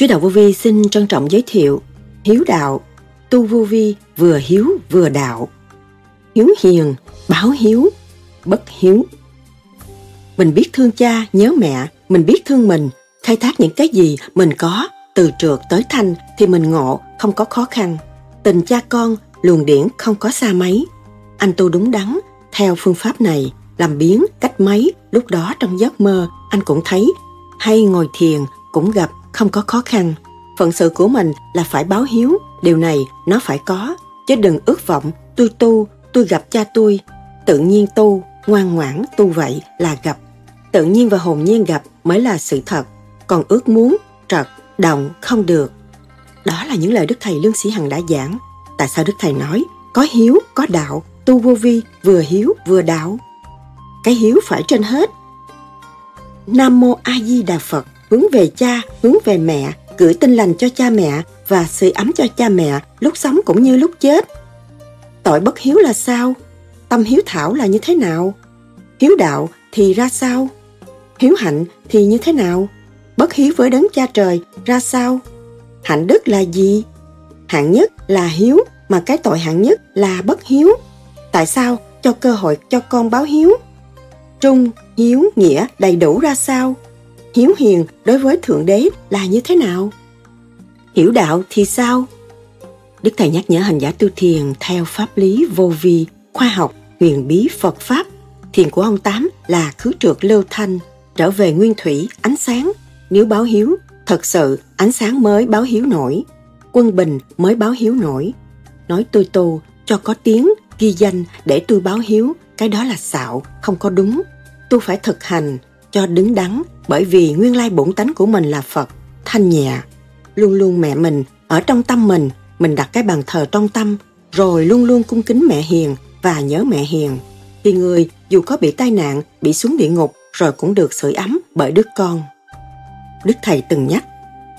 Sứ đạo vô vi xin trân trọng giới thiệu Hiếu đạo, tu vô vi vừa hiếu vừa đạo. Hiếu hiền, báo hiếu, bất hiếu. Mình biết thương cha, nhớ mẹ, mình biết thương mình. Khai thác những cái gì mình có Từ trượt tới thanh thì mình ngộ, không có khó khăn. Tình cha con, luồng điển không có xa mấy. Anh tu đúng đắn, theo phương pháp này làm biến cách mấy lúc đó trong giấc mơ anh cũng thấy. Hay ngồi thiền cũng gặp không có khó khăn. Phận sự của mình là phải báo hiếu, điều này nó phải có, chứ đừng ước vọng tôi tu, tôi gặp cha tôi. Tự nhiên tu, ngoan ngoãn tu vậy là gặp. Tự nhiên và hồn nhiên gặp mới là sự thật, còn ước muốn, trật, động không được. Đó là những lời Đức Thầy Lương Sĩ Hằng đã giảng. Tại sao Đức Thầy nói có hiếu, có đạo, tu vô vi, vừa hiếu, vừa đạo. Cái hiếu phải trên hết. Nam Mô A Di Đà Phật hướng về cha, hướng về mẹ, gửi tin lành cho cha mẹ và sưởi ấm cho cha mẹ lúc sống cũng như lúc chết. Tội bất hiếu là sao? Tâm hiếu thảo là như thế nào? Hiếu đạo thì ra sao? Hiếu hạnh thì như thế nào? Bất hiếu với đấng cha trời ra sao? Hạnh đức là gì? Hạng nhất là hiếu mà cái tội hạng nhất là bất hiếu. Tại sao cho cơ hội cho con báo hiếu? Trung, hiếu, nghĩa đầy đủ ra sao? Hiếu hiền đối với Thượng Đế là như thế nào? Hiểu đạo thì sao? Đức Thầy nhắc nhở hành giả tu thiền theo pháp lý vô vi, khoa học, huyền bí Phật Pháp. Thiền của ông Tám là khứ trượt lưu thanh, trở về nguyên thủy, ánh sáng. Nếu báo hiếu, thật sự ánh sáng mới báo hiếu nổi. Quân bình mới báo hiếu nổi. Nói tôi tu, cho có tiếng, ghi danh để tôi báo hiếu, cái đó là xạo, không có đúng. Tôi phải thực hành, cho đứng đắn bởi vì nguyên lai bổn tánh của mình là Phật, thanh nhẹ. Luôn luôn mẹ mình ở trong tâm mình, mình đặt cái bàn thờ trong tâm, rồi luôn luôn cung kính mẹ hiền và nhớ mẹ hiền. Thì người dù có bị tai nạn, bị xuống địa ngục rồi cũng được sưởi ấm bởi đứa con. Đức Thầy từng nhắc,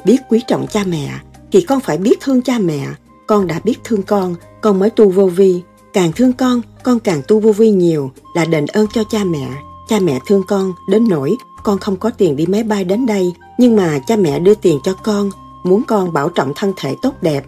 biết quý trọng cha mẹ thì con phải biết thương cha mẹ. Con đã biết thương con, con mới tu vô vi. Càng thương con, con càng tu vô vi nhiều là đền ơn cho cha mẹ Cha mẹ thương con đến nỗi con không có tiền đi máy bay đến đây, nhưng mà cha mẹ đưa tiền cho con, muốn con bảo trọng thân thể tốt đẹp.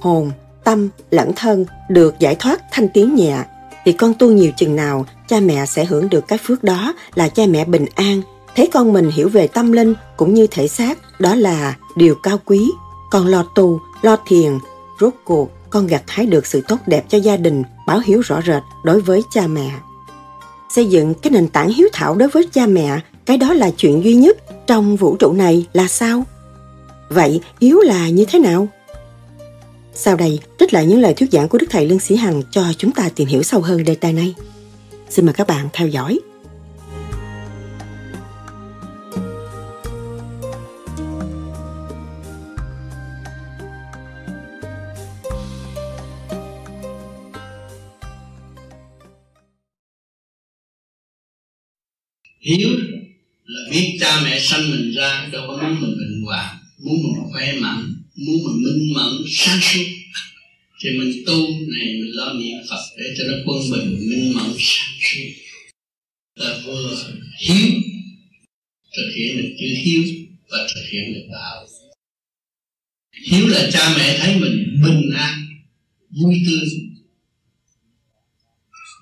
Hồn, tâm, lẫn thân được giải thoát thanh tiến nhẹ, thì con tu nhiều chừng nào, cha mẹ sẽ hưởng được cái phước đó là cha mẹ bình an. Thấy con mình hiểu về tâm linh cũng như thể xác, đó là điều cao quý. Con lo tu, lo thiền, rốt cuộc con gặt hái được sự tốt đẹp cho gia đình, báo hiếu rõ rệt đối với cha mẹ xây dựng cái nền tảng hiếu thảo đối với cha mẹ cái đó là chuyện duy nhất trong vũ trụ này là sao? Vậy hiếu là như thế nào? Sau đây, trích lại những lời thuyết giảng của đức thầy lương sĩ hằng cho chúng ta tìm hiểu sâu hơn đề tài này. Xin mời các bạn theo dõi. Hiếu là biết cha mẹ sanh mình ra, đâu có muốn mình bệnh hoạn, muốn mình khỏe mạnh, muốn mình minh mẫn, sáng suốt. Thì mình tu này, mình lo niệm phật để cho nó quân bình, minh mẫn, sáng suốt. Ta vừa hiếu, thực hiện được chữ hiếu và thực hiện được đạo. Hiếu là cha mẹ thấy mình bình an, vui tươi,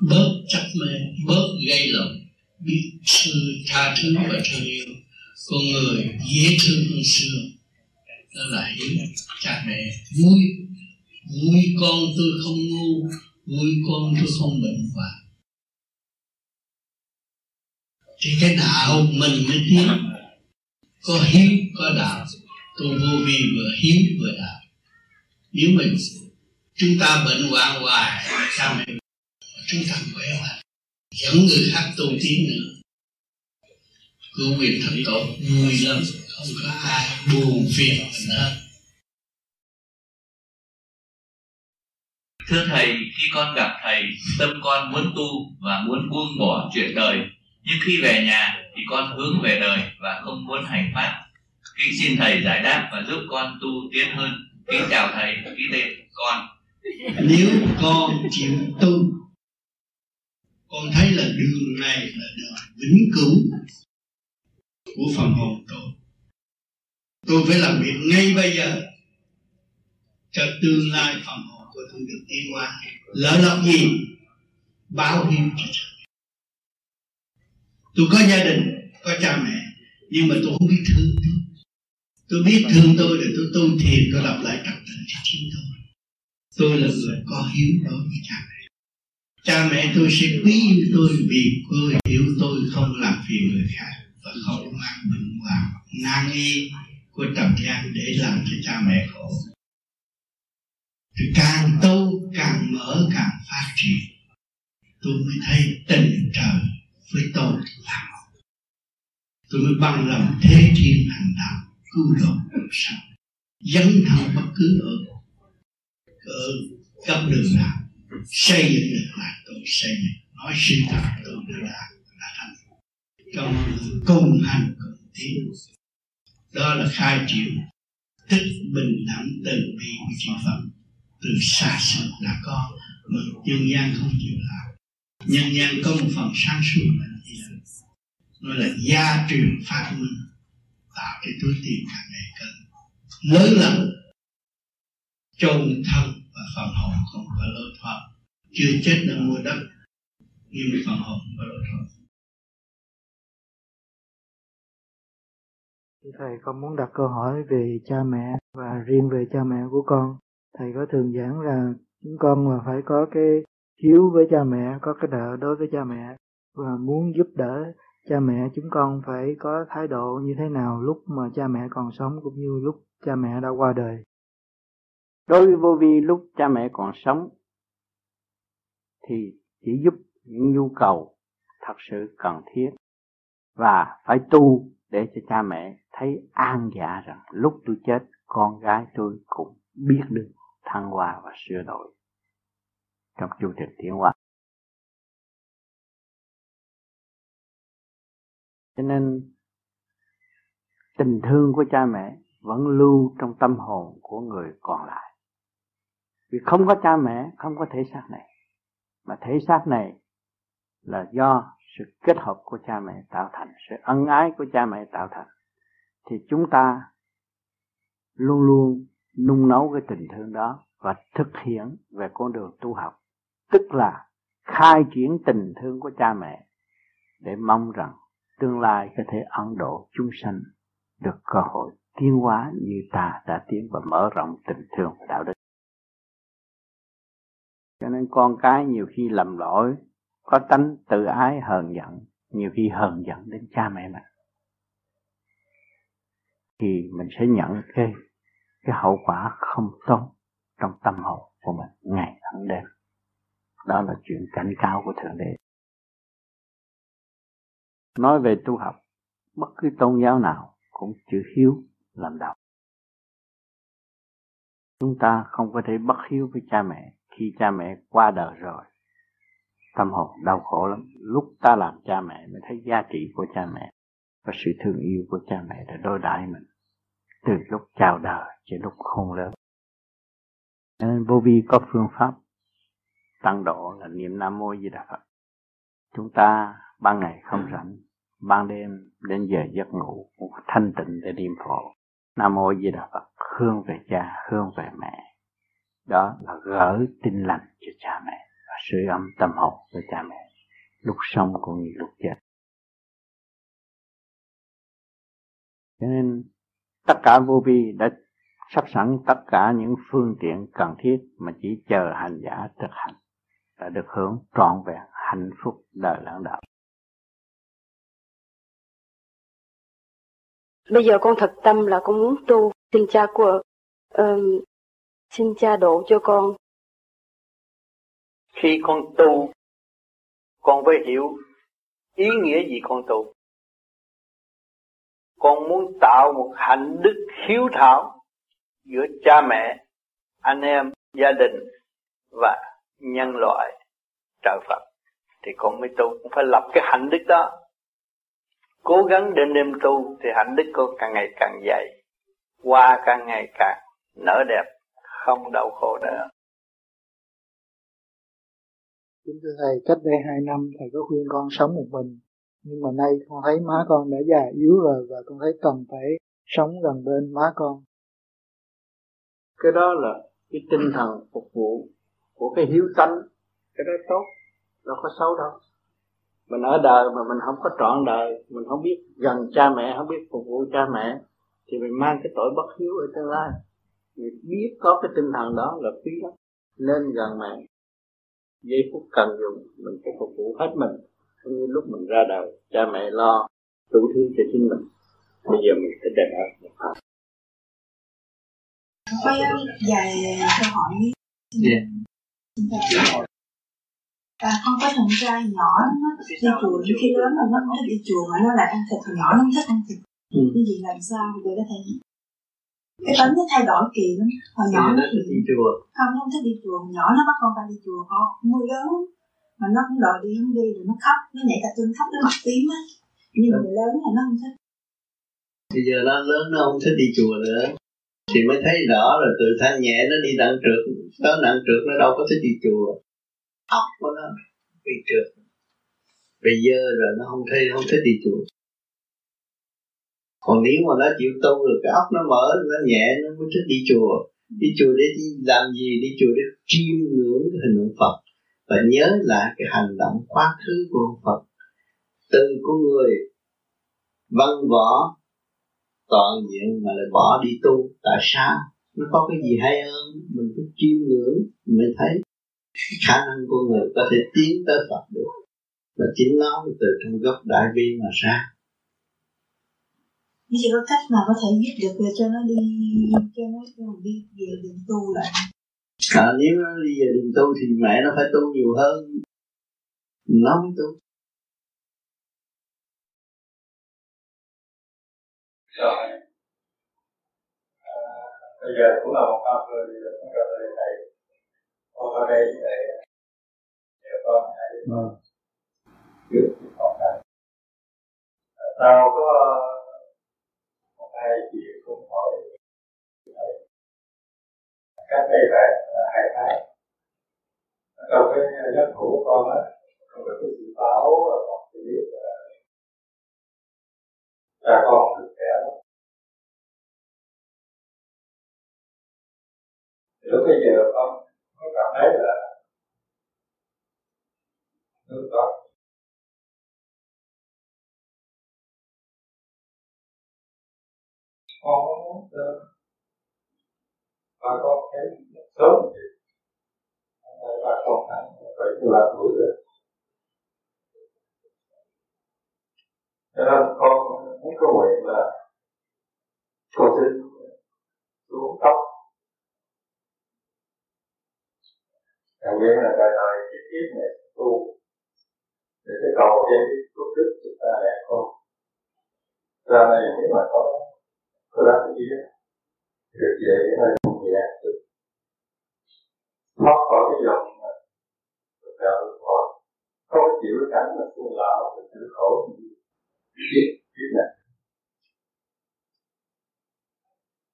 bớt chấp mê, bớt gây lòng biết sự tha thứ và thương yêu. Con người dễ thương hơn xưa. Đó là hiếu, cha mẹ. Vui. Vui con tôi không ngu, vui con tôi không bệnh hoạn. Thì cái đạo mình mới tiến. Có hiếu, có đạo. Tu vô vi vừa hiếu vừa đạo. Nếu mình chúng ta bệnh hoạn hoài, cha mẹ, chúng ta khỏe hoài dẫn người khác tu tiến nữa cứu quyền thật tốt vui lắm không có ai buồn phiền mình hết Thưa Thầy, khi con gặp Thầy, tâm con muốn tu và muốn buông bỏ chuyện đời. Nhưng khi về nhà thì con hướng về đời và không muốn hành pháp. Kính xin Thầy giải đáp và giúp con tu tiến hơn. Kính chào Thầy, ký tên con. Nếu con chịu tu, con thấy là đường này là đường vĩnh cửu của phần hồn tôi. Tôi phải làm việc ngay bây giờ cho tương lai phần hồn của tôi được tiến qua. Lỡ lộc gì? Báo hiếu cho cha mẹ. Tôi có gia đình, có cha mẹ, nhưng mà tôi không biết thương tôi. Tôi biết thương tôi để tôi tu thiền, tôi đọc lại trật tự cho chính tôi. Tôi là người có hiếu đối với cha mẹ cha mẹ tôi sẽ quý yêu tôi vì tôi hiểu tôi không làm phiền người khác và không mang bệnh hoạn nan y của trần gian để làm cho cha mẹ khổ. Thì càng tu, càng mở, càng phát triển, tôi mới thấy tình trời với tôi là một. Tôi mới bằng lòng thế thiên hành đạo, cứu độ chúng sanh, dấn thân bất cứ ở ở cấp đường nào xây dựng được là tôi xây dựng nói sự thật tôi đã đạt đã thành trong cùng hành cùng tiến đó là khai triển tích bình đẳng từ bi của chư Phật từ xa xưa đã có mà nhân gian không chịu làm nhân gian có một phần sáng suốt là gì nó là gia truyền phát minh tạo cái túi tiền càng ngày càng lớn lắm chôn thân và phần hồn không có lối thoát chưa chết đã mua đất. Nhưng phần hồn có lối thoát Thầy con muốn đặt câu hỏi về cha mẹ và riêng về cha mẹ của con. Thầy có thường giảng là chúng con mà phải có cái hiếu với cha mẹ có cái nợ đối với cha mẹ và muốn giúp đỡ cha mẹ chúng con phải có thái độ như thế nào lúc mà cha mẹ còn sống cũng như lúc cha mẹ đã qua đời? Đối với vô vi lúc cha mẹ còn sống thì chỉ giúp những nhu cầu thật sự cần thiết và phải tu để cho cha mẹ thấy an dạ rằng lúc tôi chết, con gái tôi cũng biết được thăng hoa và sửa đổi trong chu trình tiến hóa. Cho nên, tình thương của cha mẹ vẫn lưu trong tâm hồn của người còn lại. Vì không có cha mẹ, không có thể xác này mà thể xác này là do sự kết hợp của cha mẹ tạo thành, sự ân ái của cha mẹ tạo thành. Thì chúng ta luôn luôn nung nấu cái tình thương đó và thực hiện về con đường tu học. Tức là khai triển tình thương của cha mẹ để mong rằng tương lai có thể ấn độ chúng sanh được cơ hội tiến hóa như ta đã tiến và mở rộng tình thương và đạo đức con cái nhiều khi lầm lỗi, có tánh tự ái hờn giận, nhiều khi hờn giận đến cha mẹ mình. Thì mình sẽ nhận cái cái hậu quả không tốt trong tâm hồn của mình ngày lẫn đêm. Đó là chuyện cảnh cáo của thượng đế. Nói về tu học, bất cứ tôn giáo nào cũng chữ hiếu làm đầu chúng ta không có thể bất hiếu với cha mẹ khi cha mẹ qua đời rồi, tâm hồn đau khổ lắm. Lúc ta làm cha mẹ mới thấy giá trị của cha mẹ và sự thương yêu của cha mẹ để đối đãi mình từ lúc chào đời cho lúc khôn lớn. Nên vô vi có phương pháp tăng độ là niệm nam mô di đà phật. Chúng ta ban ngày không rảnh, ban đêm đến giờ giấc ngủ thanh tịnh để niệm phổ nam mô di đà phật hương về cha hương về mẹ đó là gỡ tinh lành cho cha mẹ và sưởi ấm tâm hồn cho cha mẹ lúc sống cũng như lúc chết cho nên tất cả vô vi đã sắp sẵn tất cả những phương tiện cần thiết mà chỉ chờ hành giả thực hành là được hưởng trọn vẹn hạnh phúc đời lãng đạo. Bây giờ con thật tâm là con muốn tu, xin cha của um, xin cha độ cho con. Khi con tu, con phải hiểu ý nghĩa gì con tu. Con muốn tạo một hạnh đức hiếu thảo giữa cha mẹ, anh em, gia đình và nhân loại trời Phật. Thì con mới tu, cũng phải lập cái hạnh đức đó. Cố gắng đến đêm tu thì hạnh đức con càng ngày càng dày, qua càng ngày càng nở đẹp không đau khổ nữa Kính thưa Thầy, cách đây hai năm Thầy có khuyên con sống một mình. Nhưng mà nay con thấy má con đã già yếu rồi và con thấy cần phải sống gần bên má con. Cái đó là cái tinh thần phục vụ của cái hiếu tánh. Cái đó tốt, đâu có xấu đâu. Mình ở đời mà mình không có trọn đời, mình không biết gần cha mẹ, không biết phục vụ cha mẹ, thì mình mang cái tội bất hiếu ở tương lai. Mình biết có cái tinh thần đó là quý lắm. Nên gần mẹ, giây phút cần dùng mình phải phục vụ hết mình. Cũng như lúc mình ra đời cha mẹ lo đủ thứ cho chính mình. Bây giờ mình phải đền ơn một phần có vài câu hỏi yeah. à, con có thằng trai nhỏ nó đi chùa nhưng khi lớn mà nó không thích đi chùa mà nó lại ăn thịt hồi nhỏ nó không thích ăn thịt. Ừ. như vậy làm sao để có thể cái tính nó thay đổi kỳ lắm. Hồi nhỏ nó thích đi chùa. Không nó không thích đi chùa. Hồi nhỏ nó bắt con phải đi chùa con mưa lớn. Mà nó cũng đòi đi không đi rồi nó khóc. Nó nhảy cả tương khóc nó mặt tím á. Nhưng mà người lớn thì nó không thích. Bây giờ nó lớn nó không thích đi chùa nữa. Thì mới thấy rõ rồi từ thanh nhẹ nó đi nặng trượt. Đó nặng trượt nó đâu có thích đi chùa. Ốc của nó bị trượt. Bây giờ rồi nó không thấy không thích đi chùa còn nếu mà nó chịu tu rồi cái óc nó mở, nó nhẹ, nó mới thích đi chùa. Đi chùa để đi làm gì? Đi chùa để chiêm ngưỡng cái hình tượng Phật. Và nhớ lại cái hành động quá khứ của ông Phật. Từ con người văn võ toàn diện mà lại bỏ đi tu. Tại sao? Nó có cái gì hay hơn? Mình cứ chiêm ngưỡng, mình thấy khả năng của người có thể tiến tới Phật được. Và chính nó từ trong gốc đại bi mà ra bây giờ có cách nào có thể giúp được để cho nó đi cho nó đi về đường tu lại? À, nếu nó đi về đường tu thì mẹ nó phải tu nhiều hơn. Nó mới tu. Rồi. À, bây giờ cũng là một câu người một câu người thầy. Con ở đây để để con hãy trước con thầy. Sao có hai chị không hỏi thầy cách đây là hai tháng trong cái giấc ngủ của con á con được cái dự báo con chỉ biết là cha con được trẻ lắm lúc bây giờ con con cảm thấy là lúc đó con có muốn ờ, bà con thấy sớm thì ờ, bà con hẳn phải là tuổi rồi. Cho nên con muốn có nguyện là con xin xuống tóc. Càng nguyện là đời đời kiếp kiếp này tu để cái cầu cho cái phước đức chúng ta đẹp con. Ra này nếu mà có có gì đó được vậy hơi không nhẹ được thoát khỏi cái dòng mà được đạo được khỏi không chịu cái cảnh mà sinh lão được chịu khổ biết biết này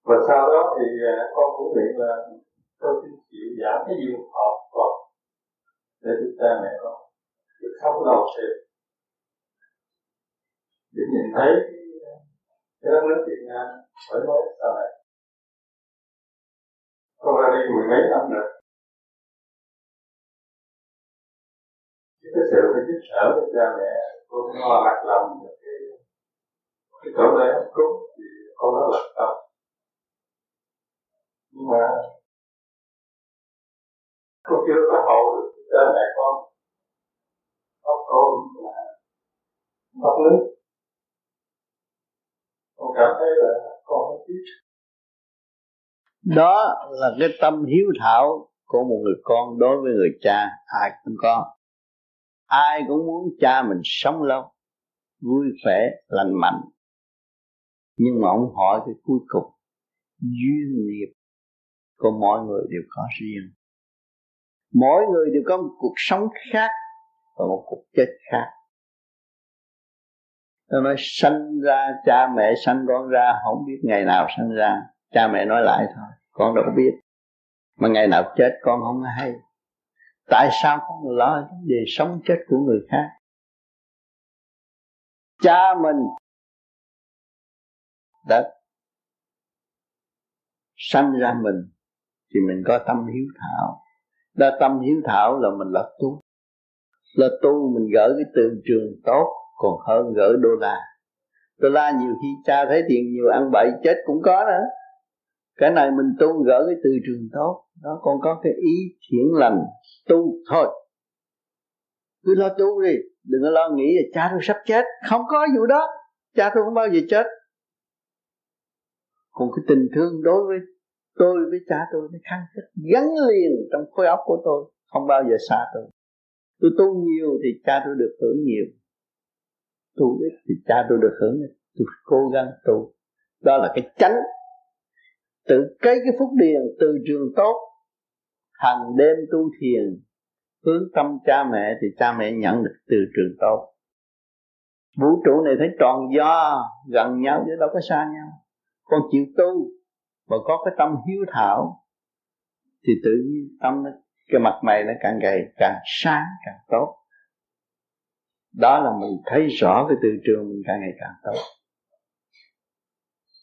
và sau đó thì à, con cũng nguyện là tôi xin chịu giảm cái duyên họ còn để chúng ta mẹ con được sống lâu thêm. Để nhìn thấy cái nó mới chuyện ra mới mới sau này con ra đi mười mấy năm rồi Chứ cái sự phải giúp sở của cha mẹ con lo lạc lòng cái cái chỗ này ấp đúng thì con nó lạc tâm. Nhưng mà con chưa có hậu được cha mẹ con. Con con là mất nước con cảm thấy là con không biết. Đó là cái tâm hiếu thảo của một người con đối với người cha, ai cũng có. Ai cũng muốn cha mình sống lâu, vui vẻ lành mạnh. Nhưng mà ông hỏi cái cuối cùng, duyên nghiệp của mọi người đều có riêng. Mỗi người đều có một cuộc sống khác và một cuộc chết khác nó nói, sanh ra cha mẹ, sanh con ra, không biết ngày nào sanh ra. Cha mẹ nói lại thôi, con đâu có biết, mà ngày nào chết con không hay. Tại sao con lo vấn đề sống chết của người khác? Cha mình đã sanh ra mình thì mình có tâm hiếu thảo. Đã tâm hiếu thảo là mình là tu. Là tu mình gỡ cái từ trường tốt còn hơn gỡ đô la. Đô la nhiều khi cha thấy tiền nhiều ăn bậy chết cũng có nữa cái này mình tu gỡ cái từ trường tốt đó còn có cái ý thiện lành, tu thôi. Cứ lo tu đi, đừng có lo nghĩ là cha tôi sắp chết. Không có vụ đó, cha tôi không bao giờ chết. Còn cái tình thương đối với tôi với cha tôi nó khăng khít gắn liền trong khối óc của tôi, không bao giờ xa tôi. Tôi tu nhiều thì cha tôi được hưởng nhiều tu ít thì cha tôi được hưởng. Ít tôi cố gắng tu. Đó là cái tránh tự cái cái phúc điền từ trường tốt, hàng đêm tu thiền, hướng tâm cha mẹ thì cha mẹ nhận được từ trường tốt. Vũ trụ này thấy tròn do, gần nhau chứ đâu có xa nhau. Con chịu tu và có cái tâm hiếu thảo thì tự nhiên tâm nó, cái mặt mày nó càng ngày càng sáng, càng tốt đó là mình thấy rõ cái từ trường mình càng ngày càng tốt.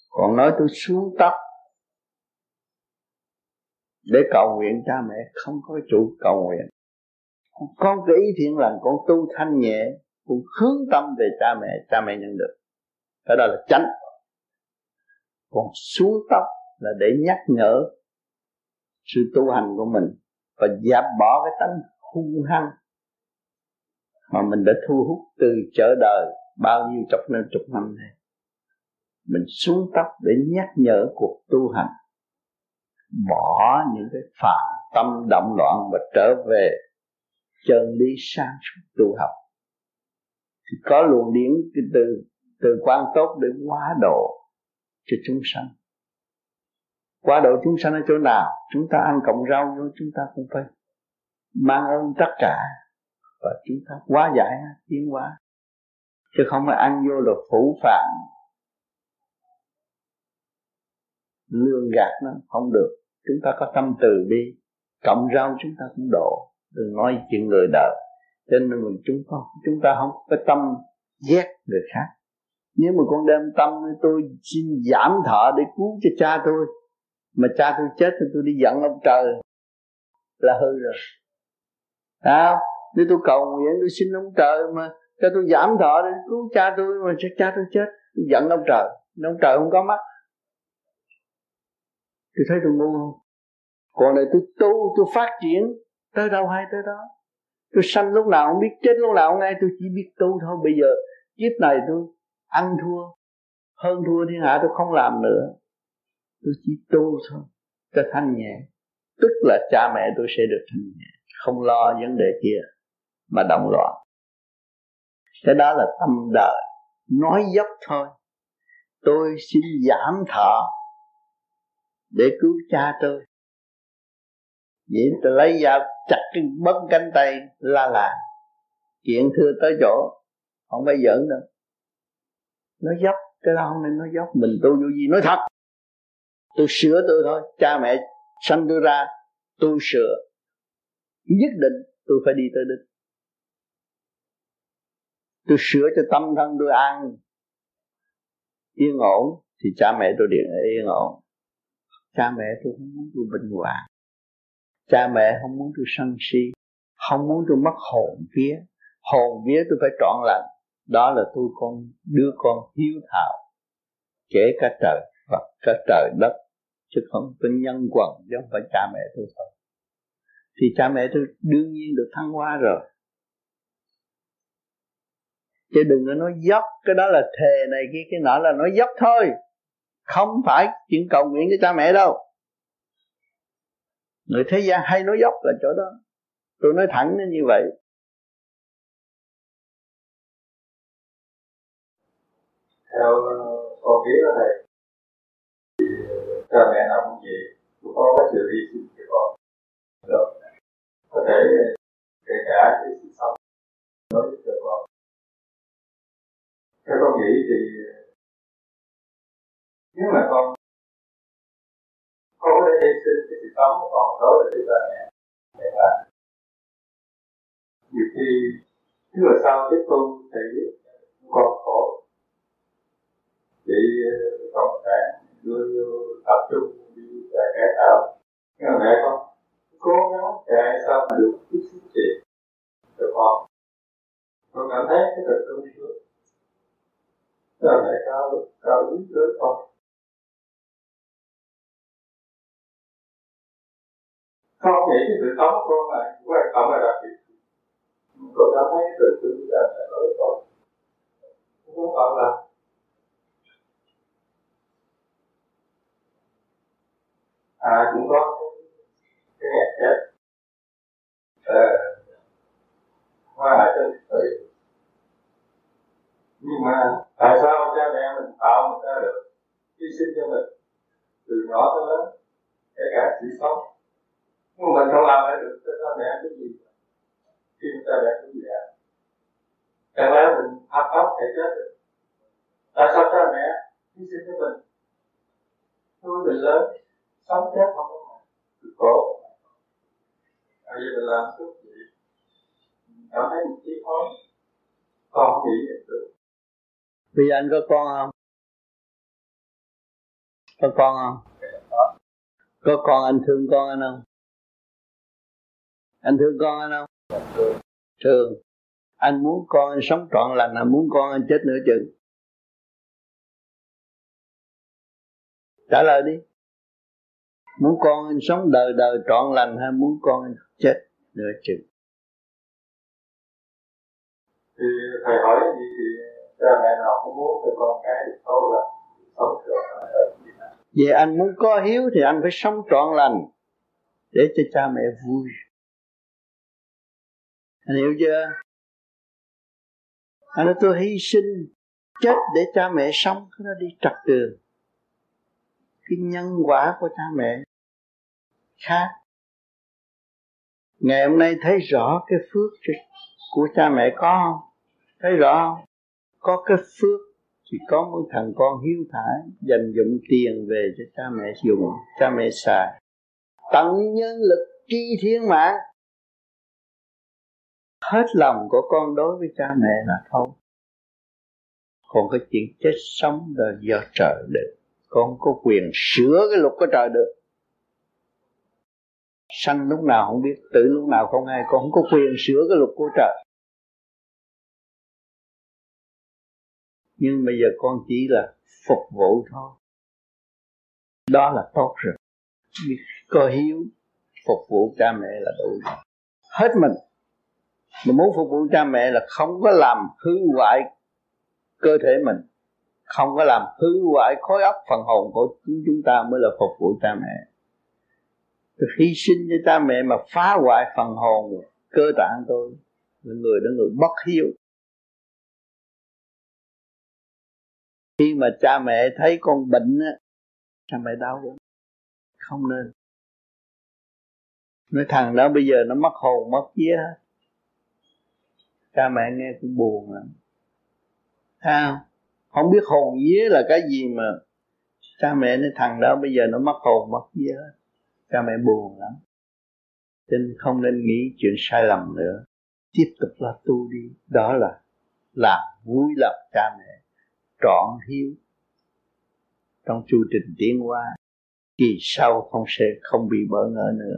Còn nói tôi xuống tóc, để cầu nguyện cha mẹ, không có chủ cầu nguyện. Con cái ý thiện lành, con tu thanh nhẹ, con hướng tâm về cha mẹ cha mẹ nhận được. Cái đó là chánh. Còn xuống tóc là để nhắc nhở sự tu hành của mình và dẹp bỏ cái tánh hung hăng mà mình đã thu hút từ chợ đời bao nhiêu chục năm chục năm nay. Mình xuống tóc để nhắc nhở cuộc tu hành. Bỏ những cái phạm tâm động loạn và trở về chân lý sáng suốt tu học. Thì có luồng điển từ từ quan tốt để hóa độ cho chúng sanh. Quá độ chúng sanh ở chỗ nào? Chúng ta ăn cộng rau vô chúng ta cũng phải mang ơn tất cả và chúng ta quá giải tiến hóa. Chứ không phải ăn vô là phủ phạm. Lương gạt nó không được. Chúng ta có tâm từ bi. Cộng rau chúng ta cũng độ. Đừng nói chuyện người đời. Cho nên mình chúng không chúng ta không có tâm ghét người khác. Nếu mà con đem tâm tôi xin giảm thọ để cứu cho cha tôi. Mà cha tôi chết thì tôi đi giận ông trời. Là hư rồi. Sao? Nếu tôi cầu nguyện tôi xin ông trời mà cho tôi giảm thọ để cứu cha tôi mà cha, cha tôi chết tôi giận ông trời. Ông trời không có mắt. Tôi thấy tôi ngu không? Còn này tôi tu tôi phát triển tới đâu hay tới đó. Tôi sanh lúc nào không biết chết lúc nào không ngay tôi chỉ biết tu thôi. Bây giờ kiếp này tôi ăn thua hơn thua thiên hạ tôi không làm nữa. Tôi chỉ tu thôi cho thanh nhẹ. Tức là cha mẹ tôi sẽ được thanh nhẹ không lo vấn đề kia mà động loạn. Cái đó là tâm đời. Nói dốc thôi. Tôi xin giảm thọ để cứu cha tôi. Vậy tôi lấy dao chặt cái bấm cánh tay la là. Chuyện thưa tới chỗ, không phải giỡn đâu. Nói dốc, cái đó không nên nói dốc. Mình tu vô gì nói thật. Tôi sửa tôi thôi. Cha mẹ sanh tôi ra, tôi sửa. Nhất định tôi phải đi tới đích tôi sửa cho tâm thân tôi an, yên ổn, thì cha mẹ tôi điện yên ổn. Cha mẹ tôi không muốn tôi bình hòa cha mẹ không muốn tôi sân si, không muốn tôi mất hồn vía. Hồn vía tôi phải trọn lành. Đó là tôi con, đứa con hiếu thảo. Kể cả trời Phật, cả trời đất, chứ không có nhân quần, chứ không phải cha mẹ tôi thôi. Thì cha mẹ tôi đương nhiên được thăng hoa rồi chứ đừng có nói dốc, cái đó là thề này kia, cái nọ là nói dốc thôi. Không phải chuyện cầu nguyện cho cha mẹ đâu. Người thế gian hay nói dốc là chỗ đó. Tôi nói thẳng như vậy. Theo ờ, con biết đó thầy ờ, cha mẹ nào cũng vậy. Cũng có cái sự hy sinh cho con. Được. Có thể ờ, kể cả cái sự sống theo con nghĩ thì, nếu mà con con có thể hy sinh cái sự sống của con đối với cha mẹ để là nhiều khi nếu là sau tiếp tu thì con khổ. Chị ờ, cộng sản đưa tập trung đi chạy cái tạo nhưng mà mẹ con cố gắng chạy sao mà được chút xíu tiền được không con cảm thấy cái thật sung sướng lại cao được, cao quý lớn Phật. Con nghĩ cái sự sống của con là quan trọng là đặc biệt. Con đã thấy từ từ sung là mẹ đối với con. Không phải là. À cũng có cái ngày chết. Ờ hoa trên thủy nhưng mà tại sao cha mẹ mình tạo mình ra được hy sinh cho mình? Từ nhỏ tới lớn, kể cả sự sống. Nhưng mình không làm lại được, cho cha mẹ cái gì? Khi cha mẹ cũng già. Chẳng lẽ mình hấp khóc thể chết được. Tại sao cha mẹ hy sinh cho mình? Nuôi mình lớn, sống chết không có cực khổ bây giờ mình làm chút gì? Cảm thấy một tí khó con không nghĩ được bây giờ anh có con không? Có con không? Có con, anh thương con anh không? Anh thương con anh không? Thương. Anh muốn con anh sống trọn lành, anh muốn con anh chết nửa chừng trả lời đi. Muốn con anh sống đời đời trọn lành hay muốn con anh chết nửa chừng thì thầy hỏi gì? thì cha mẹ nào cũng muốn cho con cái được tốt là sống trọn lành Vậy anh muốn có hiếu thì anh phải sống trọn lành để cho cha mẹ vui. Anh hiểu chưa? Anh nói tôi hy sinh chết để cha mẹ sống, cái đó đi trật đường. Cái nhân quả của cha mẹ khác. Ngày hôm nay thấy rõ cái phước của cha mẹ có không? Thấy rõ không? Có cái phước thì có một thằng con hiếu thảo dành dụng tiền về cho cha mẹ dùng, cha mẹ xài. Tận nhân lực tri thiên mạng. Hết lòng của con đối với cha mẹ là thôi. Còn cái chuyện chết sống là do trời được. Con có quyền sửa cái luật của trời được. Sanh lúc nào không biết, tử lúc nào không ai. Con không có quyền sửa cái luật của trời. Nhưng bây giờ con chỉ là phục vụ thôi. Đó là tốt rồi. Có hiếu, phục vụ cha mẹ là đủ rồi. Hết mình. Mà muốn phục vụ cha mẹ là không có làm hư hoại cơ thể mình. Không có làm hư hoại khối óc phần hồn của chúng chúng ta mới là phục vụ cha mẹ. Tôi hy sinh cho cha mẹ mà phá hoại phần hồn, cơ tạng tôi. Là người đó người bất hiếu. Khi mà cha mẹ thấy con bệnh á, cha mẹ đau quá không nên. Nói thằng đó bây giờ nó mất hồn, mất vía. Hết cha mẹ nghe cũng buồn lắm. Sao không? Biết hồn vía là cái gì mà cha mẹ nói thằng đó bây giờ nó mất hồn, mất vía. Hết cha mẹ buồn lắm. Nên không nên nghĩ chuyện sai lầm nữa. Tiếp tục là tu đi. Đó là làm vui lòng cha mẹ trọn hiếu. Trong chu trình tiến hóa, kỳ sau không sẽ không bị bỡ ngỡ nữa.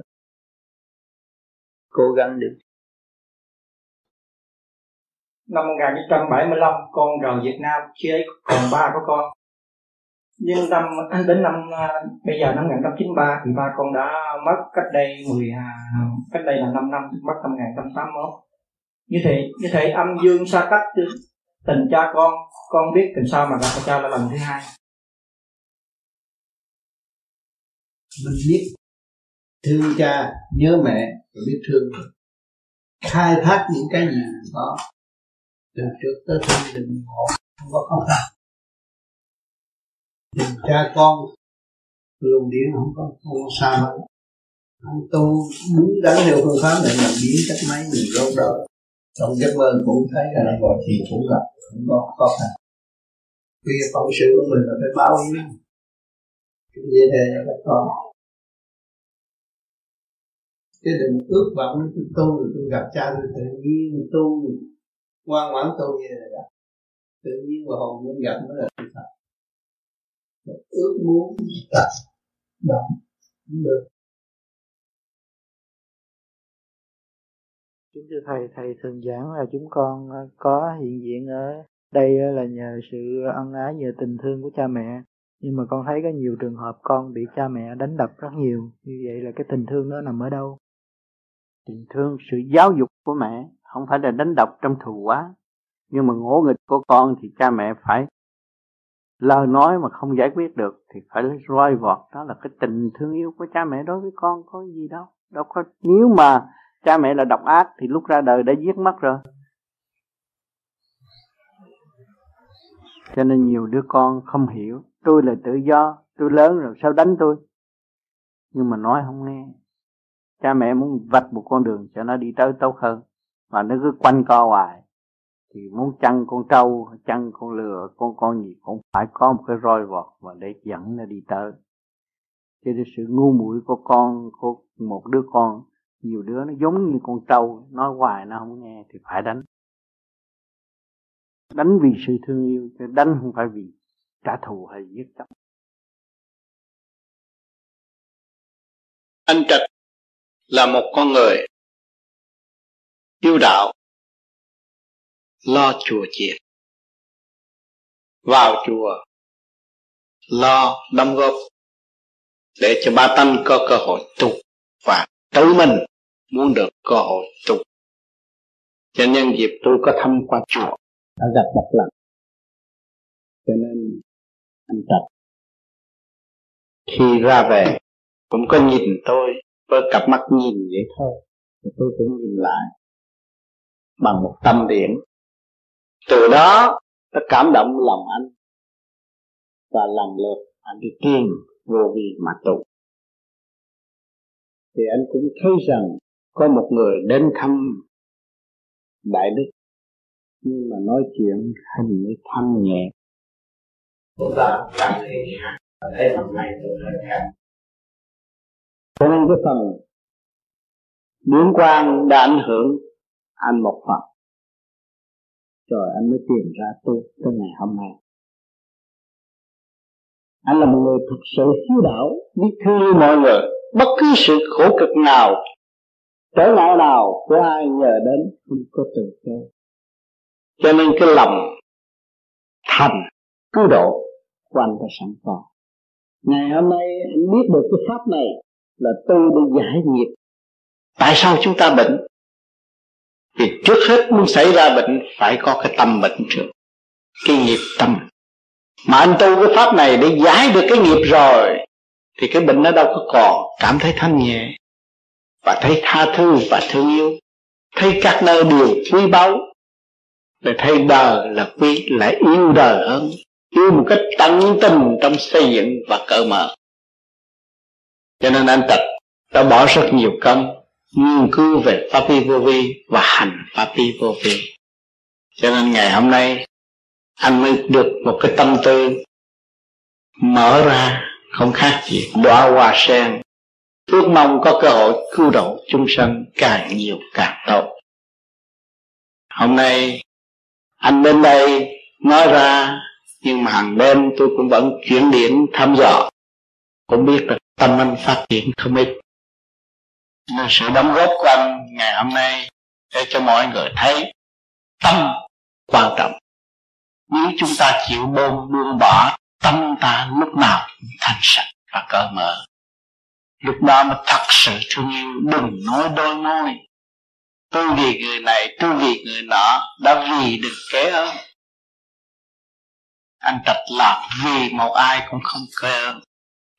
Cố gắng đi năm 1975 con rời Việt Nam khi ấy còn ba của con. Nhưng năm, đến năm à, bây giờ năm 1993 thì ba con đã mất cách đây 10 à, cách đây là 5 năm, mất năm 1981 như thế như thế âm dương xa cách, tình cha con con biết làm sao mà gặp cha là lần thứ hai. Mình biết thương cha, nhớ mẹ rồi biết thương khai thác những cái gì có từ trước tới thân đừng ngộ không có khó khăn. Tình cha con, luồng điển không có không có xa lắm. Anh tu đúng đắn theo phương pháp này làm biến cách mấy mình rốt đời. Trong giấc mơ cũng thấy là gọi thì cũng gặp cũng có khó khăn vì phận sự của mình là phải báo hiếu cái gì thế là các con chứ đừng ước vọng tôi tu rồi tôi gặp cha tôi tự nhiên tu. Ngoan ngoãn tu như là gặp. Tự nhiên và hồn muốn gặp mới là sự thật. Ước muốn tập động cũng được. Kính thưa Thầy, Thầy thường giảng là chúng con có hiện diện ở đây là nhờ sự ân ái, nhờ tình thương của cha mẹ. Nhưng mà con thấy có nhiều trường hợp con bị cha mẹ đánh đập rất nhiều. Như vậy là cái tình thương đó nằm ở đâu? Tình thương, sự giáo dục của mẹ không phải là đánh đập trong thù quá. Nhưng mà ngỗ nghịch của con thì cha mẹ phải lời nói mà không giải quyết được thì phải roi vọt đó là cái tình thương yêu của cha mẹ đối với con có gì đâu đâu có nếu mà cha mẹ là độc ác thì lúc ra đời đã giết mất rồi cho nên nhiều đứa con không hiểu. Tôi là tự do, tôi lớn rồi, sao đánh tôi? Nhưng mà nói không nghe. Cha mẹ muốn vạch một con đường cho nó đi tới tốt hơn. Mà nó cứ quanh co hoài. Thì muốn chăn con trâu, chăn con lừa, con con gì cũng phải có một cái roi vọt và để dẫn nó đi tới. Cho nên sự ngu muội của con, của một đứa con, nhiều đứa nó giống như con trâu, nói hoài nó không nghe thì phải đánh đánh vì sự thương yêu, chứ đánh không phải vì trả thù hay giết chóc. Anh trạch là một con người yêu đạo, lo chùa chiền. Vào chùa, lo đóng góp để cho ba tâm có cơ hội tu và tự mình muốn được cơ hội tu cho nhân dịp tôi có thăm qua chùa đã gặp một lần. Cho nên anh trạch khi ra về, cũng có nhìn tôi với cặp mắt nhìn vậy thôi. Tôi cũng nhìn lại bằng một tâm điểm. Từ đó nó cảm động lòng anh và lần lượt anh đi tìm vô vi mà tụ thì anh cũng thấy rằng có một người đến thăm đại đức nhưng mà nói chuyện hình như thanh nhẹ. Chúng ta cảm thấy thấy hôm nay tôi hơi khác cho nên cái phần biến quan đã ảnh hưởng anh một phần. Rồi anh mới tìm ra tu tới ngày hôm nay. Anh là một người thực sự hiếu đạo biết thương mọi người. Bất cứ sự khổ cực nào trở ngại nào của ai nhờ đến không có từ chối cho nên cái lòng thành, cứu độ của anh đã sẵn có. Ngày hôm nay anh biết được cái pháp này là tu để giải nghiệp. Tại sao chúng ta bệnh? Thì trước hết muốn xảy ra bệnh, phải có cái tâm bệnh trước. Cái nghiệp tâm. Mà anh tu cái pháp này để giải được cái nghiệp rồi, thì cái bệnh nó đâu có còn. Cảm thấy thanh nhẹ, và thấy tha thứ, và thương yêu. Thấy các nơi đều quý báu để thấy đời là quý lại yêu đời hơn. Yêu một cách tận tình trong xây dựng và cởi mở. Cho nên anh tập đã bỏ rất nhiều công, nghiên cứu về pháp vi vô vi và hành pháp vi vô vi cho nên ngày hôm nay, anh mới được một cái tâm tư mở ra, không khác gì đóa hoa sen. Ước mong có cơ hội cứu độ chúng sanh càng nhiều càng tốt. Hôm nay anh đến đây nói ra, nhưng mà hàng đêm tôi cũng vẫn chuyển điện thăm dò. Cũng biết được tâm anh phát triển không ít. Là sự đóng góp của anh ngày hôm nay để cho mọi người thấy tâm quan trọng. Nếu chúng ta chịu bơm buông bỏ, tâm ta lúc nào cũng thanh sạch và cởi mở. Lúc đó mới thật sự thương yêu, đừng nói đôi môi tôi vì người này tôi vì người nọ đã vì được kế ơn. Anh trạch làm vì một ai cũng không kê ơn.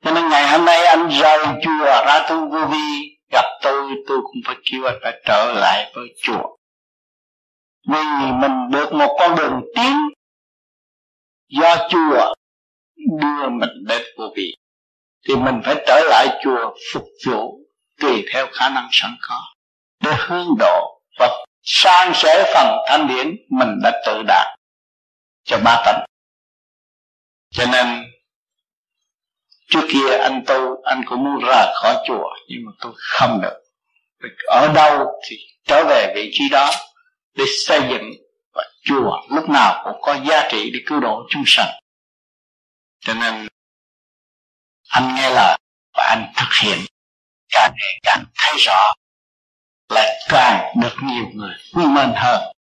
Cho nên ngày hôm nay anh rời chùa ra tu vô vi, gặp tôi tôi cũng phải kêu anh phải trở lại với chùa. Vì mình được một con đường tiến do chùa đưa mình đến vô vi, thì mình phải trở lại chùa phục vụ tùy theo khả năng sẵn có để hướng độ và sang sẻ phần thanh điển mình đã tự đạt cho ba tánh. Cho nên, trước kia anh tu, anh cũng muốn ra khỏi chùa, nhưng mà tôi không được. Ở đâu thì trở về vị trí đó để xây dựng và chùa lúc nào cũng có giá trị để cứu độ chúng sanh. Cho nên, anh nghe lời và anh thực hiện. Càng ngày càng thấy rõ lại càng được nhiều người quý mến hơn.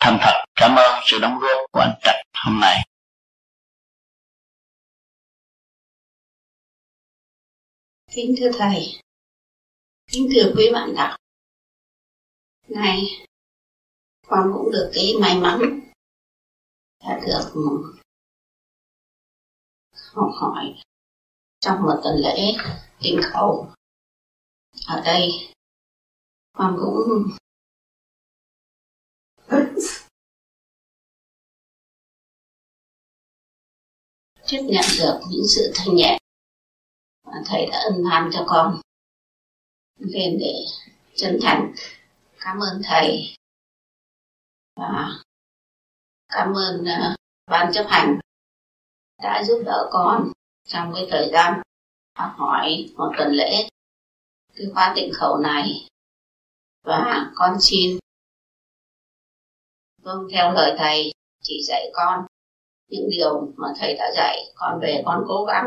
Thành thật, cảm ơn sự đóng góp của anh Trạch hôm nay. Kính thưa thầy. Kính thưa quý bạn đọc. Nay, con cũng được cái may mắn đã được học hỏi trong một tuần lễ tinh khẩu ở đây con cũng chấp nhận được những sự thanh nhẹ mà thầy đã ân ban cho con. Nên để chân thành. Cảm ơn thầy. Và cảm ơn à, ban chấp hành đã giúp đỡ con trong cái thời gian học hỏi một tuần lễ. Cái khóa tịnh khẩu này và con xin vâng theo lời thầy, chỉ dạy con những điều mà thầy đã dạy. Con về con cố gắng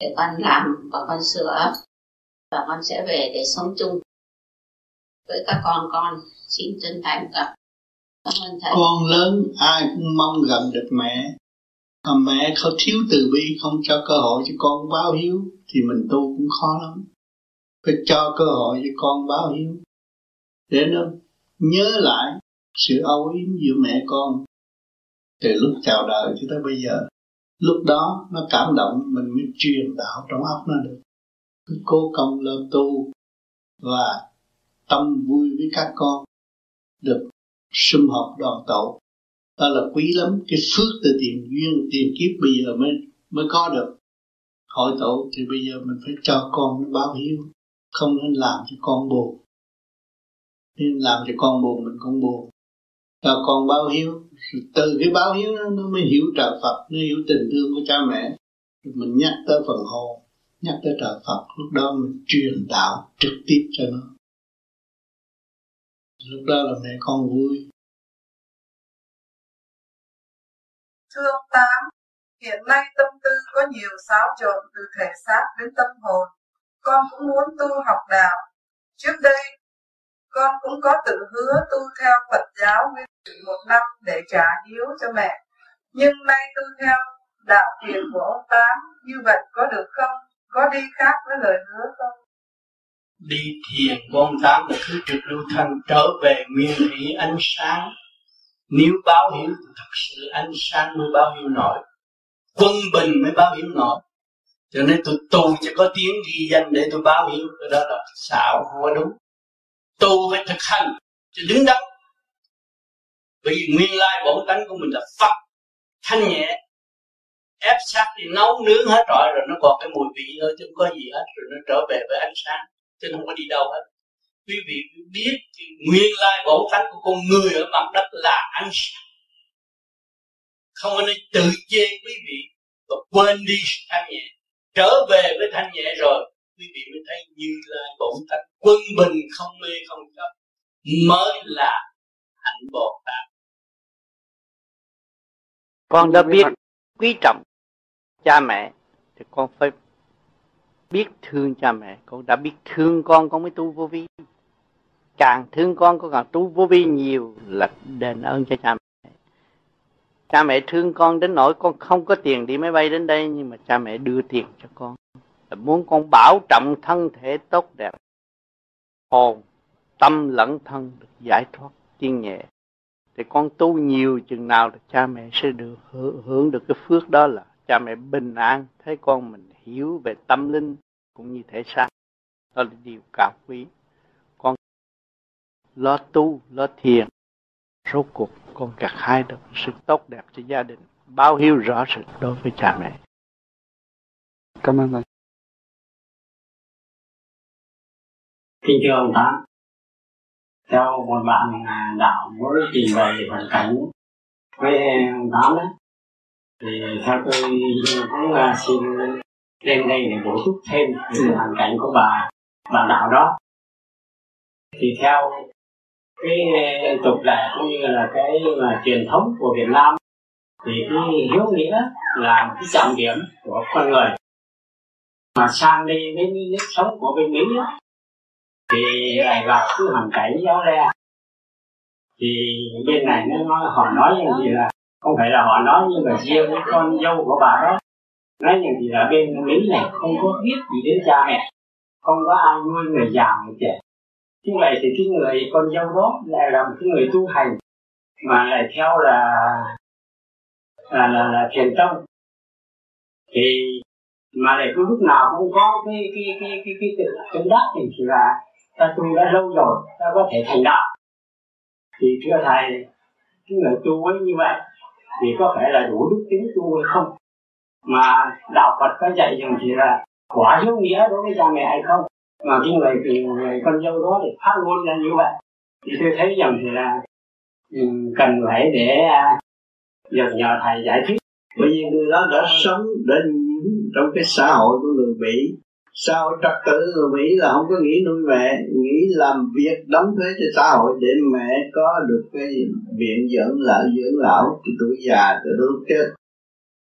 để con làm và con sửa, và con sẽ về để sống chung với các con. Con xin chân thành gặp cảm ơn thầy. Con lớn, ai cũng mong gần được mẹ. Mà mẹ không thiếu từ bi không cho cơ hội cho con báo hiếu, thì mình tu cũng khó lắm. Phải cho cơ hội cho con báo hiếu để nó nhớ lại sự âu yếm giữa mẹ con từ lúc chào đời cho tới bây giờ. Lúc đó, nó cảm động, mình mới truyền đạo trong óc nó được. Cứ cố công lo tu và tâm vui với các con, được sum họp đoàn tụ. Đó là quý lắm, cái phước từ tiền duyên, tiền kiếp bây giờ mới mới có được. Hội tụ thì bây giờ mình phải cho con nó báo hiếu, không nên làm cho con buồn làm cho con buồn mình cũng buồn. Cho con báo hiếu. Từ cái báo hiếu đó, nó mới hiểu trời Phật nó hiểu tình thương của cha mẹ. Mình nhắc tới phần hồn nhắc tới trời Phật lúc đó mình truyền đạo trực tiếp cho nó. Lúc đó là mẹ con vui. Thưa ông Tám, hiện nay tâm tư có nhiều xáo trộn từ thể xác đến tâm hồn. Con cũng muốn tu học đạo. Trước đây, con cũng có tự hứa tu theo Phật giáo nguyên một năm để trả hiếu cho mẹ. Nhưng nay tu theo đạo thiền của ông Tám, như vậy có được không? Có đi khác với lời hứa không? Đi thiền của ông Tám là thứ trực lưu thanh trở về nguyên thủy ánh sáng nếu báo hiếu thì thật sự ánh sáng mới báo hiếu nổi quân bình mới báo hiếu nổi cho nên tôi tu chỉ có tiếng ghi danh để tôi báo hiếu cái đó là xạo không có đúng tu phải thực hành cho đứng đắn. Bởi vì nguyên lai bổn tánh của mình là phật. Thanh nhẹ, ép sát thì nấu nướng hết rồi rồi nó còn cái mùi vị thôi chứ không có gì hết, rồi nó trở về với ánh sáng, chứ không có đi đâu hết. Quý vị biết nguyên lai bổn tánh của con người ở mặt đất là ánh sáng. Không có nên tự chê quý vị và quên đi thanh nhẹ. Trở về với thanh nhẹ rồi quý vị mới thấy như là bổn tánh quân bình không mê không chấp mới là hạnh bồ tát. Con đã biết quý trọng cha mẹ thì con phải biết thương cha mẹ. Con đã biết thương con con mới tu vô vi. Càng thương con con càng tu vô vi nhiều là đền ơn cho cha mẹ. Cha mẹ thương con đến nỗi con không có tiền đi máy bay đến đây nhưng mà cha mẹ đưa tiền cho con là muốn con bảo trọng thân thể tốt đẹp, hồn, tâm lẫn thân được giải thoát tiên nhẹ, thì con tu nhiều chừng nào thì cha mẹ sẽ được hưởng được cái phước đó là cha mẹ bình an, thấy con mình hiểu về tâm linh cũng như thể xác. Đó là điều cao quý. Con lo tu, lo thiền, rốt cuộc con gặt hai được sự tốt đẹp cho gia đình, báo hiếu rõ rệt đối với cha mẹ. Cảm ơn thầy. Kính thưa ông tám. Theo một bạn đạo mới trình bày hoàn cảnh với ông tám đấy thì theo tôi cũng là xin lên đây để bổ túc thêm về hoàn cảnh của bà bà đạo đó. Thì theo cái tục lệ cũng như là cái mà truyền thống của Việt Nam thì cái hiếu nghĩa là một cái trọng điểm của con người. Mà sang đi đến nếp sống của bên Mỹ thì lại gặp cái hoàn cảnh gió le thì bên này nó nói họ nói như gì là không phải là họ nói nhưng mà riêng với con dâu của bà đó nói như thì là bên mỹ này không có biết gì đến cha mẹ không có ai nuôi người già người trẻ như vậy thì cái người con dâu đó lại là một cái người tu hành mà lại theo là là là, là thiền tông thì mà lại cứ lúc nào cũng có cái cái cái cái cái tự tự đắc thì là ta tu đã lâu rồi ta có thể thành đạo. Thì thưa thầy cái người tu ấy như vậy thì có phải là đủ đức tính tu hay không? Mà đạo Phật có dạy rằng chỉ là quả hiếu nghĩa đối với cha mẹ hay không? Mà cái người, người, người con dâu đó thì phát ngôn ra như vậy. Thì tôi thấy rằng thì là cần phải để uh, nhờ thầy giải thích. Bởi vì người đó đã sống đã trong cái xã hội của người Mỹ xã hội trật tự người Mỹ là không có nghĩ nuôi mẹ nghĩ làm việc đóng thuế cho xã hội để mẹ có được cái viện dưỡng lão dưỡng lão từ tuổi già từ lúc chết.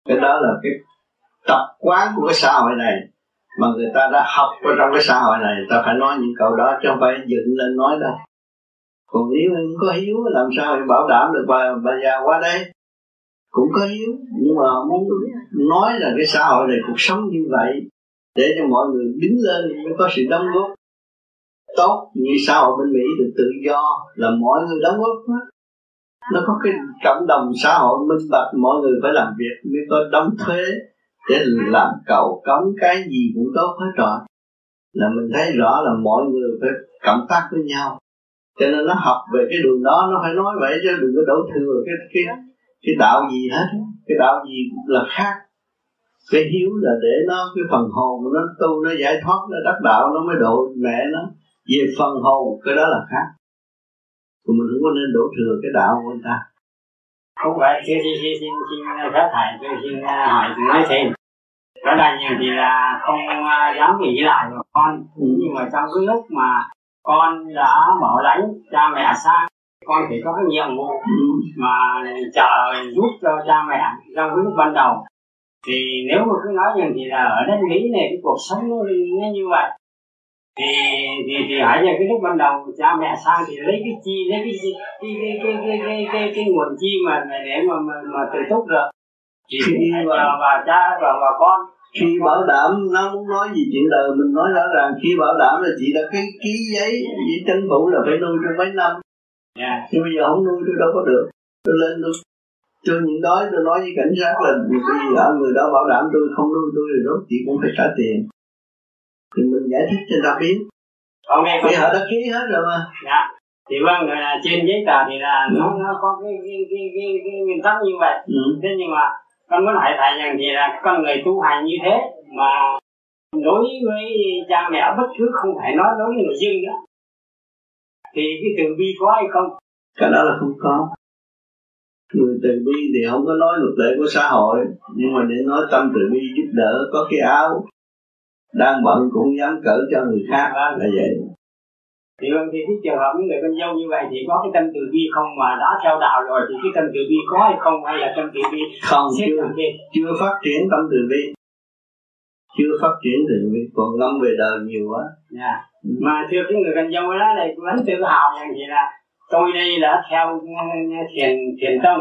Cái đó là cái tập quán của cái xã hội này mà người ta đã học ở trong cái xã hội này. Ta phải nói những câu đó chứ không phải dựng lên nói đâu. Còn nếu không có hiếu làm sao thì bảo đảm được bà, bà già qua đây? Cũng có hiếu nhưng mà muốn nói là cái xã hội này cuộc sống như vậy để cho mọi người đứng lên mới có sự đóng góp. Tốt như xã hội bên Mỹ được tự do là mọi người đóng góp hết. Nó có cái cộng đồng xã hội minh bạch, mọi người phải làm việc mới có đóng thuế để làm cầu cống cái gì cũng tốt hết rồi. Là mình thấy rõ là mọi người phải cộng tác với nhau. Cho nên nó học về cái đường đó, nó phải nói vậy chứ đừng có đổ thừa cái cái cái đạo gì hết. Cái đạo gì là khác cái hiếu là để nó cái phần hồn nó tu nó giải thoát nó đắc đạo nó mới độ mẹ nó về phần hồn. Cái đó là khác. Còn mình không có nên đổ thừa cái đạo của người ta. Không phải xin xin xin xin xin phép thầy tôi xin hỏi nói thêm. Ở đây nhiều thì là không à, dám nghĩ lại của con. Ừ. nhưng mà trong cái lúc mà con đã bảo lãnh cha mẹ sang con phải có cái nhiệm vụ ừ. mà trợ giúp cho cha mẹ trong cái lúc ban đầu thì nếu mà cứ nói rằng thì là ở đất mỹ này cái cuộc sống nó, nó như vậy. Thì thì thì hãy giờ cái lúc ban đầu cha mẹ sang thì lấy cái chi lấy cái cái cái cái cái cái, cái, cái nguồn chi mà để mà mà, mà tự túc được. Thì và, và cha và và con. Khi bảo đảm nó muốn nói gì chuyện đời mình nói rõ ràng. Khi bảo đảm là chị đã cái ký giấy với tranh phủ là phải nuôi trong mấy năm. Yeah. Dạ. nhưng bây giờ không nuôi tôi đâu có được. Tôi lên tôi tôi những đó tôi nói với cảnh sát là vì ở người đó bảo đảm tôi không nuôi tôi thì rốt chị cũng phải trả tiền. Thì mình giải thích cho ta biết. Ok vì họ đã ký hết rồi mà. Dạ. Thì vâng là trên giấy tờ thì là nó nó có cái cái cái cái, cái nguyên tắc như vậy. Ừ. thế nhưng mà con muốn hỏi thầy rằng thì là con người tu hành như thế mà đối với cha mẹ bất cứ không phải nói đối với người dân nữa thì cái từ bi có hay không? Cái đó là không có người từ bi thì không có nói luật lệ của xã hội nhưng mà để nói tâm từ bi giúp đỡ có cái áo đang bận cũng dám cỡ cho người khác là vậy. Thì vâng thì cái trường hợp những người con dâu như vậy thì có cái tâm từ bi không mà đã theo đạo rồi thì cái tâm từ bi có hay không hay là tâm từ bi không chưa. chưa phát triển tâm từ bi. Chưa phát triển từ bi. Còn ngâm về đời nhiều quá. Yeah. Dạ. mà thưa cái người con dâu đó này vẫn tự hào rằng gì là tôi đây đã theo thiền thiền tông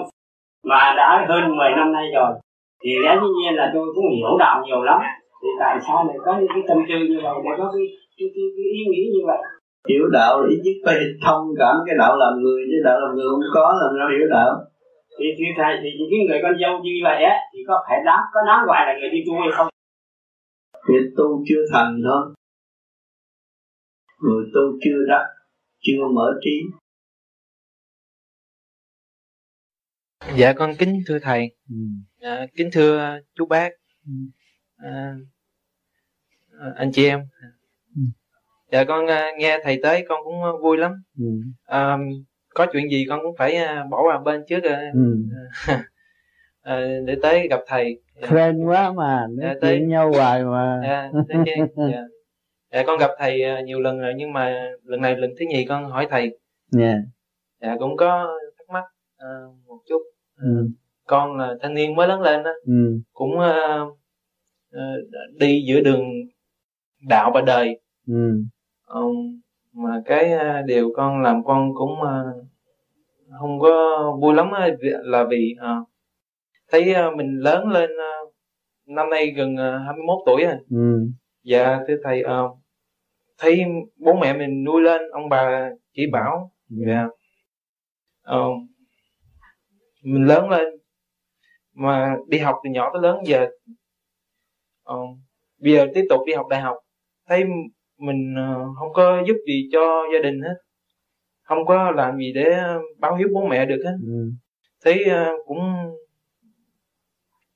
mà đã hơn 10 năm nay rồi. Thì lẽ dĩ nhiên là tôi cũng hiểu đạo nhiều lắm. Thì tại sao lại có những cái tâm tư như vậy? Để có cái cái, cái, cái ý nghĩ như vậy? Hiểu đạo ít nhất phải thông cảm cái đạo làm người chứ đạo làm người không có làm sao hiểu đạo? Thì thì thầy thì cái người con dâu như vậy á thì có phải đáng có đáng gọi là người đi tu hay không? Người tu chưa thành thôi. Người tu chưa đắc chưa mở trí dạ con kính thưa thầy ừ. à, kính thưa chú bác ừ. à, anh chị em ừ. dạ con à, nghe thầy tới con cũng vui lắm ừ. à, có chuyện gì con cũng phải à, bỏ qua bên trước à, ừ. à, để tới gặp thầy friend quá mà nói dạ, tới nhau hoài mà dạ, dạ. dạ con gặp thầy nhiều lần rồi nhưng mà lần này lần thứ nhì con hỏi thầy yeah. dạ cũng có thắc mắc uh, chút ừ. con là thanh niên mới lớn lên đó ừ. cũng uh, uh, đi giữa đường đạo và đời ừ. um, mà cái uh, điều con làm con cũng uh, không có vui lắm là vì uh, thấy uh, mình lớn lên uh, năm nay gần uh, 21 tuổi rồi ừ. dạ thưa thầy uh, thấy bố mẹ mình nuôi lên ông bà chỉ bảo ừ. dạ uh, mình lớn lên. Mà đi học từ nhỏ tới lớn giờ uh, bây giờ tiếp tục đi học đại học thấy mình uh, không có giúp gì cho gia đình hết. Không có làm gì để báo hiếu bố mẹ được hết. Ừ. thấy uh, cũng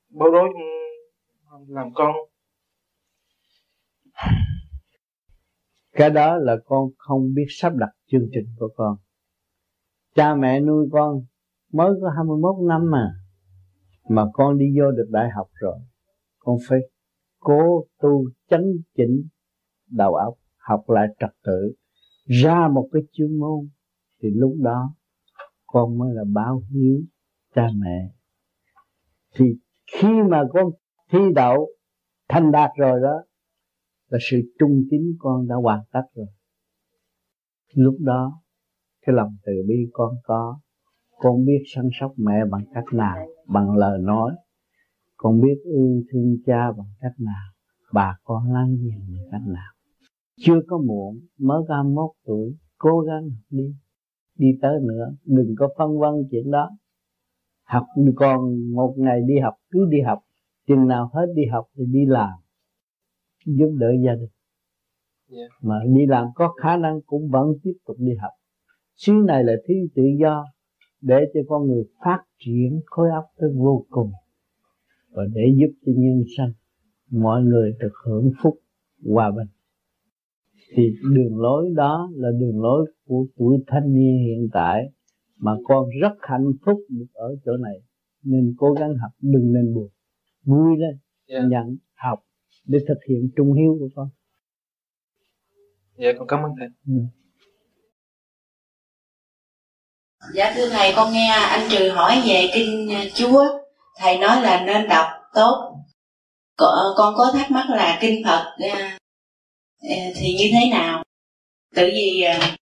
bối rối làm con. Cái đó là con không biết sắp đặt chương trình của con. Cha mẹ nuôi con mới có 21 năm mà mà con đi vô được đại học rồi. Con phải cố tu chấn chỉnh đầu óc, học lại trật tự ra một cái chuyên môn. Thì lúc đó, con mới là báo hiếu cha mẹ. Thì khi mà con thi đậu, thành đạt rồi đó, là sự trung tín con đã hoàn tất rồi. Lúc đó, cái lòng từ bi con có con biết săn sóc mẹ bằng cách nào bằng lời nói. Con biết yêu thương cha bằng cách nào bà con láng giềng bằng cách nào. Chưa có muộn mới có 21 tuổi cố gắng học đi. Đi tới nữa đừng có phân vân chuyện đó. Học còn một ngày đi học cứ đi học. Chừng nào hết đi học thì đi làm giúp đỡ gia đình. Yeah. Mà đi làm có khả năng cũng vẫn tiếp tục đi học. Xứ này là thứ tự do để cho con người phát triển khối óc tới vô cùng và để giúp cho nhân sanh mọi người được hưởng phúc hòa bình. Thì đường lối đó là đường lối của tuổi thanh niên hiện tại mà con rất hạnh phúc được ở chỗ này. Nên cố gắng học đừng nên buồn. Vui lên yeah. nhận học để thực hiện trung hiếu của con. Dạ con cảm ơn thầy. Ừ. Dạ thưa thầy con nghe anh Trừ hỏi về kinh Chúa. Thầy nói là nên đọc tốt. Con có thắc mắc là kinh Phật à, à, thì như thế nào? Tự vì à,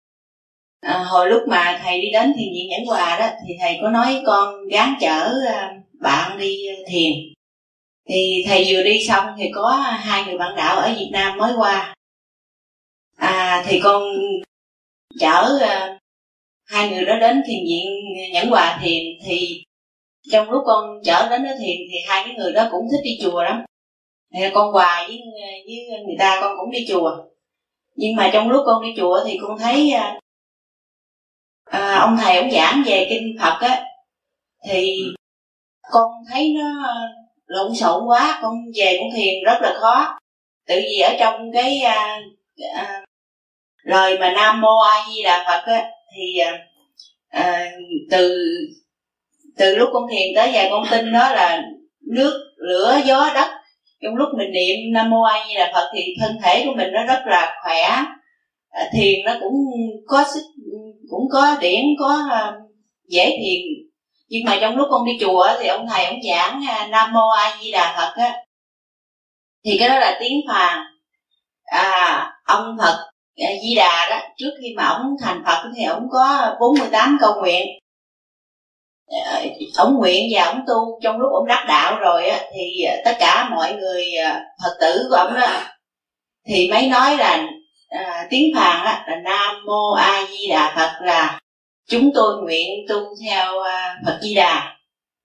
à, hồi lúc mà thầy đi đến thiền viện nhẫn hòa đó Thì thầy có nói con gán chở bạn đi thiền. Thì thầy vừa đi xong thì có hai người bạn đạo ở Việt Nam mới qua. À, Thì con chở hai người đó đến thiền viện nhẫn hòa thiền thì trong lúc con chở đến đó thiền thì hai cái người đó cũng thích đi chùa lắm. Thì con hòa với với người ta con cũng đi chùa. Nhưng mà trong lúc con đi chùa thì con thấy à, à ông thầy ông giảng về kinh phật á thì con thấy nó lộn xộn quá con về con thiền rất là khó. Tự vì ở trong cái à, à, lời mà nam mô a di đà phật á thì à, à, từ từ lúc con thiền tới giờ con tin đó là nước lửa gió đất. Trong lúc mình niệm nam mô a di đà phật thì thân thể của mình nó rất là khỏe. À, thiền nó cũng có sức cũng có điển có uh, dễ thiền. Nhưng mà trong lúc con đi chùa thì ông thầy ông giảng uh, nam mô a di đà phật á. Thì cái đó là tiếng phàn. À ông phật Dạ, di Đà đó trước khi mà ông thành Phật thì ông có 48 câu nguyện. Dạ, ông nguyện và ông tu. Trong lúc ông đắc đạo rồi á, thì à, tất cả mọi người à, phật tử của ông đó thì mấy nói là à, tiếng phàn á, là nam mô a di đà phật là chúng tôi nguyện tu theo à, phật di đà.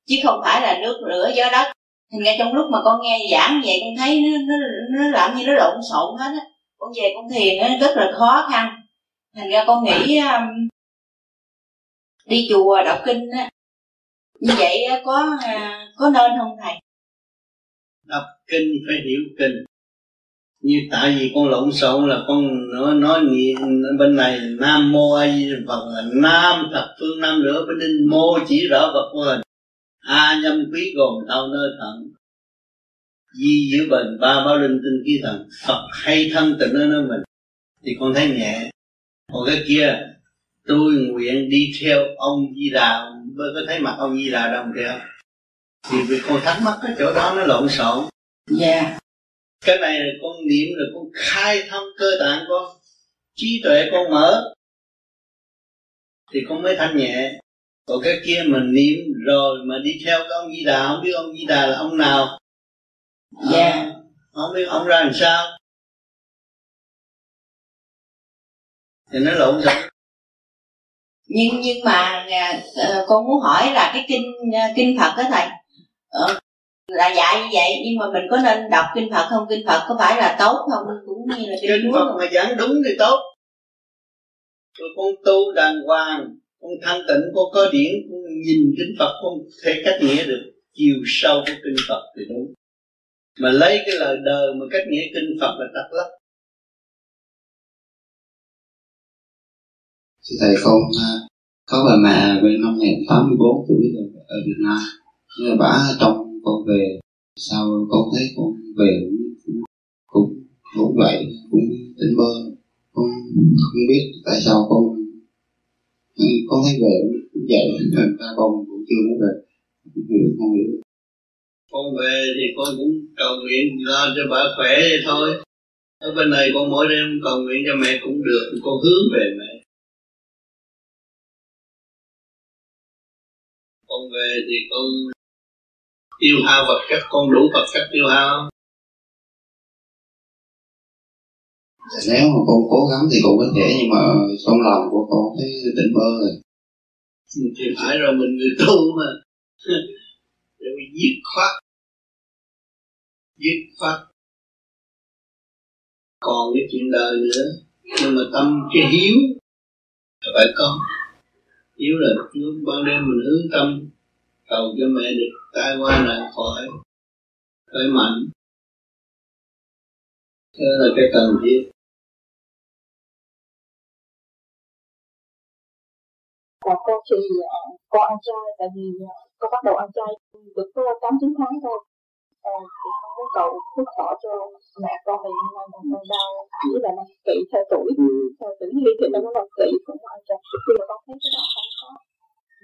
Chứ không phải là nước rửa gió đất. Thì ngay trong lúc mà con nghe giảng vậy con thấy nó nó, nó làm như nó lộn xộn hết á con về con thiền nó rất là khó khăn. Thành ra con nghĩ um, đi chùa đọc kinh á. Như vậy có à, có nên không thầy? Đọc kinh phải hiểu kinh. Như tại vì con lộn xộn là con nó nói niệm bên này nam mô a di phật là nam thập phương nam nữa bên đinh mô chỉ rõ vật vô hình a nhâm quý gồm tao nơi thận di giữa bền ba báo linh tinh khí thần. Phật hay thân tình nơi nơi mình. Thì con thấy nhẹ. Còn cái kia tôi nguyện đi theo ông di đà. Có thấy mặt ông di đà đâu kìa. Thì vì con thắc mắc cái chỗ đó nó lộn xộn. Dạ. Yeah. cái này là con niệm là con khai thông cơ tạng con. Trí tuệ con mở. Thì con mới thanh nhẹ. Còn cái kia mình niệm rồi mà đi theo cái ông di đà không biết ông di đà là ông nào dạ. Yeah. không biết ông ra làm sao. Thì nó lộn xộn. Nhưng nhưng mà uh, con muốn hỏi là cái kinh uh, kinh Phật đó thầy. Uh, là dạy như vậy nhưng mà mình có nên đọc kinh Phật không? Kinh Phật có phải là tốt không? Cũng như là kinh, kinh Phật mà giảng đúng thì tốt. Rồi con tu đàng hoàng con thanh tịnh con có điển con nhìn kinh Phật con thể cách nghĩa được. Chiều sâu của kinh Phật thì đúng mà lấy cái lời đời mà cách nghĩa kinh Phật là tắt lắm. Thầy con à, có bà mẹ về năm 84 tuổi rồi ở Việt Nam. Nhưng mà bà trong con về sau con thấy con về cũng cũng cũng vậy, cũng tỉnh bơ, con không biết tại sao con con thấy về cũng vậy nên ra con cũng chưa muốn về. Không hiểu không hiểu con về thì con cũng cầu nguyện lo cho bà khỏe vậy thôi. Ở bên này con mỗi đêm cầu nguyện cho mẹ cũng được con hướng về mẹ. Con về thì con tiêu hao vật chất con đủ vật chất tiêu hao nếu mà con cố gắng thì cũng có thể nhưng mà trong lòng của con thấy tỉnh bơ rồi. Thì phải rồi mình người tu mà bị giết khoát giết khoát còn cái chuyện đời nữa. Nhưng mà tâm cái hiếu phải có. Hiếu là lúc ban đêm mình hướng tâm, cầu cho mẹ được tai qua nạn khỏi khỏe mạnh. Đó là cái cần thiết. Dạ cô thì có ăn chơi tại vì con bắt đầu ăn chay được có tám chín tháng thôi. À, thì con muốn cầu thuốc thọ cho mẹ con vì năm nay mà con đau chỉ là nó kỵ theo tuổi. Ừ. theo tử vi thì nó là kỵ cũng ăn chay. Nhưng mà con thấy cái đó không có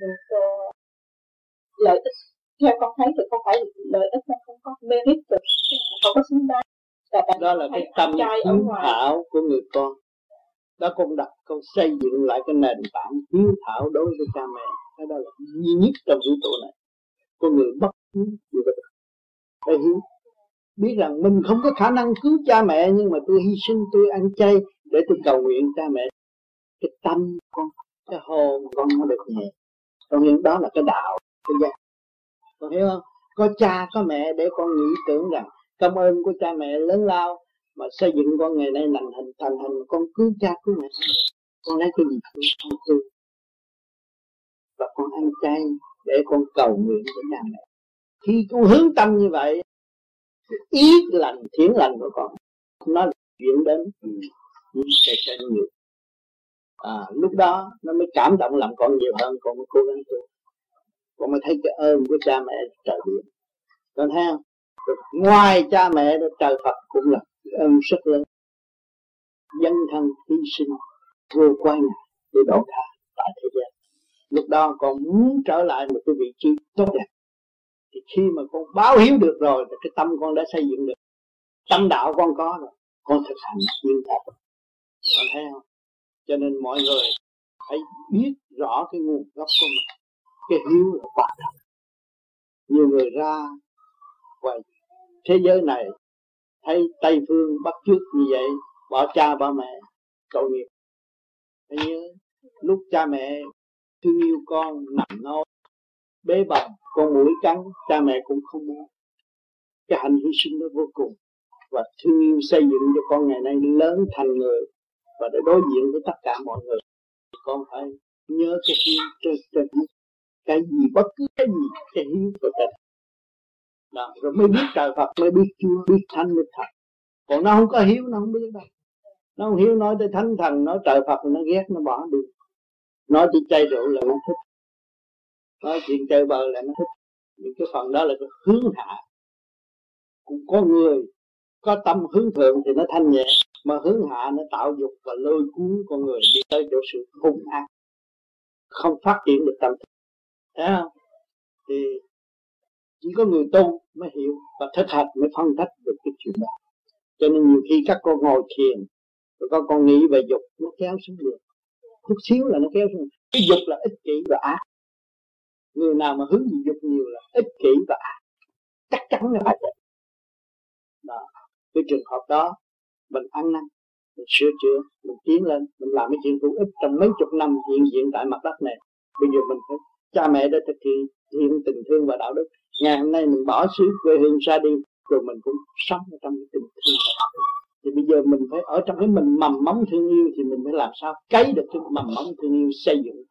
được uh, lợi ích. Theo con thấy thì không phải lợi ích nó không có merit được. Không có xứng đáng đó là cái tâm hiếu thảo của người con đó con đặt con xây dựng lại cái nền tảng hiếu thảo đối với cha mẹ. Cái đó là duy nhất trong vũ trụ này. Con người bất hiếu gì vậy phải hiếu biết rằng mình không có khả năng cứu cha mẹ, nhưng mà tôi hy sinh, tôi ăn chay để tôi cầu nguyện cha mẹ. Cái tâm con, cái hồn con nó được nhẹ. Con hiểu đó là cái đạo, cái giác. Con hiểu không? Có cha, có mẹ để con nghĩ tưởng rằng cảm ơn của cha mẹ lớn lao mà xây dựng con ngày nay thành hình thành hình con cứu cha cứu mẹ con lấy cái gì con tu và con ăn chay để con cầu nguyện cho cha mẹ. Khi con hướng tâm như vậy ý lành thiện lành của con nó chuyển đến những cái cái nhiều. À, lúc đó nó mới cảm động làm con nhiều hơn con mới cố gắng tu. Con mới thấy cái ơn của cha mẹ trời biển. Con thấy không? Rồi ngoài cha mẹ trời Phật cũng là ơn rất lớn. Dân thân hy sinh, vô quan để độ tha tại thế gian. Lúc đó còn muốn trở lại một cái vị trí tốt đẹp. Thì khi mà con báo hiếu được rồi, thì cái tâm con đã xây dựng được. Tâm đạo con có rồi, con thực hành nguyên thật con thấy không? Cho nên mọi người hãy biết rõ cái nguồn gốc của mình. Cái hiếu là quan trọng nhiều người ra ngoài thế giới này thấy tây phương bắt chước như vậy bỏ cha bỏ mẹ tội nghiệp hãy nhớ, lúc cha mẹ thương yêu con nằm nôi bế bồng con mũi cắn cha mẹ cũng không muốn. Cái hành hy sinh nó vô cùng. Và thương yêu xây dựng cho con ngày nay lớn thành người và để đối diện với tất cả mọi người. Con phải nhớ cái hiếu trên trên cái gì, bất cứ cái gì, cái hiếu của tình đó, rồi mới biết trời Phật mới biết chưa biết thanh biết Thật còn nó không có hiếu nó không biết đâu nó không hiếu nói tới Thánh Thần nói trời Phật nó ghét nó bỏ đi. Nói chỉ chay rượu là nó thích. Nói chuyện chơi bờ là nó thích. Những cái phần đó là cái hướng hạ. Cũng có người có tâm hướng thượng thì nó thanh nhẹ mà hướng hạ nó tạo dục và lôi cuốn con người đi tới chỗ sự hung ác không phát triển được tâm thức. Thấy không? Thì chỉ có người tu mới hiểu và thực hành, mới phân tích được cái chuyện đó. Cho nên nhiều khi các con ngồi thiền, rồi các con nghĩ về dục, nó kéo xuống được. Chút xíu là nó kéo xuống cái dục là ích kỷ và ác. Người nào mà hướng về dục nhiều là ích kỷ và ác. Chắc chắn là phải vậy. Đó. Cái trường hợp đó, mình ăn năn, mình sửa chữa, mình tiến lên, mình làm cái chuyện hữu ích trong mấy chục năm hiện diện tại mặt đất này, bây giờ mình phải, cha mẹ đã thực hiện hiện tình thương và đạo đức ngày hôm nay mình bỏ xứ quê hương ra đi rồi mình cũng sống ở trong cái tình thương thì bây giờ mình phải ở trong cái mình mầm móng thương yêu thì mình phải làm sao cấy được cái mầm móng thương yêu xây dựng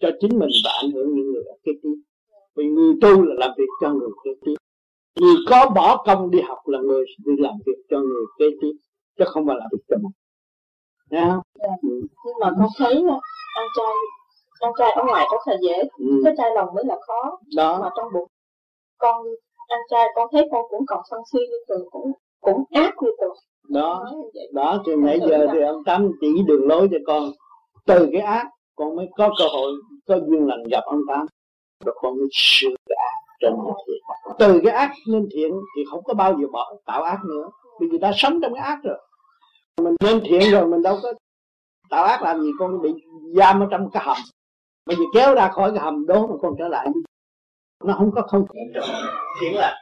cho chính mình và ảnh hưởng những người kế tiếp vì người tu là làm việc cho người kế tiếp người có bỏ công đi học là người đi làm việc cho người kế tiếp chứ không phải làm việc cho mình Thấy không? Yeah. Dạ. Ừ. nhưng mà con thấy ăn chay ăn chay ở ngoài rất là dễ ừ. cái chay lòng mới là khó đó mà trong bụng con ăn chay con thấy con cũng còn sân si như thường cũng cũng ác như thường đó đó từ nãy giờ thì ông tám chỉ đường lối cho con. Từ cái ác con mới có cơ hội có duyên lành gặp ông tám rồi con mới sửa cái ác trên cái thiện từ cái ác nên thiện thì không có bao giờ bỏ tạo ác nữa. Vì người ta sống trong cái ác rồi. Mình nên thiện rồi mình đâu có tạo ác làm gì. Con bị giam ở trong cái hầm. Bây giờ kéo ra khỏi cái hầm đó mà con trở lại nó không có không? Thiện lành.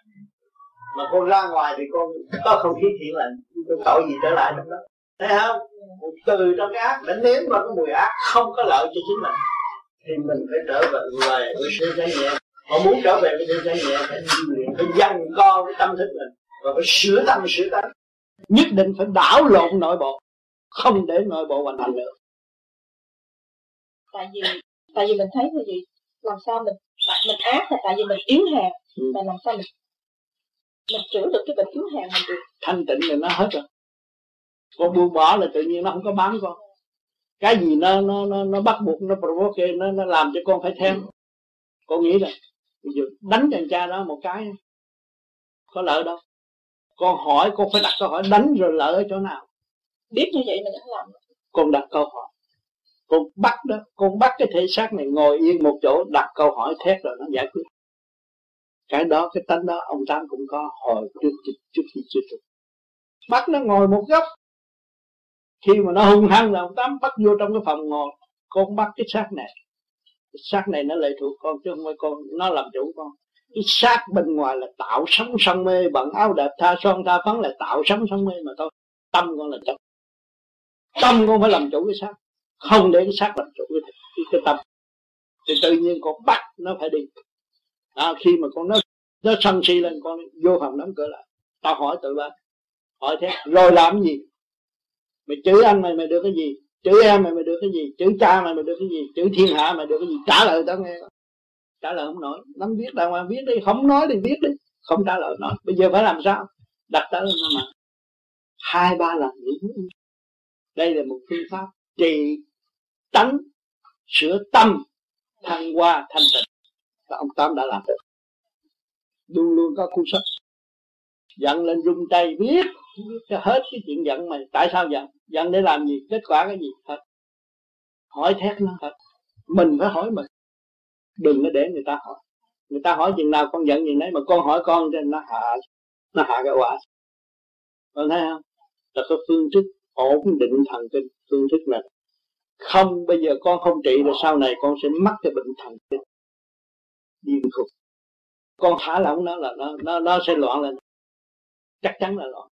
Mà con ra ngoài thì con có không khí thiện lành con tội gì trở lại trong đó. Thấy không? Từ trong cái ác đã nếm vào cái mùi ác không có lợi cho chính mình. Thì mình phải trở về về với sự chánh nhẹ. Họ muốn trở về với sự chánh nhẹ phải luyện phải dằn co cái tâm thức mình và phải sửa tâm sửa tánh. Nhất định phải đảo lộn nội bộ không để nội bộ hoàn thành được tại vì tại vì mình thấy như vậy làm sao mình mình ác là tại vì mình yếu hèn. Ừ. mà làm sao mình mình chữa được cái bệnh yếu hèn mình được. Thanh tịnh thì nó hết rồi. Con buông bỏ là tự nhiên nó không có bám con. Cái gì nó nó nó, nó bắt buộc nó provoke nó nó làm cho con phải theo. Con nghĩ là bây giờ đánh thằng cha đó một cái có lợi đâu. Con hỏi con phải đặt câu hỏi đánh rồi lợi ở chỗ nào? Biết như vậy mình đã làm. Con đặt câu hỏi con bắt đó con bắt cái thể xác này ngồi yên một chỗ đặt câu hỏi thét rồi nó giải quyết. Cái đó cái tánh đó ông tám cũng có hồi trước trước, trước khi chưa trực bắt nó ngồi một góc. Khi mà nó hung hăng là ông tám bắt vô trong cái phòng ngồi. Con bắt cái xác này. Cái xác này nó lệ thuộc con chứ không phải con nó làm chủ con. Cái xác bên ngoài là tạo sống sân mê bận áo đẹp tha son tha phấn là tạo sống sân mê mà thôi. Tâm con là chấp tâm con phải làm chủ cái xác không để cái xác làm chủ cái, cái, cái tâm. Thì tự nhiên con bắt nó phải đi. À, khi mà con nó nó sân si lên con vô phòng đóng cửa lại. Tao hỏi tự ba hỏi thế rồi làm gì? Mày chửi anh mày mày được cái gì? Chửi em mày mày được cái gì? Chửi cha mày mày được cái gì? Chửi thiên hạ mày được cái gì? Trả lời tao nghe. Trả lời không nổi nắm viết đàng hoàng viết đi. Không nói thì viết đi. Không trả lời nói. Bây giờ phải làm sao? Đặt tới lên mà. Hai ba lần. Những đây là một phương pháp trị tánh sửa tâm thăng hoa thanh tịnh. Và ông tám đã làm được. Luôn luôn có cuốn sách giận lên rung tay biết cho hết cái chuyện giận mày tại sao giận? Giận để làm gì? Kết quả cái gì? Thật. Hỏi thét nó. Thật. Mình phải hỏi mình. Đừng có để người ta hỏi. Người ta hỏi chừng nào con giận gì nấy, mà con hỏi con thì nó hạ nó hạ cái quả. Con thấy không? Là có phương thức ổn định thần kinh. Phương thức này không bây giờ con không trị rồi sau này con sẽ mắc cái bệnh thần kinh. Điên khùng. Con thả lỏng nó là nó nó nó sẽ loạn lên. Chắc chắn là loạn.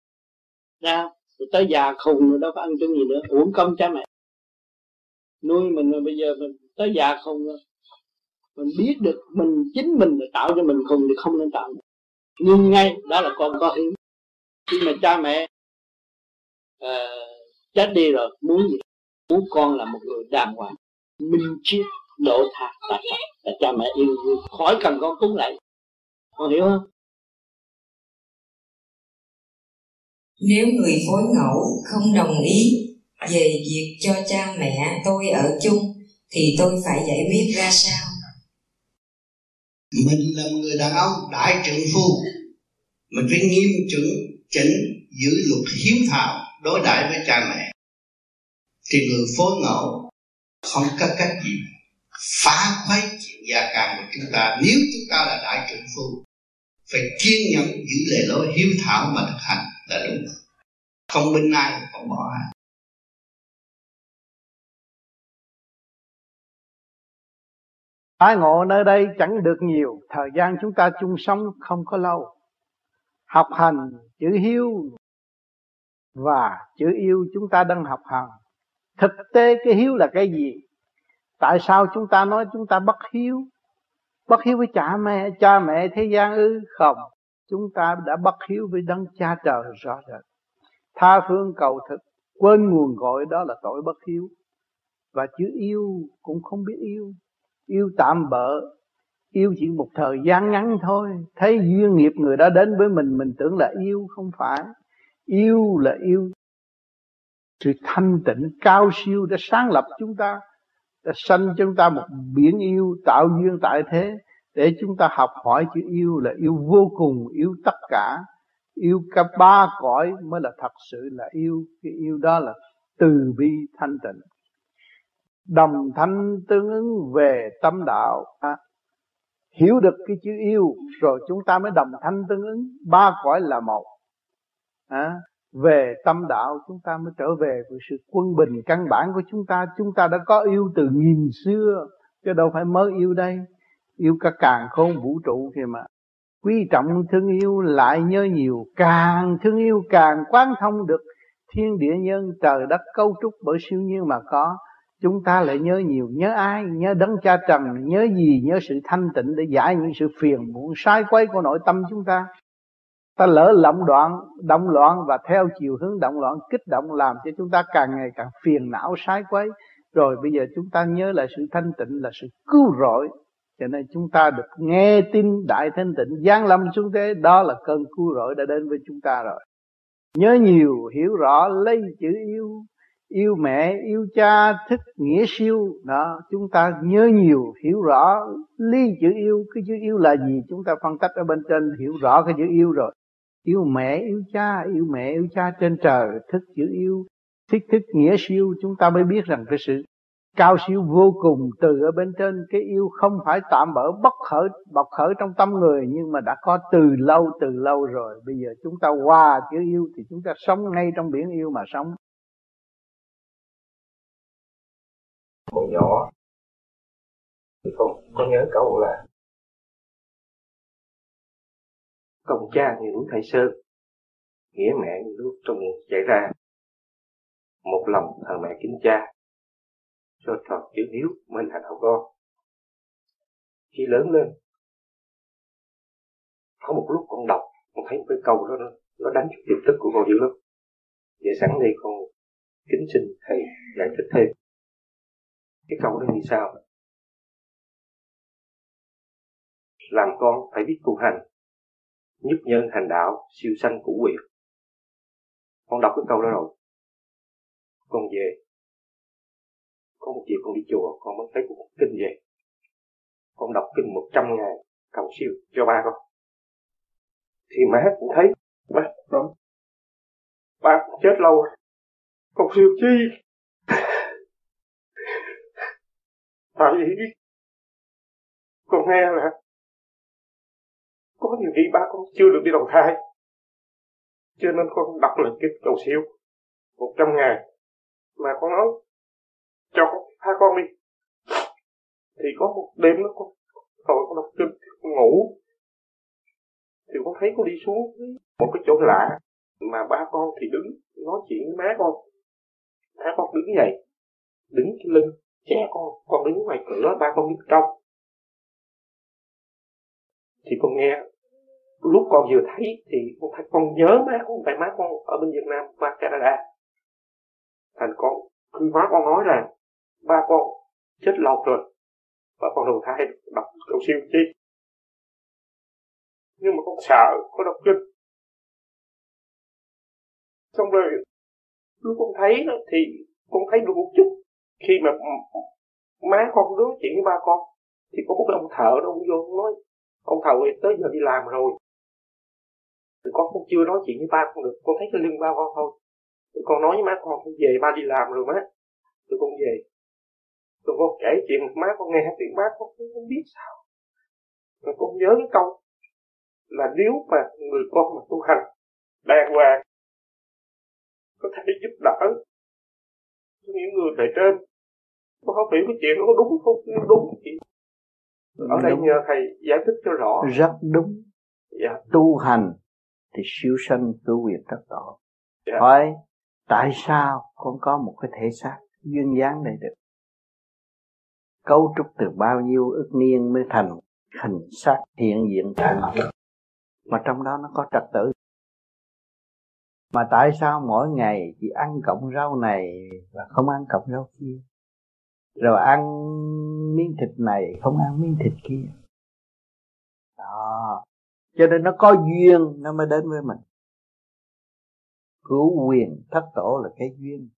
Ra rồi tới già khùng rồi đâu có ăn chung gì nữa. Uổng công cha mẹ. Nuôi mình rồi bây giờ mình tới già khùng rồi. Mình biết được mình chính mình là tạo cho mình khùng thì không nên tạo nhưng ngay đó là con có hiếu khi mà cha mẹ uh, chết đi rồi muốn gì? Muốn con là một người đàng hoàng minh triết độ tha là, là cha mẹ yêu khỏi cần con cúng lại. Con hiểu không? Nếu người phối ngẫu không đồng ý về việc cho cha mẹ tôi ở chung thì tôi phải giải quyết ra sao? Mình là một người đàn ông đại trượng phu. Mình phải nghiêm chuẩn chỉnh giữ luật hiếu thảo đối đãi với cha mẹ thì người phối ngẫu không có cách gì phá khuấy chuyện gia càng của chúng ta nếu chúng ta là đại trưởng phu phải kiên nhẫn giữ lệ lối hiếu thảo mà thực hành là đúng không bên ai không bỏ ai Ái ngộ nơi đây chẳng được nhiều, thời gian chúng ta chung sống không có lâu. Học hành chữ hiếu và chữ yêu chúng ta đang học hành. Thực tế cái hiếu là cái gì? Tại sao chúng ta nói chúng ta bất hiếu? Bất hiếu với cha mẹ, cha mẹ thế gian ư? Không, chúng ta đã bất hiếu với đấng cha trời rõ rệt. Tha phương cầu thực, quên nguồn gọi đó là tội bất hiếu. Và chữ yêu cũng không biết yêu yêu tạm bỡ yêu chỉ một thời gian ngắn thôi thấy duyên nghiệp người đó đến với mình mình tưởng là yêu không phải yêu là yêu sự thanh tịnh cao siêu đã sáng lập chúng ta đã sanh chúng ta một biển yêu tạo duyên tại thế để chúng ta học hỏi chữ yêu là yêu vô cùng yêu tất cả yêu cả ba cõi mới là thật sự là yêu. Cái yêu đó là từ bi thanh tịnh. Đồng thanh tương ứng về tâm đạo à, hiểu được cái chữ yêu rồi chúng ta mới đồng thanh tương ứng. Ba cõi là một à, về tâm đạo chúng ta mới trở về với sự quân bình căn bản của chúng ta. Chúng ta đã có yêu từ nghìn xưa, chứ đâu phải mới yêu đây. Yêu cả càng khôn vũ trụ kìa mà. Quý trọng thương yêu lại nhớ nhiều, càng thương yêu càng quán thông được. Thiên địa nhân, trời đất cấu trúc bởi siêu nhiên mà có. Chúng ta lại nhớ nhiều, nhớ ai? Nhớ đấng cha trần, nhớ gì? Nhớ sự thanh tịnh để giải những sự phiền muộn, sai quấy của nội tâm chúng ta ta lỡ lộng đoạn động loạn và theo chiều hướng động loạn, kích động làm cho chúng ta càng ngày càng phiền não, sái quấy. Rồi bây giờ chúng ta nhớ lại sự thanh tịnh là sự cứu rỗi. Cho nên chúng ta được nghe tin đại thanh tịnh giáng lâm xuống thế. Đó là cơn cứu rỗi đã đến với chúng ta rồi. Nhớ nhiều, hiểu rõ, lấy chữ yêu. Yêu mẹ, yêu cha thích nghĩa siêu. Đó, chúng ta nhớ nhiều, hiểu rõ. Lý chữ yêu, cái chữ yêu là gì? Chúng ta phân tích ở bên trên, hiểu rõ cái chữ yêu rồi yêu mẹ, yêu cha, yêu mẹ, yêu cha trên trời thích chữ yêu, thích thức nghĩa siêu. Chúng ta mới biết rằng cái sự cao siêu vô cùng từ ở bên trên. Cái yêu không phải tạm bỡ bất khởi, bộc khởi trong tâm người, nhưng mà đã có từ lâu từ lâu rồi. Bây giờ chúng ta qua chữ yêu thì chúng ta sống ngay trong biển yêu mà sống. Còn nhỏ thì con có nhớ câu là công cha như núi Thái Sơn nghĩa mẹ như nước trong miệng chảy ra. Một lòng thờ mẹ kính cha cho tròn chữ hiếu mới là đạo con. Khi lớn lên có một lúc con đọc con thấy một cái câu đó nó, nó đánh cho tiềm thức của con dữ lắm. Vậy sẵn đây con kính xin thầy giải thích thêm. Cái câu đó như sao làm con phải biết tu hành nhất nhân hành đạo, siêu sanh cũ quyền con đọc cái câu đó rồi. Con về. Có một chiều con đi chùa, con mới thấy một kinh về. Con đọc kinh một trăm ngày, cầu siêu cho ba con. Thì má cũng thấy, ba con ba chết lâu rồi. Con siêu chi? Tại vì con nghe là có nhiều khi ba con chưa được đi đầu thai. Cho nên con đọc lại cái cầu siêu. Một trăm ngày mà con nói, cho con tha con đi. Thì có một đêm đó con hồi con đọc kinh, con ngủ. Thì con thấy con đi xuống một cái chỗ lạ mà ba con thì đứng nói chuyện với má con. Má con đứng vậy đứng cái lưng, che con. Con đứng ngoài cửa, ba con đứng trong thì con nghe lúc con vừa thấy thì con thấy con nhớ má con tại má con ở bên Việt Nam qua Canada. Thành con khi má con nói là ba con chết lâu rồi và con đầu thai đọc cầu siêu chi. Nhưng mà con sợ con đọc kinh. Xong rồi lúc con thấy đó, thì con thấy được một chút. Khi mà má con nói chuyện với ba con thì có một cái ông thợ đó ông vô nói ông thầu ấy tới giờ đi làm rồi. Thì con cũng chưa nói chuyện với ba con được. Con thấy cái lưng ba con thôi. Thì con nói với má con con về, ba đi làm rồi má. Tụi con về. Tụi con kể chuyện má con nghe thì má con cũng không biết sao. Rồi con nhớ cái câu là nếu mà người con mà tu hành đàng hoàng, có thể giúp đỡ những người bề trên. Con không hiểu cái chuyện nó có đúng không? Đúng thì ở đây nhờ thầy giải thích cho rõ. Rất đúng. Dạ. tu hành thì siêu sanh cứu quyền tất tổ dạ. hỏi tại sao con có một cái thể xác duyên dáng này được? Cấu trúc từ bao nhiêu ức niên mới thành hình xác hiện diện tại mặt mà trong đó nó có trật tự. Mà tại sao mỗi ngày chỉ ăn cọng rau này và không ăn cọng rau kia? Rồi ăn miếng thịt này, không ăn miếng thịt kia. Đó. Cho nên nó có duyên, nó mới đến với mình. Cứu quyền thất tổ là cái duyên.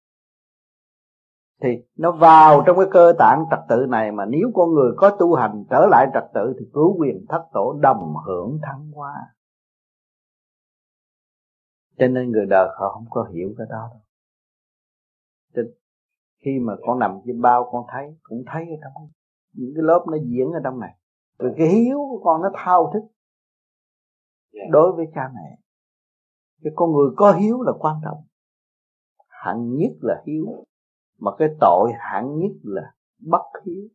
Thì nó vào trong cái cơ tạng trật tự này mà nếu con người có tu hành trở lại trật tự thì cứu quyền thất tổ đồng hưởng thăng hoa. Cho nên người đời họ không có hiểu cái đó đâu. Cho khi mà con nằm trên bao con thấy, cũng thấy ở trong những cái lớp nó diễn ở trong này. Rồi cái hiếu của con nó thao thức yeah. đối với cha mẹ. Cái con người có hiếu là quan trọng. Hạng nhất là hiếu. Mà cái tội hạng nhất là bất hiếu.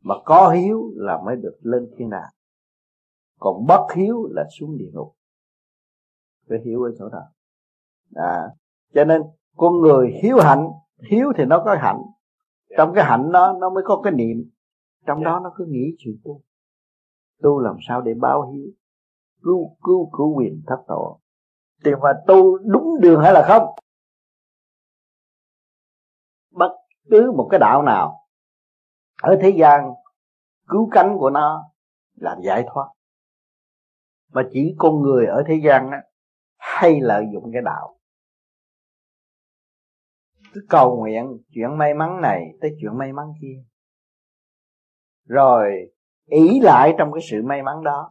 Mà có hiếu là mới được lên thiên đàng. Còn bất hiếu là xuống địa ngục. Phải hiểu ở chỗ đó. À, cho nên con người hiếu hạnh hiếu thì nó có hạnh trong cái hạnh đó nó mới có cái niệm. Trong đó nó cứ nghĩ chuyện tu. Tu làm sao để báo hiếu cứu cứu cứu quyền thất tổ thì mà tu đúng đường hay là không? Bất cứ một cái đạo nào ở thế gian cứu cánh của nó là giải thoát. Mà chỉ con người ở thế gian á hay lợi dụng cái đạo cứ cầu nguyện chuyện may mắn này tới chuyện may mắn kia. Rồi, ý lại trong cái sự may mắn đó,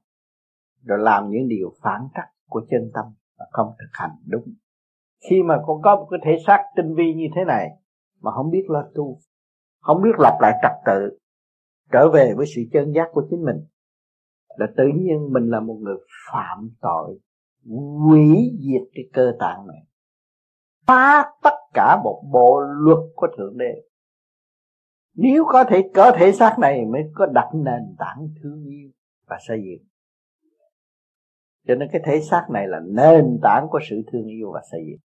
rồi làm những điều phản trắc của chân tâm và không thực hành đúng. Khi mà con có một cái thể xác tinh vi như thế này, mà không biết lo tu, không biết lập lại trật tự, trở về với sự chân giác của chính mình, là tự nhiên mình là một người phạm tội, hủy diệt cái cơ tạng này phá tất cả một bộ luật của thượng đế. Nếu có thể có thể xác này mới có đặt nền tảng thương yêu và xây dựng. Cho nên cái thể xác này là nền tảng của sự thương yêu và xây dựng.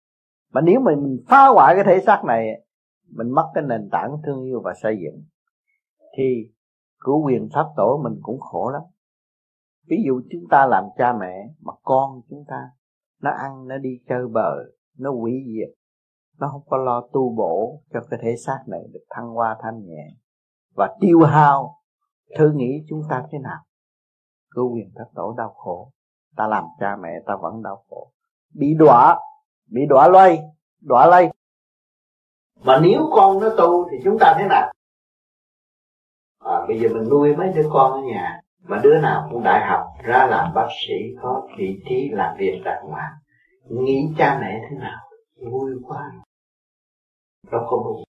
Mà nếu mà mình phá hoại cái thể xác này, mình mất cái nền tảng thương yêu và xây dựng, thì cứu quyền pháp tổ mình cũng khổ lắm. Ví dụ chúng ta làm cha mẹ mà con chúng ta nó ăn, nó đi chơi bờ nó hủy diệt. Nó không có lo tu bổ cho cái thể xác này được thăng hoa thanh nhẹ. Và tiêu hao thử nghĩ chúng ta thế nào? Cứu quyền thất tổ đau khổ. Ta làm cha mẹ ta vẫn đau khổ. Bị đọa bị đọa lây, đọa lây. Mà nếu con nó tu thì chúng ta thế nào? À, bây giờ mình nuôi mấy đứa con ở nhà. Mà đứa nào cũng đại học ra làm bác sĩ có vị trí làm việc đàng hoàng nghĩ cha mẹ thế nào vui quá. Đâu không đúng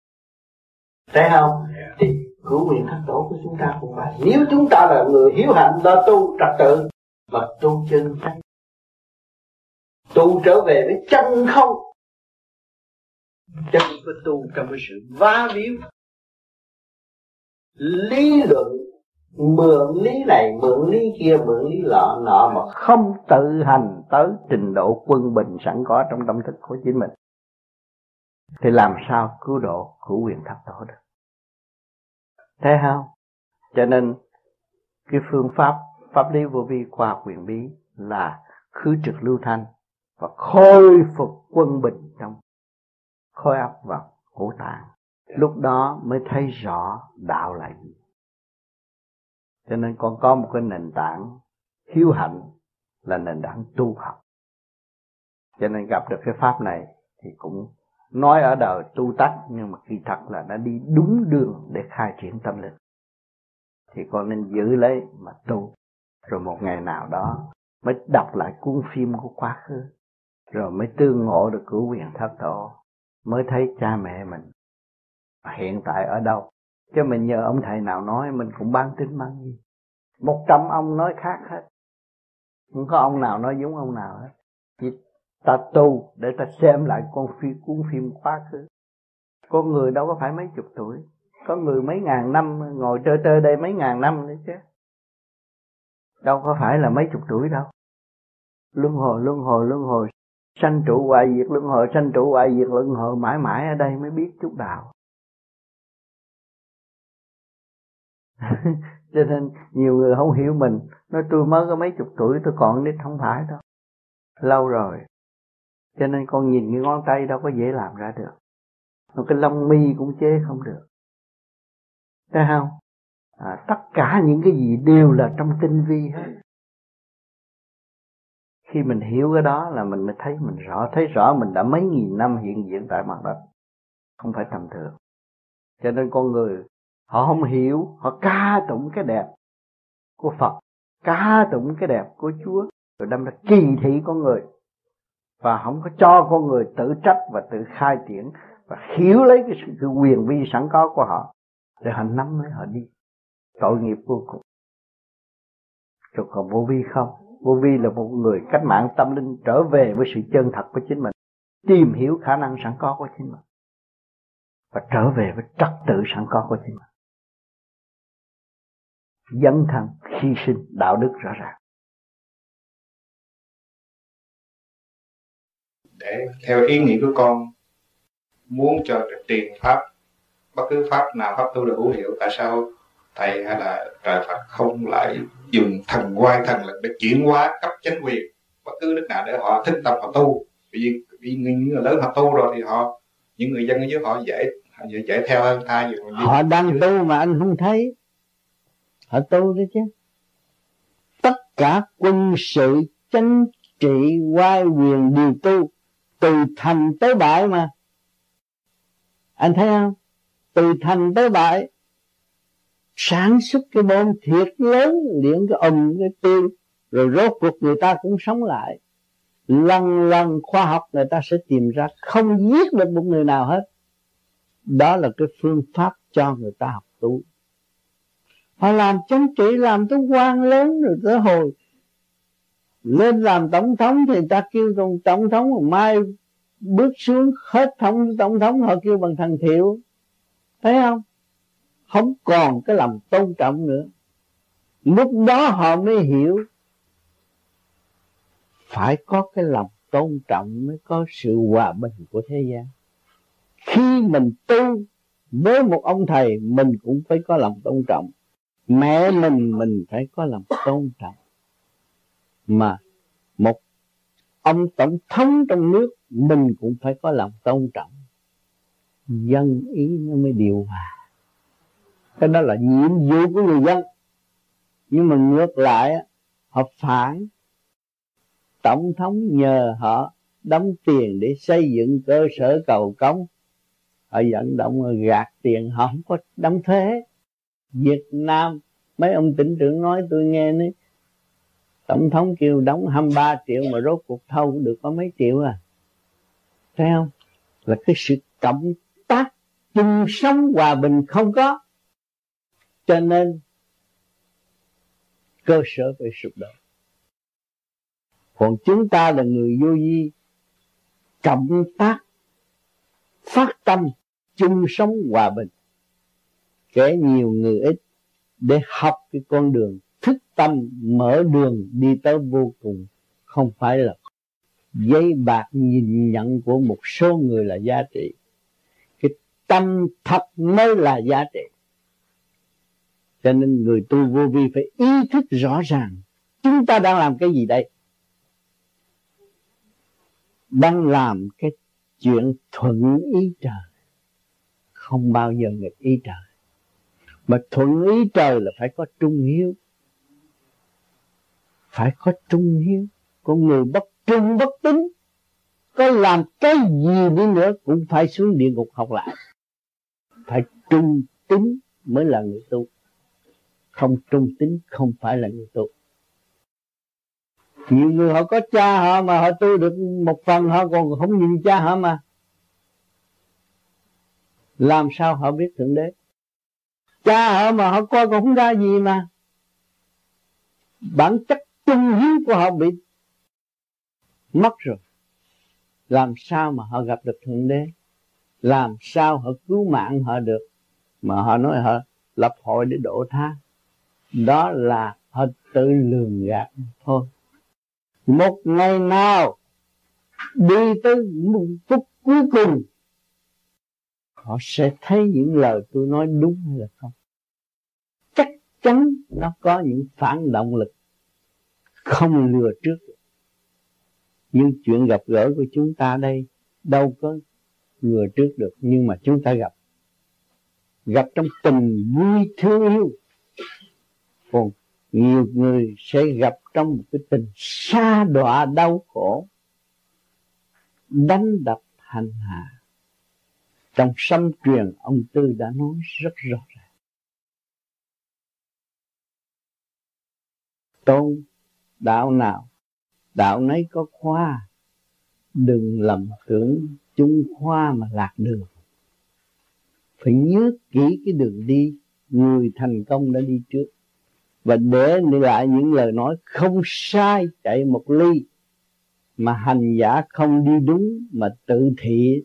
thấy không? Thì cứu nguyện thất tổ của chúng ta cũng vậy. Nếu chúng ta là người hiếu hạnh đó tu trật tự mà tu chân chánh tu trở về với chân không chân có tu trong cái sự va víu. Lý luận mượn lý này mượn lý kia mượn lý lọ nọ mà không tự hành tới trình độ quân bình sẵn có trong tâm thức của chính mình. Thì làm sao cứu độ của quyền thập tổ được? Thế không? Cho nên, cái phương pháp pháp lý vô vi qua quyền bí là khứ trực lưu thanh và khôi phục quân bình trong khối óc và ngũ tạng lúc đó mới thấy rõ đạo là gì. Cho nên con có một cái nền tảng hiếu hạnh là nền tảng tu học. Cho nên gặp được cái pháp này thì cũng nói ở đời tu tách nhưng mà kỳ thật là đã đi đúng đường để khai triển tâm linh. Thì con nên giữ lấy mà tu. Rồi một ngày nào đó mới đọc lại cuốn phim của quá khứ. Rồi mới tương ngộ được cửu quyền thất tổ. Mới thấy cha mẹ mình. Hiện tại ở đâu? Chứ mình nhờ ông thầy nào nói, mình cũng bán tính bán gì. Một trăm ông nói khác hết không có ông nào nói giống ông nào hết. Chỉ ta tu để ta xem lại con phim cuốn phim quá khứ. Con người đâu có phải mấy chục tuổi. Có người mấy ngàn năm ngồi trơ trơ đây mấy ngàn năm nữa chứ. Đâu có phải là mấy chục tuổi đâu. Luân hồi luân hồi luân hồi. Sanh trụ hoại diệt, luân hồi sanh trụ hoại diệt, luân hồi mãi mãi ở đây mới biết chút đạo. cho nên nhiều người không hiểu mình. Nói tôi mới có mấy chục tuổi tôi còn nít không phải đâu. Lâu rồi. Cho nên con nhìn cái ngón tay đâu có dễ làm ra được. Một cái lông mi cũng chế không được. Thấy không? À, tất cả những cái gì đều là trong tinh vi hết. Khi mình hiểu cái đó là mình mới thấy mình rõ. Thấy rõ mình đã mấy nghìn năm hiện diện tại mặt đất. Không phải tầm thường. Cho nên con người họ không hiểu, họ ca tụng cái đẹp của phật, ca tụng cái đẹp của chúa, rồi đâm ra kỳ thị con người. Và không có cho con người tự trách và tự khai triển và hiểu lấy cái sự cái quyền vi sẵn có của họ, để họ nắm lấy họ đi. Tội nghiệp vô cùng. Rồi còn vô vi không? Vô vi là một người cách mạng tâm linh trở về với sự chân thật của chính mình, tìm hiểu khả năng sẵn có của chính mình và trở về với trật tự sẵn có của chính mình dấn thân hy sinh đạo đức rõ ràng. Để theo ý nghĩ của con muốn cho truyền pháp bất cứ pháp nào pháp tu được hữu hiệu tại sao thầy hay là trời Phật không lại dùng thần quay thần lực để chuyển hóa cấp chính quyền? Bất cứ nước nào để họ thích tập họ tu. Vì vì những người lớn họ tu rồi thì họ những người dân ở dưới họ dễ họ dễ, dễ theo hơn thay vì họ đang tu mà anh không thấy họ tu đấy chứ. Tất cả quân sự chính trị quay quyền đều tu, từ thành tới bại mà. Anh thấy không? Từ thành tới bại, sản xuất cái bom thiệt lớn liền cái ầm cái tiêu, rồi rốt cuộc người ta cũng sống lại. Lần lần khoa học người ta sẽ tìm ra, không giết được một người nào hết. Đó là cái phương pháp cho người ta học tu họ làm chính trị làm tới quan lớn rồi tới hồi. Lên làm tổng thống thì ta kêu tổng, tổng thống mai bước xuống hết thống tổng thống họ kêu bằng thằng thiệu. Thấy không? Không còn cái lòng tôn trọng nữa. Lúc đó họ mới hiểu phải có cái lòng tôn trọng mới có sự hòa bình của thế gian. Khi mình tu với một ông thầy mình cũng phải có lòng tôn trọng mẹ mình mình phải có lòng tôn trọng. Mà một ông tổng thống trong nước, mình cũng phải có lòng tôn trọng. Dân ý nó mới điều hòa. Cái đó là nhiệm vụ của người dân. Nhưng mà ngược lại họ phản. Tổng thống nhờ họ đóng tiền để xây dựng cơ sở cầu cống họ vận động gạt tiền, họ không có đóng thuế. Việt Nam. Mấy ông tỉnh trưởng nói, tôi nghe nói tổng thống kêu đóng 23 triệu mà rốt cuộc thâu được có mấy triệu à. Thấy không? Là cái sự cộng tác chung sống hòa bình không có. Cho nên cơ sở phải sụp đổ. Còn chúng ta là người vô vi, cộng tác, phát tâm chung sống hòa bình kẻ nhiều người ít để học cái con đường thức tâm mở đường đi tới vô cùng. Không phải là giấy bạc nhìn nhận của một số người là giá trị. Cái tâm thật mới là giá trị. Cho nên người tu vô vi phải ý thức rõ ràng, chúng ta đang làm cái gì đây? Đang làm cái chuyện thuận ý trời. Không bao giờ nghịch ý trời mà thuận ý trời là phải có trung hiếu. Phải có trung hiếu. Con người bất trung bất tính có làm cái gì đi nữa cũng phải xuống địa ngục học lại. Phải trung tính mới là người tu. Không trung tính không phải là người tu. Nhiều người họ có cha họ mà họ tu được một phần, họ còn không nhìn cha họ mà. Làm sao họ biết thượng đế? Cha họ mà họ coi còn không ra gì mà. Bản chất trung hiếu của họ bị mất rồi. Làm sao mà họ gặp được thượng đế? Làm sao họ cứu mạng họ được? Mà họ nói họ lập hội để độ tha. Đó là họ tự lường gạt thôi. Một ngày nào đi tới một phút cuối cùng họ sẽ thấy những lời tôi nói đúng hay là không. Chắc chắn nó có những phản động lực không lừa trước. Nhưng chuyện gặp gỡ của chúng ta đây đâu có lừa trước được, nhưng mà chúng ta gặp. Gặp trong tình vui thương yêu. Còn nhiều người sẽ gặp trong một cái tình xa đọa đau khổ, đánh đập hành hạ trong sâm truyền, ông tư đã nói rất rõ ràng. Tôn đạo nào, đạo nấy có khoa. Đừng lầm tưởng chung khoa mà lạc đường. Phải nhớ kỹ cái đường đi. Người thành công đã đi trước. Và để lại những lời nói không sai chạy một ly. Mà hành giả không đi đúng, mà tự thị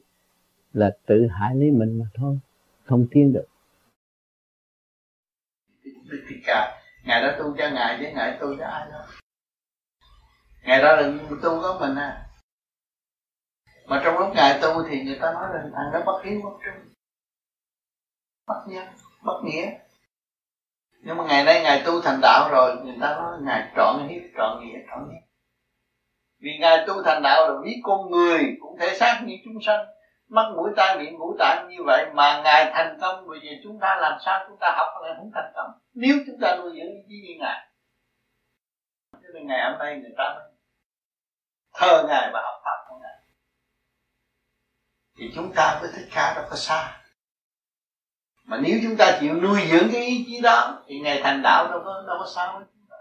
là tự hại lấy mình mà thôi, không tiến được. Thì cả ngài đã tu cho ngài chứ ngài tu cho ai đâu. Ngày đó là tu có mình à. Mà trong lúc ngài tu thì người ta nói là thằng đó bất hiếu bất trung bất nhân, bất nghĩa. Nhưng mà ngày nay ngài tu thành đạo rồi, người ta nói ngài trọn hiếp, trọn nghĩa trọn nghĩa vì ngài tu thành đạo là biết con người cũng thể xác như chúng sanh mắt mũi tai, miệng ngũ tạng như vậy mà ngài thành công bởi vì chúng ta làm sao chúng ta học lại không thành công nếu chúng ta nuôi dưỡng ý chí như ngài, cho nên ngày hôm nay người ta mới thờ ngài và học pháp của ngài. Thì chúng ta với thích ca đâu có xa. Mà nếu chúng ta chịu nuôi dưỡng cái ý chí đó, thì ngày thành đạo đâu có đâu có sao với chúng ta.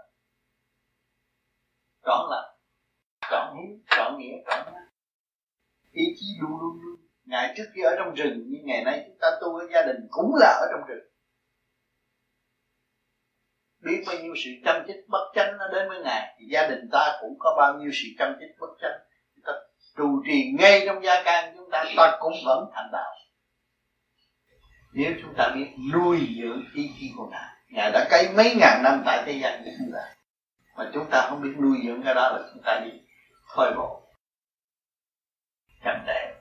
Chọn là chọn hiếu chọn nghĩa chọn ý chí luôn luôn luôn ngày trước khi ở trong rừng như ngày nay chúng ta tu ở gia đình cũng là ở trong rừng. Biết bao nhiêu sự chăm chích bất chánh nó đến với ngài, thì gia đình ta cũng có bao nhiêu sự chăm chích bất chánh. Chúng ta trụ trì ngay trong gia can chúng ta ta cũng vẫn thành đạo. Nếu chúng ta biết nuôi dưỡng ý chí của ngài ngài đã cấy mấy ngàn năm tại thế gian như chúng ta, mà chúng ta không biết nuôi dưỡng cái đó là chúng ta đi thôi bộ chẳng đẹp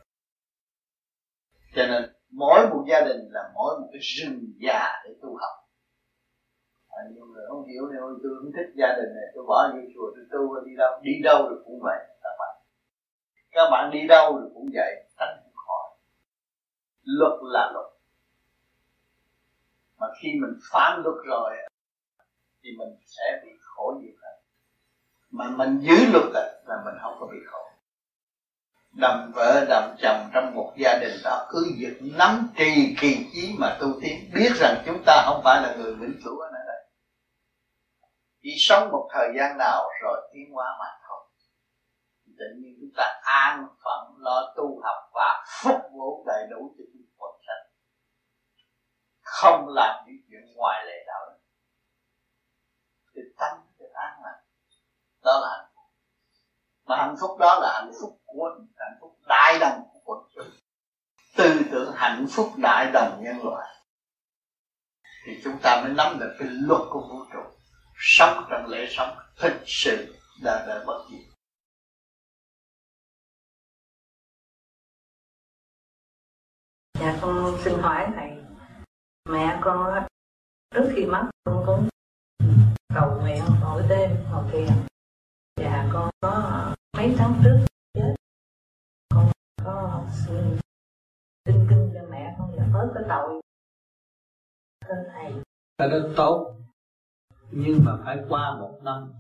cho nên mỗi một gia đình là mỗi một cái rừng già để tu học. À, nhiều người không hiểu nên tôi không thích gia đình này tôi bỏ vô chùa tôi tu đi đâu? Đi đâu được cũng vậy các bạn. Các bạn đi đâu được cũng vậy tránh khỏi. Luật là luật. Mà khi mình phán luật rồi thì mình sẽ bị khổ nhiều hơn. Mà mình giữ luật là mình không có bị khổ đầm vợ, đầm chồng trong một gia đình đó, cứ việc nắm trì kỳ chí mà tu tiến, biết rằng chúng ta không phải là người vĩnh cửu ở nơi đây. Chỉ sống một thời gian nào rồi tiến hóa mà thôi. Tự nhiên chúng ta an phận lo tu học và phục vụ đầy đủ cho chúng quần sanh. Không làm những chuyện ngoài lệ đạo. Đức thì tâm được an lành. Đó là hạnh phúc. Mà hạnh phúc đó là hạnh phúc của hạnh phúc đại đồng của quần chúng tư tưởng hạnh phúc đại đồng nhân loại. Thì chúng ta mới nắm được cái luật của vũ trụ. Sống trong lễ sống, thực sự đời đời bất diệt. Dạ con xin hỏi thầy, mẹ con trước khi mất con cũng cầu nguyện mỗi đêm một thiền và dạ, con có mấy tháng trước tội. Thưa thầy. Cái đó tốt nhưng mà phải qua một năm.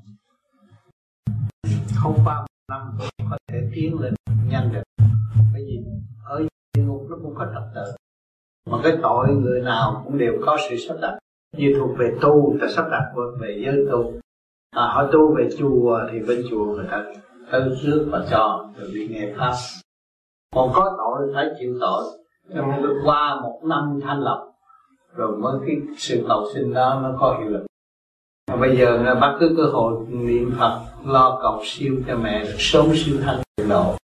Không qua một năm có thể tiến lên nhanh được. Bởi vì ở địa ngục nó cũng có trật tự. Mà cái tội người nào cũng đều có sự sắp đặt. Như thuộc về tu ta sắp đặt về giới tu. À, họ tu về chùa thì bên chùa người ta tới trước và cho rồi đi nghe pháp. Còn có tội phải chịu tội trong nên qua một năm thanh lọc rồi mới cái sự cầu sinh đó nó có hiệu lực. Và bây giờ bắt cứ cơ hội niệm Phật lo cầu siêu cho mẹ được sớm siêu thanh độ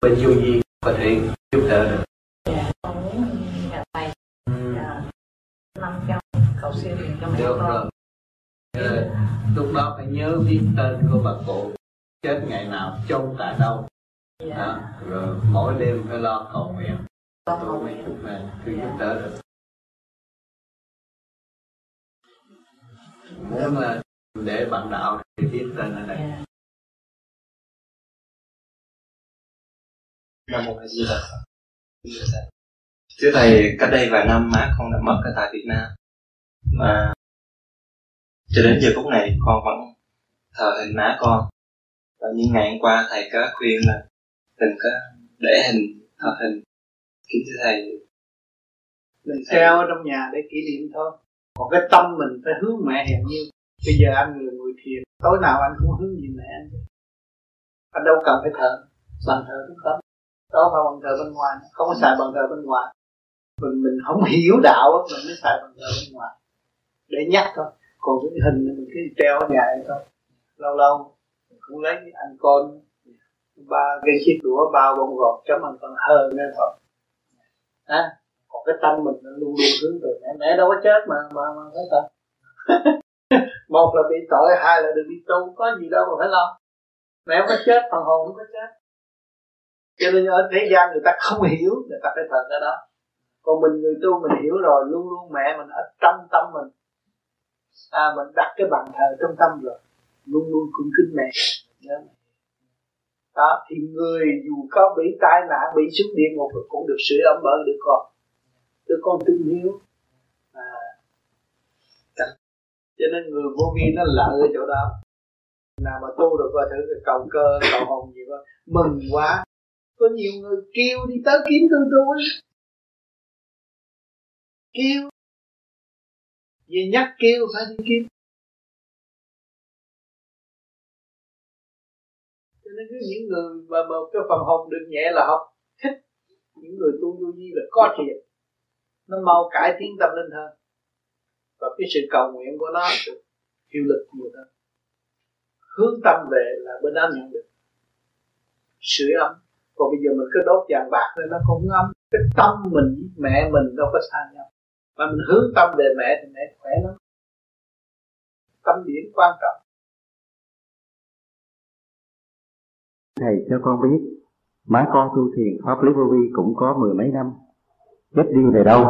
bên vô vi có thể giúp đỡ được. Năm cầu siêu cho mẹ được rồi. Rồi lúc đó phải nhớ viết tên của bà cụ. Chết ngày nào chôn tại đâu. Yeah. à, rồi mỗi đêm phải lo cầu nguyện nguyện chúc cứ giúp đỡ được muốn là để bạn đạo thì viết tên ở đây mô A Di Đà Phật. Thưa thầy, cách đây vài năm má con đã mất ở tại Việt Nam. Mà cho đến giờ phút này con vẫn thờ hình má con. Và như ngày hôm qua thầy có khuyên là đừng có để hình thờ hình. Kính thưa thầy. Mình treo ở trong nhà để kỷ niệm thôi. Còn cái tâm mình phải hướng mẹ hiện như bây giờ anh người ngồi thiền, tối nào anh cũng hướng nhìn mẹ anh. Anh đâu cần phải thờ bằng thờ cũng không đó phải bằng thờ bên ngoài, không có xài bằng thờ bên ngoài. Mình mình không hiểu đạo mình mới xài bằng thờ bên ngoài. Để nhắc thôi. Còn cái hình mình cứ treo ở nhà vậy thôi. Lâu lâu, mình cũng lấy anh con, ba cái chiếc đũa bao bông gọt chấm anh còn hờ nữa thôi à, còn cái tâm mình nó luôn luôn hướng về mẹ. Mẹ đâu có chết mà mà mà phải ta một là bị tội hai là được đi tu. Có gì đâu mà phải lo. Mẹ không có chết phần hồn không có chết. Cho nên ở thế gian người ta không hiểu người ta phải thần ra đó. Còn mình người tu mình hiểu rồi luôn luôn mẹ mình ở trong tâm mình. À mình đặt cái bàn thờ trong tâm rồi. Luôn luôn cung kính mẹ đó thì người dù có bị tai nạn bị xuống địa ngục cũng được sửa ấm bởi được con. Đứa con trung hiếu. À, cho nên người vô vi nó lợi ở chỗ đó. Nào mà tu được coi thử cái cầu cơ cầu hồn gì đó mừng quá. Có nhiều người kêu đi tới kiếm tôi tôi kêu. Vì nhắc kêu phải đi kiếm. Cho nên những người mà, mà cái phần hồn được nhẹ là học thích. Những người tu vô vi là có thiện. Nó mau cải tiến tâm linh hơn. Và cái sự cầu nguyện của nó được hiệu lực nhiều hơn. Hướng tâm về là bên anh nhận được sưởi ấm. Còn bây giờ mình cứ đốt vàng bạc nên nó không ấm. Cái tâm mình mẹ mình đâu có xa nhau. Mà mình hướng tâm về mẹ thì mẹ khỏe lắm. Tâm điển quan trọng. Thầy cho con biết má con tu thiền pháp lý vô vi cũng có mười mấy năm chết đi về đâu.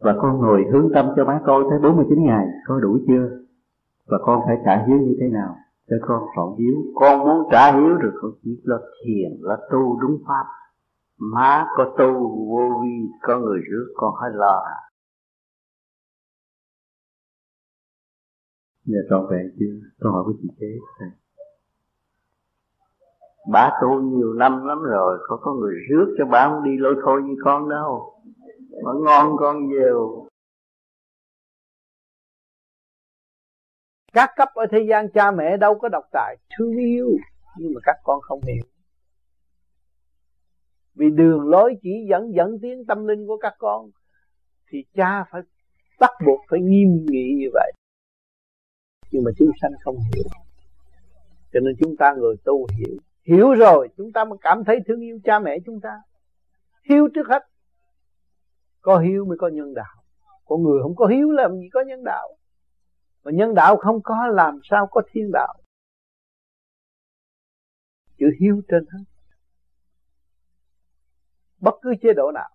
Và con ngồi hướng tâm cho má coi tới 49 ngày có đủ chưa? Và con phải trả hiếu như thế nào cho con chọn hiếu? Con muốn trả hiếu rồi con chỉ lo thiền lo tu đúng pháp. Má có tu vô vi có người rước con hết lo. À giờ trọn vẹn chưa? Con hỏi của chị kế thầy bà tu nhiều năm lắm rồi, có có người rước cho bà không đi lôi thôi như con đâu. Mà ngon con nhiều. Các cấp ở thế gian cha mẹ đâu có độc tài, thương yêu, nhưng mà các con không hiểu. Vì đường lối chỉ dẫn dẫn tiến tâm linh của các con, thì cha phải bắt buộc phải nghiêm nghị như vậy. Nhưng mà chúng sanh không hiểu. Cho nên chúng ta người tu hiểu hiểu rồi, chúng ta mới cảm thấy thương yêu cha mẹ chúng ta. Hiếu trước hết. Có hiếu mới có nhân đạo. Con người không có hiếu làm gì có nhân đạo. Mà nhân đạo không có, làm sao có thiên đạo? Chữ hiếu trên hết. Bất cứ chế độ nào.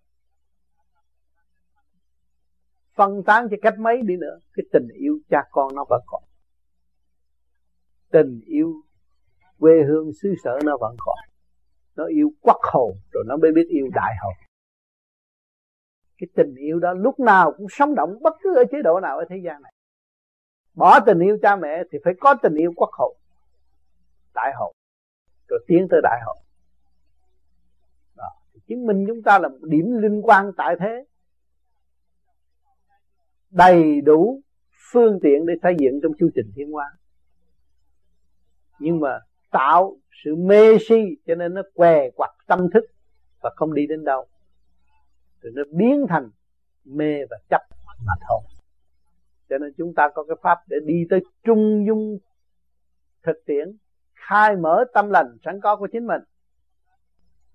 Phân tán cho cách mấy đi nữa. Cái tình yêu cha con nó vẫn còn tình yêu quê hương, xứ sở nó vẫn còn. Nó yêu quốc hồn rồi nó mới biết yêu đại hồn cái tình yêu đó lúc nào cũng sống động, bất cứ ở chế độ nào ở thế gian này. Bỏ tình yêu cha mẹ thì phải có tình yêu quốc hồn đại hồn rồi tiến tới đại hồn đó. Thì chứng minh chúng ta là một điểm liên quan tại thế. Đầy đủ phương tiện để xây dựng trong chu trình thiên hóa nhưng mà tạo sự mê si, cho nên nó què quặt tâm thức và không đi đến đâu. Rồi nó biến thành mê và chấp mà thôi. Cho nên chúng ta có cái pháp để đi tới trung dung thực tiễn, khai mở tâm lành sẵn có của chính mình.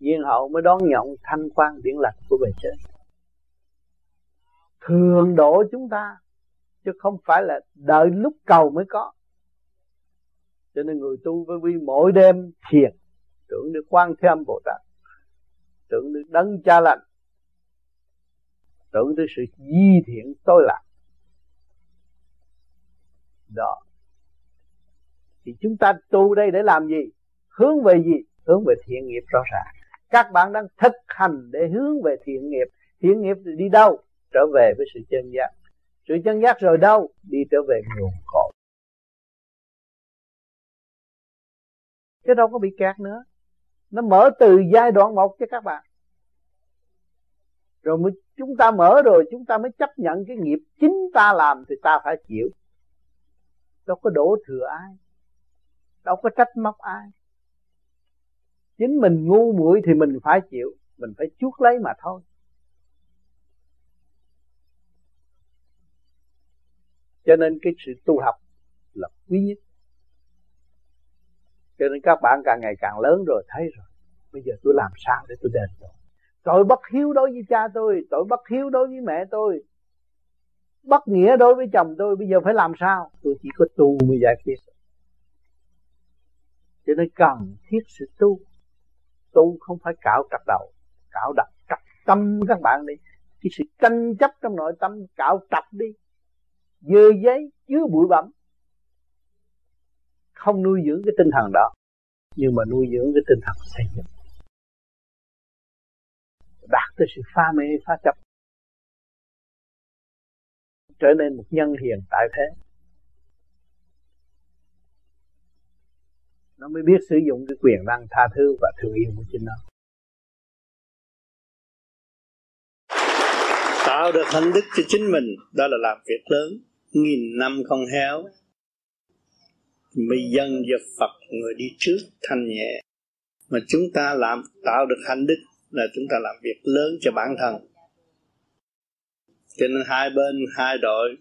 Viên hậu mới đón nhận thanh quan điển lành của bề trên. Thường độ chúng ta, chứ không phải là đợi lúc cầu mới có cho nên người tu với vi mỗi đêm thiền, tưởng được quan thế âm bồ tát, tưởng được đấng cha lành, tưởng tới sự di thiện tối lạc. Đó. Thì chúng ta tu đây để làm gì? Hướng về gì? Hướng về thiện nghiệp rõ ràng. Các bạn đang thực hành để hướng về thiện nghiệp. Thiện nghiệp thì đi đâu? Trở về với sự chân giác. Sự chân giác rồi đâu? Đi trở về nguồn cội. Chứ đâu có bị kẹt nữa. Nó mở từ giai đoạn một cho các bạn. Rồi mới, chúng ta mở rồi, chúng ta mới chấp nhận cái nghiệp chính ta làm thì ta phải chịu. Đâu có đổ thừa ai. Đâu có trách móc ai. Chính mình ngu muội thì mình phải chịu. Mình phải chuốc lấy mà thôi. Cho nên cái sự tu học là quý nhất cho nên các bạn càng ngày càng lớn rồi, thấy rồi. Bây giờ tôi làm sao để tôi đền tội? Tội bất hiếu đối với cha tôi, tội bất hiếu đối với mẹ tôi, bất nghĩa đối với chồng tôi, bây giờ phải làm sao? Tôi chỉ có tu mới giải quyết cho nên cần thiết sự tu. Tu không phải cạo trật đầu, cạo đặt trật tâm các bạn đi. Cái sự tranh chấp trong nội tâm, cạo trật đi. Dơ giấy, chứa bụi bặm không nuôi dưỡng cái tinh thần đó, nhưng mà nuôi dưỡng cái tinh thần xây dựng. Đạt tới sự pha mê, pha chấp trở nên một nhân hiền tại thế. Nó mới biết sử dụng cái quyền năng tha thứ và thương yêu của chính nó. Tạo được hạnh đức cho chính mình, đó là làm việc lớn, nghìn năm không héo mới dân do Phật người đi trước thanh nhẹ. Mà chúng ta làm, tạo được hạnh đức là chúng ta làm việc lớn cho bản thân. Cho nên hai bên, hai đội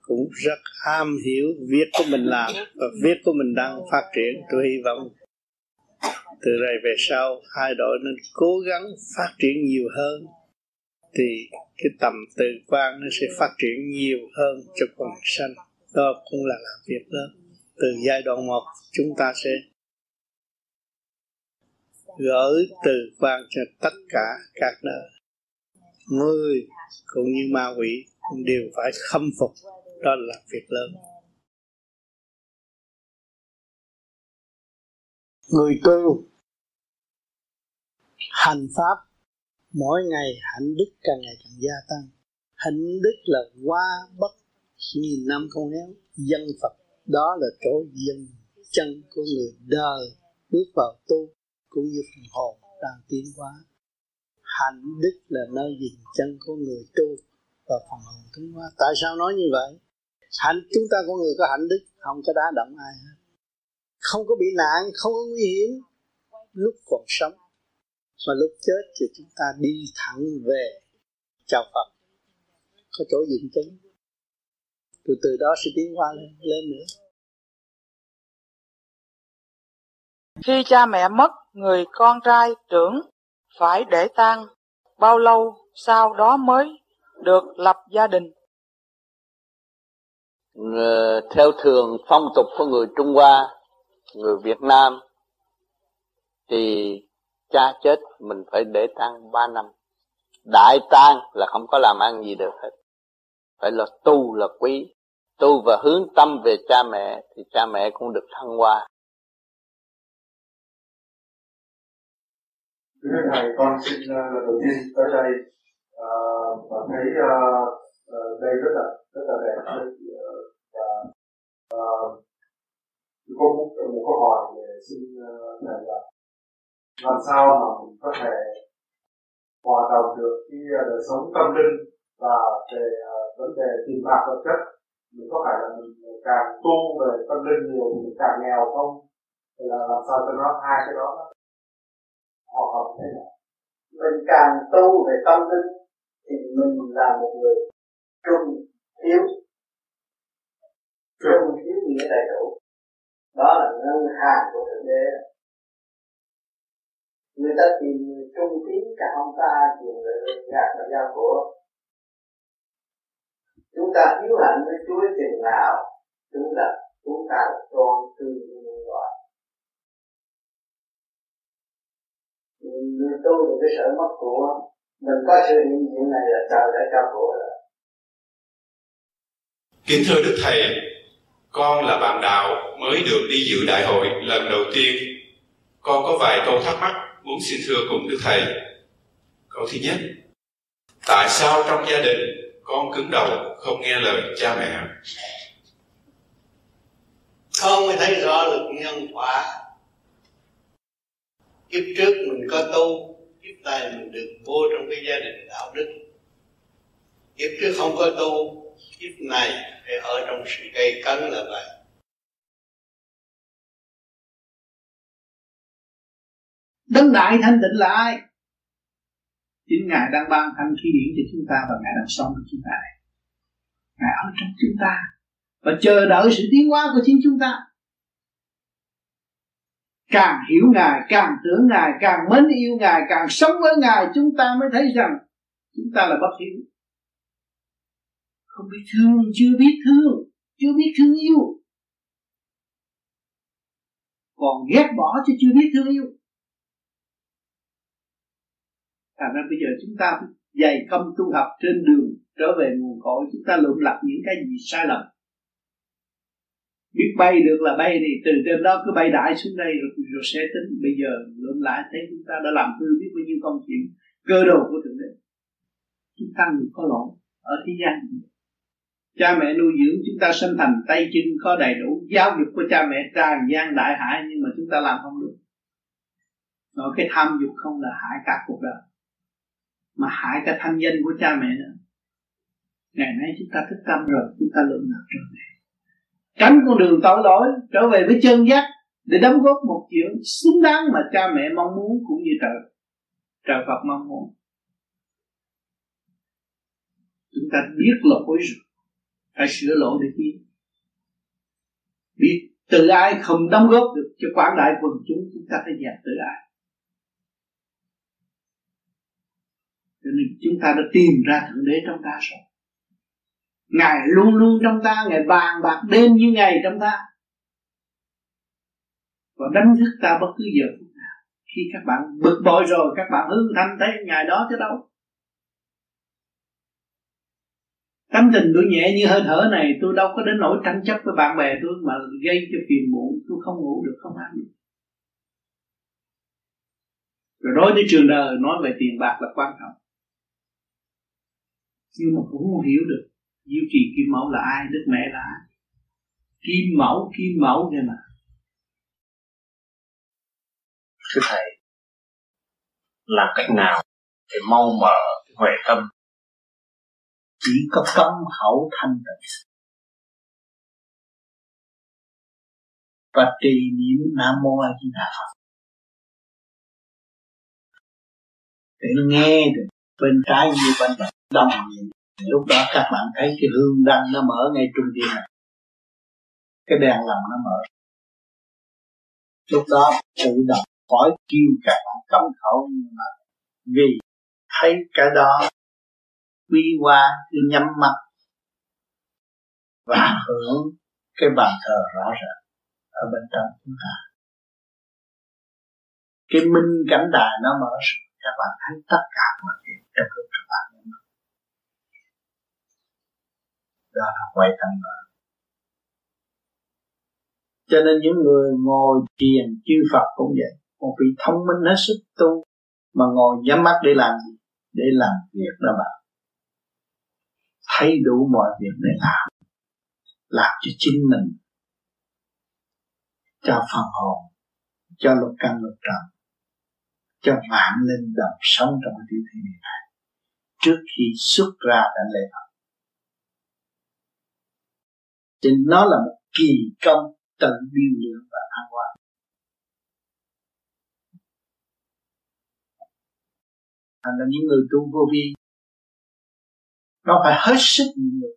cũng rất am hiểu việc của mình làm và việc của mình đang phát triển. Tôi hy vọng từ đây về sau, hai đội nên cố gắng phát triển nhiều hơn. Thì cái tầm tự quan nó sẽ phát triển nhiều hơn cho quần sanh. Đó cũng là làm việc lớn từ giai đoạn một, chúng ta sẽ gửi từ quan cho tất cả các nơi người cũng như ma quỷ đều phải khâm phục. Đó là việc lớn. Người tu hành pháp. Mỗi ngày hạnh đức càng ngày càng gia tăng. Hạnh đức là qua bất nghìn năm không héo. Dân phật đó là chỗ dừng chân của người đời bước vào tu, cũng như phần hồn đang tiến hóa. Hạnh đức là nơi dừng chân của người tu và phần hồn tiến hóa. Tại sao nói như vậy? Hạnh, chúng ta con người có hạnh đức, không có đá động ai hết. Không có bị nạn, không có nguy hiểm. Lúc còn sống mà lúc chết thì chúng ta đi thẳng về chào Phật. Có chỗ dừng chân từ từ đó sẽ tiến qua lên, lên nữa khi cha mẹ mất người con trai trưởng phải để tang bao lâu sau đó mới được lập gia đình Ờ, theo thường phong tục của người Trung Hoa, người Việt Nam thì cha chết mình phải để tang ba năm. Đại tang là không có làm ăn gì được hết. Phải là tu là quý, tu và hướng tâm về cha mẹ thì cha mẹ cũng được thăng hoa. Thưa thầy, con xin ờ, lần đầu tiên tới đây uh, và thấy uh, uh, đây rất là rất là đẹp và uh, có một, một câu hỏi để xin thầy là làm sao mà mình có thể hòa đồng được cái đời sống tâm linh và về vấn đề tiền bạc vật chất mình có phải là mình càng tu về tâm linh nhiều thì mình càng nghèo không? Thì là làm sao cho nó hai cái đó họ hợp thế nào? Mình càng tu về tâm linh thì mình là một người trung thiếu. Trung thiếu nghĩa đầy đủ. Đó là ngân hàng của thượng đế. Người ta tìm người trung tín cả ông ta tìm người gạt và giao của chúng ta hiếu hạnh với Chúa chừng nào, chúng ta chúng ta là con tư nhân loại. Người tu được cái sợ mất của mình có sự hiện diện này là trời đã cho của rồi. Kính thưa đức thầy, con là bạn đạo mới được đi dự đại hội lần đầu tiên. Con có vài câu thắc mắc muốn xin thưa cùng đức thầy. Câu thứ nhất, tại sao trong gia đình con cứng đầu không nghe lời cha mẹ. Con mới thấy rõ được nhân quả. Kiếp trước mình có tu kiếp này mình được vô trong cái gia đình đạo đức. Kiếp trước không có tu kiếp này phải ở trong sự cây cấn là vậy. Đấng đại thanh tịnh là ai? Chính Ngài đang ban thanh khí điển cho chúng ta và Ngài đang sống với chúng ta này. Ngài ở trong chúng ta và chờ đợi sự tiến hóa của chính chúng ta. Càng hiểu Ngài, càng tưởng Ngài, càng mến yêu Ngài, càng sống với Ngài chúng ta mới thấy rằng chúng ta là bất hiếu. Không biết thương, chưa biết thương, chưa biết thương yêu. Còn ghét bỏ chứ chưa biết thương yêu thành ra bây giờ chúng ta dày công tu học trên đường trở về nguồn cội chúng ta lượm lặt những cái gì sai lầm. Biết bay được là bay thì từ trên đó cứ bay đại xuống đây rồi, rồi sẽ tính. Bây giờ lượm lại thấy chúng ta đã làm hư biết bao nhiêu công chuyện cơ đồ của thượng đế. Chúng ta người có lỗi ở thế gian. Cha mẹ nuôi dưỡng chúng ta sinh thành tay chân có đầy đủ giáo dục của cha mẹ tràn gian đại hải nhưng mà chúng ta làm không được. Rồi cái tham dục không là hại cả cuộc đời mà hại cả thanh danh của cha mẹ nữa. Ngày nay chúng ta thức tâm rồi chúng ta lượng lập rồi. Này, tránh con đường tội lỗi trở về với chân giác để đóng góp một chuyện xứng đáng mà cha mẹ mong muốn cũng như trời trời Phật mong muốn. Chúng ta biết lỗi rồi phải sửa lỗi để tiến biết tự ai không đóng góp được cho quảng đại quần chúng chúng ta phải dẹp tự ai cho nên chúng ta đã tìm ra thượng đế trong ta rồi. Ngài luôn luôn trong ta ngài bàn bạc đêm như ngày trong ta. Và đánh thức ta bất cứ giờ phút nào. Khi các bạn bực bội rồi các bạn hương thanh thấy ngài đó chứ đâu? Tâm tình tôi nhẹ như hơi thở này Tôi đâu có đến nỗi tranh chấp với bạn bè tôi Mà gây cho phiền muộn. Tôi không ngủ được, không ăn được. Rồi nói với trường đời Nói về tiền bạc là quan trọng nhưng mà cũng không hiểu được diệu trì kim mẫu là ai đức mẹ là ai. Kim mẫu kim mẫu kia mà. Thưa thầy, làm cách nào để mau mở huệ tâm? Chỉ có tâm khẩu thanh tịnh. Và trì niệm nam mô a di đà phật. Để nghe được bên trái như bên phải đồng nhiệm lúc đó các bạn thấy cái hương đăng nó mở ngay trung tâm này cái đèn lòng nó mở. Lúc đó tự động khỏi kêu các bạn cầm khẩu nhưng mà vì thấy cái đó quy qua cứ nhắm mắt. Và hưởng cái bàn thờ rõ rệt ở bên trong chúng ta. Cái minh cảnh đài nó mở các bạn thấy tất cả mọi chuyện trong lúc các bạn đó là quay tâm mở cho nên những người ngồi thiền chư Phật cũng vậy. Một vị thông minh hết sức tu mà ngồi nhắm mắt để làm gì? Để làm việc đó bạn. Thấy đủ mọi việc để làm. Làm cho chính mình. Cho phần hồn. Cho lục căn lục trần. Cho mạng linh đồng sống trong cái tiểu thế này. Trước khi xuất ra đã lệ Phật thì nó là một kỳ công tự điều luyện và an hóa là những người tu vô vi, nó phải hết sức nhịn nhục.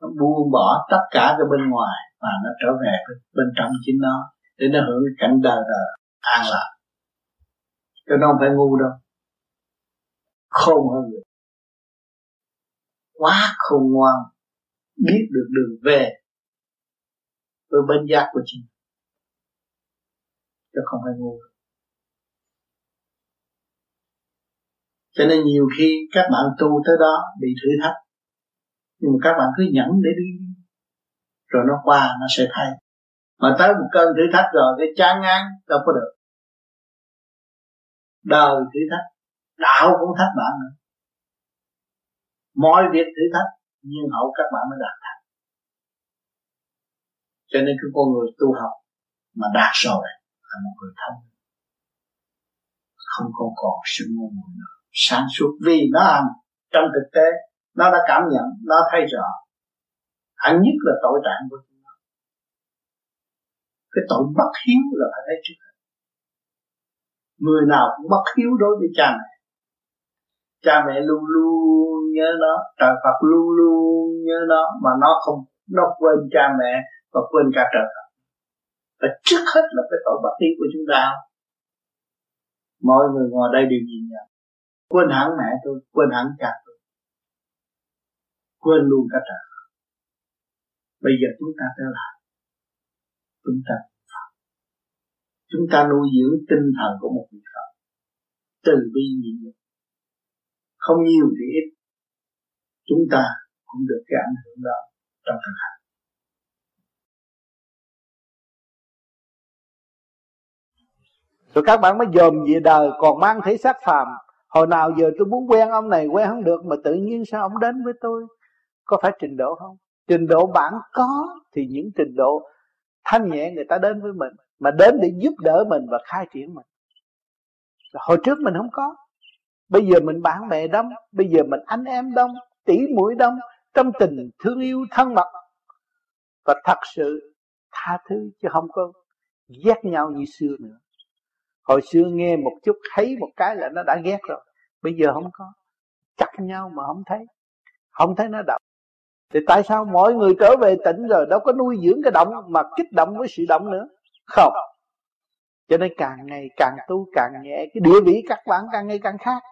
Nó buông bỏ tất cả cái bên ngoài và nó trở về bên trong chính nó để nó hưởng cái cảnh đời đời an lạc. Cho nó không phải ngu đâu. Khôn hơn người quá khôn ngoan, biết được đường về với bên giác của chính. Chứ không phải ngu. Cho nên nhiều khi các bạn tu tới đó bị thử thách, nhưng mà các bạn cứ nhẫn để đi, rồi nó qua, nó sẽ thay. Mà tới một cơn thử thách rồi, cái chán ngán, đâu có được. Đời thử thách, đạo cũng thách bạn nữa mọi việc thử thách, nhưng hậu các bạn mới đạt thành. Cho nên cái con người tu học mà đạt rồi là một người thông không còn còn sự ngu muội nữa. Sáng suốt vì nó ăn. Trong thực tế, nó đã cảm nhận, nó thấy rõ. Hẳn nhất là tội trạng của chúng nó. Cái tội bất hiếu là phải thấy trước người nào cũng bất hiếu đối với cha mẹ cha mẹ luôn luôn nhớ nó, trời Phật luôn luôn nhớ nó, mà nó không, nó quên cha mẹ và quên cả trời Phật. Và trước hết là cái tội bất hiếu của chúng ta. Mọi người ngồi đây đều nhìn nhận. Quên hẳn mẹ tôi, quên hẳn cha tôi. Quên luôn cả trời bây giờ chúng ta trở lại. Chúng ta chúng ta nuôi dưỡng tinh thần của một vị Phật. Từ bi nhịn nhục không nhiều thì ít. Chúng ta cũng được cái ảnh hưởng đó trong thực hành. Rồi các bạn mới dòm về đời, còn mang thể xác phàm. Hồi nào giờ tôi muốn quen ông này, quen không được, mà tự nhiên sao ông đến với tôi? Có phải trình độ không? Trình độ bạn có thì những trình độ thanh nhẹ người ta đến với mình, mà đến để giúp đỡ mình và khai triển mình. Hồi trước mình không có bây giờ mình bạn bè đông, bây giờ mình anh em đông, tỷ mũi đông, trong tình thương yêu thân mật. Và thật sự tha thứ chứ không có ghét nhau như xưa nữa. Hồi xưa nghe một chút, thấy một cái là nó đã ghét rồi. Bây giờ không có. Chặt nhau mà không thấy. Không thấy nó động thì tại sao mọi người trở về tỉnh rồi đâu có nuôi dưỡng cái động mà kích động với sự động nữa? Không. Cho nên càng ngày càng tu, càng nhẹ, cái địa vị các bạn càng ngày càng khác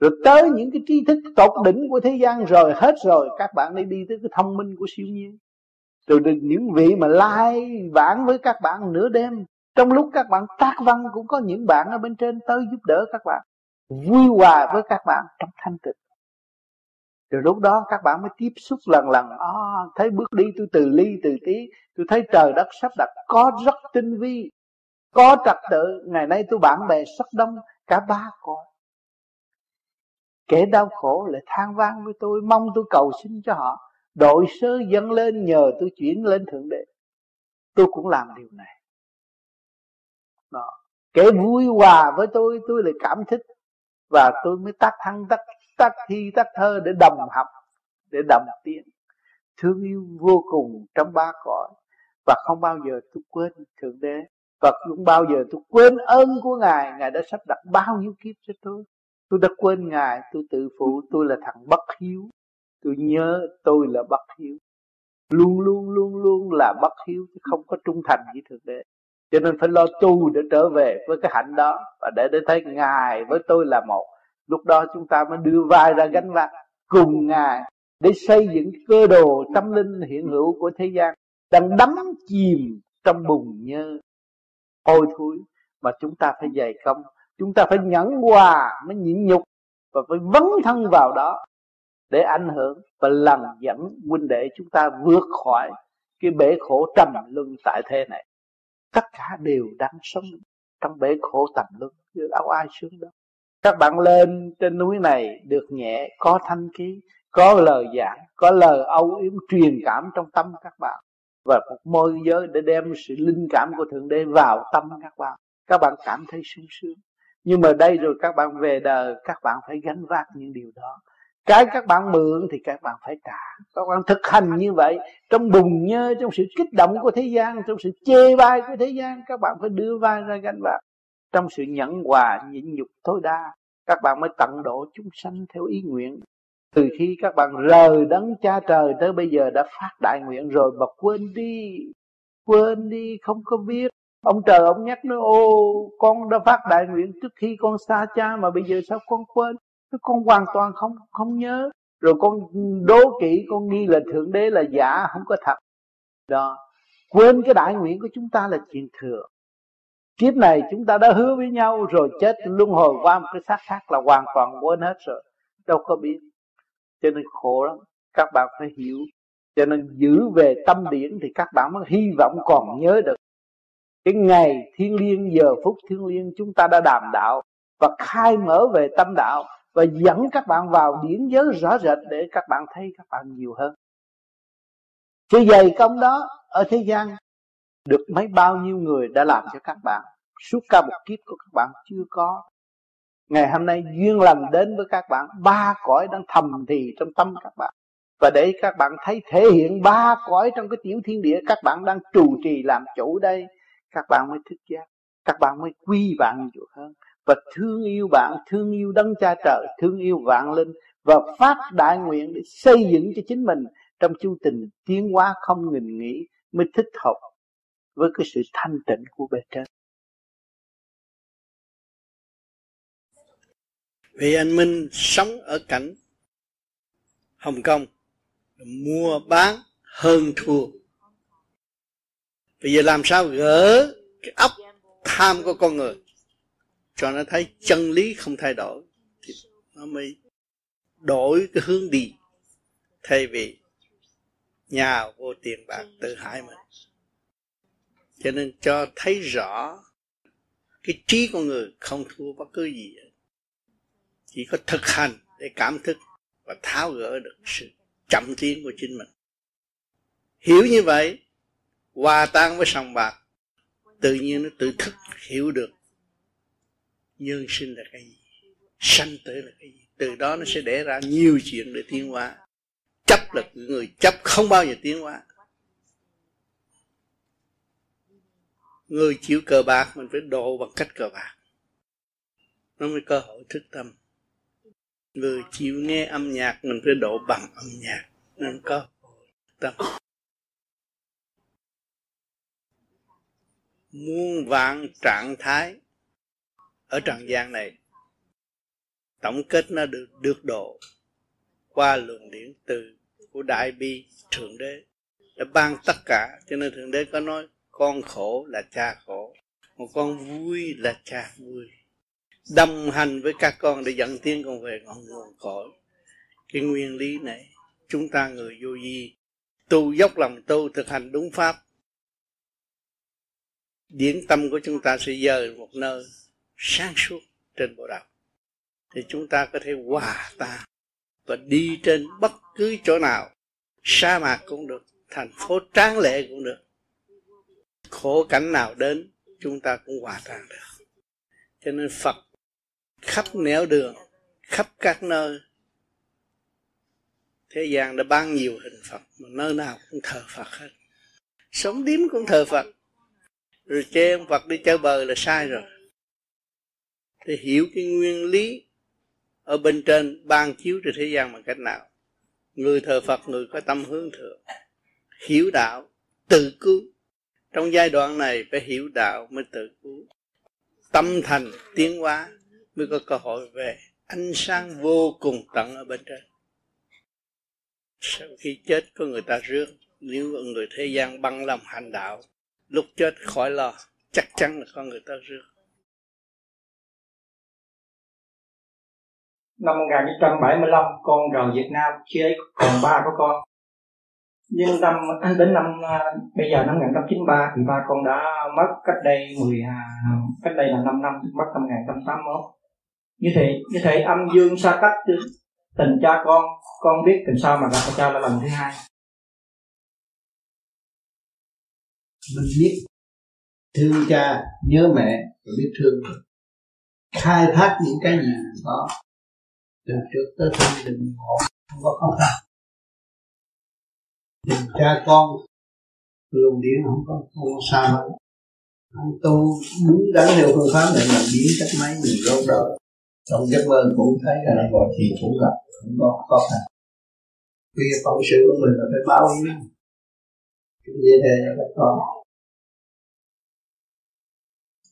rồi tới những cái tri thức tột đỉnh của thế gian rồi hết rồi các bạn đi đi tới cái thông minh của siêu nhiên. Rồi những vị mà lai vãng với các bạn nửa đêm trong lúc các bạn tác văn cũng có những bạn ở bên trên tới giúp đỡ các bạn vui hòa với các bạn trong thanh tịnh. Rồi lúc đó các bạn mới tiếp xúc lần lần à, thấy bước đi tôi từ ly từ tí tôi thấy trời đất sắp đặt có rất tinh vi có trật tự ngày nay tôi bạn bè rất đông cả ba cõi kẻ đau khổ lại than vang với tôi, mong tôi cầu xin cho họ. Đội sơ dâng lên nhờ tôi chuyển lên thượng đế. Tôi cũng làm điều này. Đó. kẻ vui hòa với tôi tôi lại cảm thích. Và tôi mới tác thăng tác tác thi tác thơ để đồng học, để đồng tiếng. Thương yêu vô cùng trong ba cõi. Và không bao giờ tôi quên thượng đế. Và không bao giờ tôi quên ơn của ngài. Ngài đã sắp đặt bao nhiêu kiếp cho tôi tôi đã quên ngài, tôi tự phụ, tôi là thằng bất hiếu. Tôi nhớ tôi là bất hiếu. Luôn luôn luôn luôn là bất hiếu, chứ không có trung thành với thượng đế. Cho nên phải lo tu để trở về với cái hạnh đó, và để để thấy ngài với tôi là một. Lúc đó chúng ta mới đưa vai ra gánh vác cùng ngài để xây dựng cơ đồ tâm linh hiện hữu của thế gian đang đắm chìm trong bùn nhơ, hôi thối mà chúng ta phải dày công chúng ta phải nhẫn hòa mới nhịn nhục và phải vấn thân vào đó để ảnh hưởng và lần dẫn huynh đệ chúng ta vượt khỏi cái bể khổ trầm luân tại thế này. Tất cả đều đang sống trong bể khổ tầm luân đâu ai sướng đâu các bạn lên trên núi này được nhẹ, có thanh khí, có lời giảng, có lời âu yếm truyền cảm trong tâm các bạn và một môi giới để đem sự linh cảm của thượng đế vào tâm các bạn. Các bạn cảm thấy sung sướng nhưng mà đây rồi các bạn về đời, các bạn phải gánh vác những điều đó. Cái các bạn mượn thì các bạn phải trả. Các bạn thực hành như vậy, trong bùng nhơ, trong sự kích động của thế gian, trong sự chê bai của thế gian, các bạn phải đưa vai ra gánh vác. Trong sự nhẫn hòa, nhịn nhục tối đa, các bạn mới tận độ chúng sanh theo ý nguyện. Từ khi các bạn rời đấng cha trời tới bây giờ đã phát đại nguyện rồi mà quên đi quên đi, không có biết ông trời ông nhắc nó ô, con đã phát đại nguyện trước khi con xa cha mà bây giờ sao con quên? Con hoàn toàn không không nhớ. Rồi con đố kỵ con nghi là thượng đế là giả, không có thật. Đó. Quên cái đại nguyện của chúng ta là chuyện thường kiếp này chúng ta đã hứa với nhau rồi chết luân hồi qua một cái xác khác là hoàn toàn quên hết rồi. Đâu có biết. Cho nên khổ lắm. Các bạn phải hiểu. Cho nên giữ về tâm điển thì các bạn mới hy vọng còn nhớ được cái ngày thiên liêng giờ phút thiên liêng chúng ta đã đàm đạo và khai mở về tâm đạo và dẫn các bạn vào điển giới rõ rệt để các bạn thấy các bạn nhiều hơn. Chứ dày công đó ở thế gian được mấy bao nhiêu người đã làm cho các bạn? Suốt cả một kiếp của các bạn chưa có. Ngày hôm nay duyên lành đến với các bạn, ba cõi đang thầm thì trong tâm các bạn. Và để các bạn thấy thể hiện ba cõi trong cái tiểu thiên địa, các bạn đang trụ trì làm chủ đây các bạn mới thức giác, các bạn mới quy bạn nhiều hơn. Và thương yêu bạn, thương yêu đấng cha trời, thương yêu vạn linh và phát đại nguyện để xây dựng cho chính mình. Trong chu trình tiến hóa không ngừng nghỉ mới thích hợp với cái sự thanh tịnh của bề trên. Vì anh Minh sống ở cảnh Hồng Kông, mua bán hơn thua bây giờ làm sao gỡ cái óc tham của con người cho nó thấy chân lý không thay đổi thì nó mới đổi cái hướng đi thay vì nhà vô tiền bạc tự hại mình. Cho nên cho thấy rõ cái trí con người không thua bất cứ gì chỉ có thực hành để cảm thức và tháo gỡ được sự chậm tiến của chính mình. Hiểu như vậy hòa tan với sòng bạc. Tự nhiên nó tự thức, hiểu được nhân sinh là cái gì, sanh tử là cái gì. Từ đó nó sẽ để ra nhiều chuyện để tiến hóa. Chấp là người chấp, không bao giờ tiến hóa. Người chịu cờ bạc, mình phải độ bằng cách cờ bạc. Nó mới cơ hội thức tâm. Người chịu nghe âm nhạc, mình phải độ bằng âm nhạc. Nên có tâm. Muôn vạn trạng thái. Ở trần gian này, tổng kết nó được được độ qua luồng điển từ của đại bi thượng đế, đã ban tất cả. Cho nên thượng đế có nói, con khổ là cha khổ, một con vui là cha vui. Đồng hành với các con để dẫn tiến con về ngọn nguồn cội. Cái nguyên lý này, chúng ta người vô vi, tu dốc lòng tu thực hành đúng pháp điển tâm của chúng ta sẽ dời một nơi sáng suốt trên bộ đạo. Thì chúng ta có thể hòa ta và đi trên bất cứ chỗ nào. Sa mạc cũng được, thành phố tráng lệ cũng được. Khổ cảnh nào đến, chúng ta cũng hòa tan được. Cho nên phật khắp nẻo đường, khắp các nơi, thế gian đã ban nhiều hình phật mà nơi nào cũng thờ phật hết. Sống điếm cũng thờ phật rồi chê ông phật đi chơi bờ là sai rồi. Thì hiểu cái nguyên lý ở bên trên ban chiếu trên thế gian bằng cách nào? Người thờ phật, người có tâm hướng thượng. Hiểu đạo, tự cứu. Trong giai đoạn này phải hiểu đạo mới tự cứu. Tâm thành tiến hóa mới có cơ hội về ánh sáng vô cùng tận ở bên trên. Sau khi chết, có người ta rước. Nếu người thế gian băng lòng hành đạo lúc chết khỏi lo, chắc chắn là con người ta rước. Năm 1975 con rời Việt Nam khi ấy còn ba của con. Nhưng năm, đến năm à, bây giờ năm 1993 thì ba con đã mất cách đây 10 à, cách đây là 5 năm, mất năm 1981 như thế như thế âm dương xa cách tình cha con con biết tình sao mà gặp cha là lần thứ hai. Mình biết thương cha, nhớ mẹ, rồi biết thương mình. Khai thác những cái gì có từ trước tới thân đừng ngộ không có khó khăn. Tình cha con, luồng điển không có không có xa đâu anh tu đúng đắn theo phương pháp này mà biến cách mấy mình rốt đó. Trong giấc mơ cũng thấy là gọi thì cũng gặp cũng có khó khăn. Vì phận sự của mình là phải báo hiếu. Như gì thế các con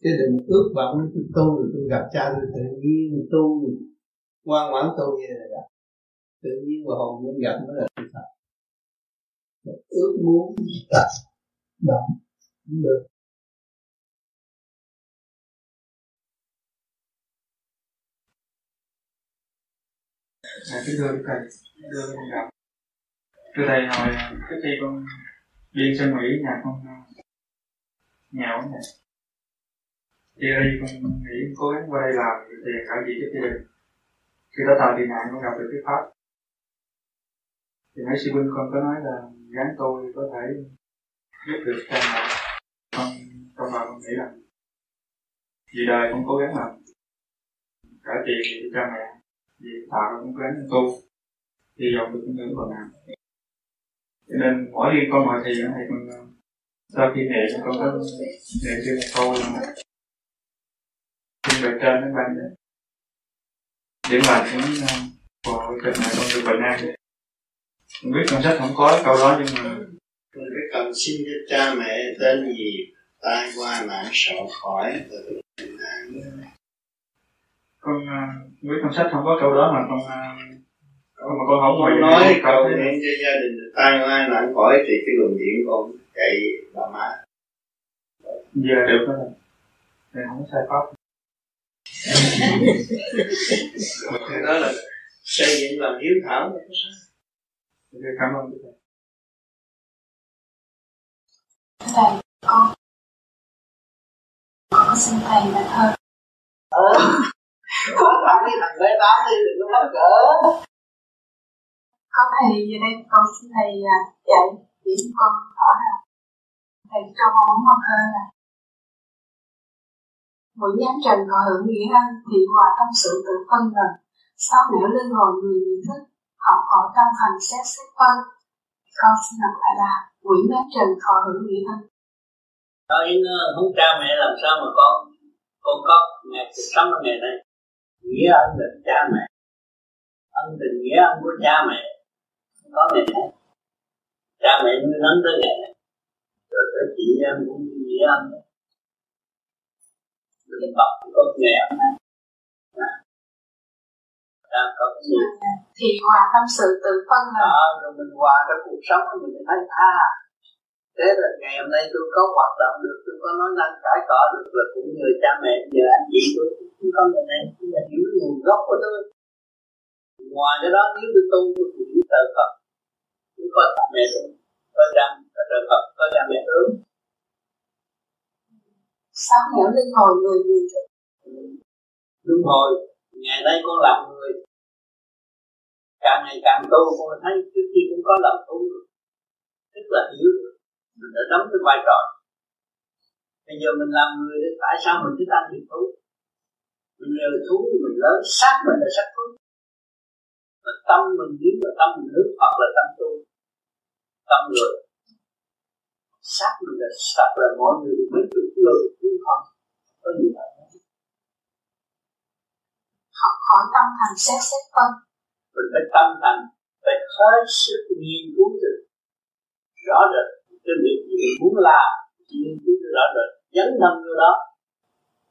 chứ đừng ước vọng tôi tu rồi tôi gặp cha tôi tự nhiên tu ngoan ngoãn tu như là gặp tự nhiên và hồn nhiên gặp mới là sự thật ước muốn tập đó cũng được Dạ, cái đường cần đưa con gặp. từ thầy hồi trước khi con đi sang Mỹ nhà con nhà ổn này. Thì ở đây con nghĩ cố gắng qua đây làm thì cả gì cho tiền. Khi đó tạo tiền nạn con gặp được cái pháp. Thì mấy sư huynh con có nói là gán tôi có thể giúp được cha mẹ. Con trong lòng con nghĩ là vì đời con cố gắng làm cả tiền cho cha mẹ vì tạo cũng cố gắng tu, hy vọng được những người còn nào cho nên mỗi khi con mọi thì thì con ờ, sau khi niệm con có niệm thêm một câu là bề trên đến ban đấy điểm lành những của tình này con được bình an. Không biết trong sách không có câu đó nhưng mà con cái cần xin cho cha mẹ tên gì tai qua nạn sợ khỏi từ bình an con uh, biết trong sách không có câu đó mà con uh, mà con không con nói cầu nguyện cho gia đình tai qua nạn khỏi thì cái luồng điện con chạy bà má. Giờ được rồi. Thì không có sai pháp thì đó là xây dựng làm hiếu thảo là có sao thì cảm ơn thầy. Thầy con con xin thầy là thơ không phải cái thằng bé tám đi đừng có mắc cỡ có thầy giờ đây con xin thầy à, dạy chỉ con rõ là thầy cho con muốn con thơ là mỗi nhánh trần có hưởng nghĩa ân thì hòa tâm sự tự phân lần sau nẻo lưng hồi người nhận thức, họ hỏi tâm thành xét xét phân. Con xin lặp lại là quỷ nhánh trần thọ hưởng nghĩa ân đó, yến ờ, không cha mẹ làm sao mà con con có ngày cuộc sống ở ngày nay? Nghĩa ân là cha mẹ. Ân tình nghĩa ân của cha mẹ. Có ngày nay. Cha mẹ nuôi nấng tới ngày này rồi các chị em cũng nghĩa ân bọc có nghèo này đang có cái gì thì hòa tâm sự tự phân là đó rồi mình hòa trong cuộc sống của mình thấy tha. Thế là ngày hôm nay tôi có hoạt động được tôi có nói năng cãi cọ được là cũng nhờ cha mẹ nhờ anh chị tôi. Cũng có ngày nay cũng là hiểu nguồn gốc của tôi. Ngoài cái đó nếu tôi tu tôi cũng hiểu trời Phật. Tôi có cha mẹ tôi có cha có trời Phật có cha mẹ tôi sáng nẻo linh hồi người gì đúng hồi ngày nay con làm người. Càng ngày càng tu con thấy trước khi cũng có làm tu được tức là hiểu được mình đã đóng cái vai trò. Bây giờ mình làm người thì tại sao mình thích ăn thịt thú mình nhờ thú, mình lớn, xác mình là xác thú. Mà tâm mình biến là tâm nước hoặc là tâm tu. Tâm người. Xác mình là sạch là mọi người mới được người cũng không có gì đâu học hỏi tâm thành xét xét phân mình phải tâm thành phải hết sức nghiên cứu được rõ rệt cái việc gì mình muốn làm nghiên cứu rõ rệt dấn thân vô đó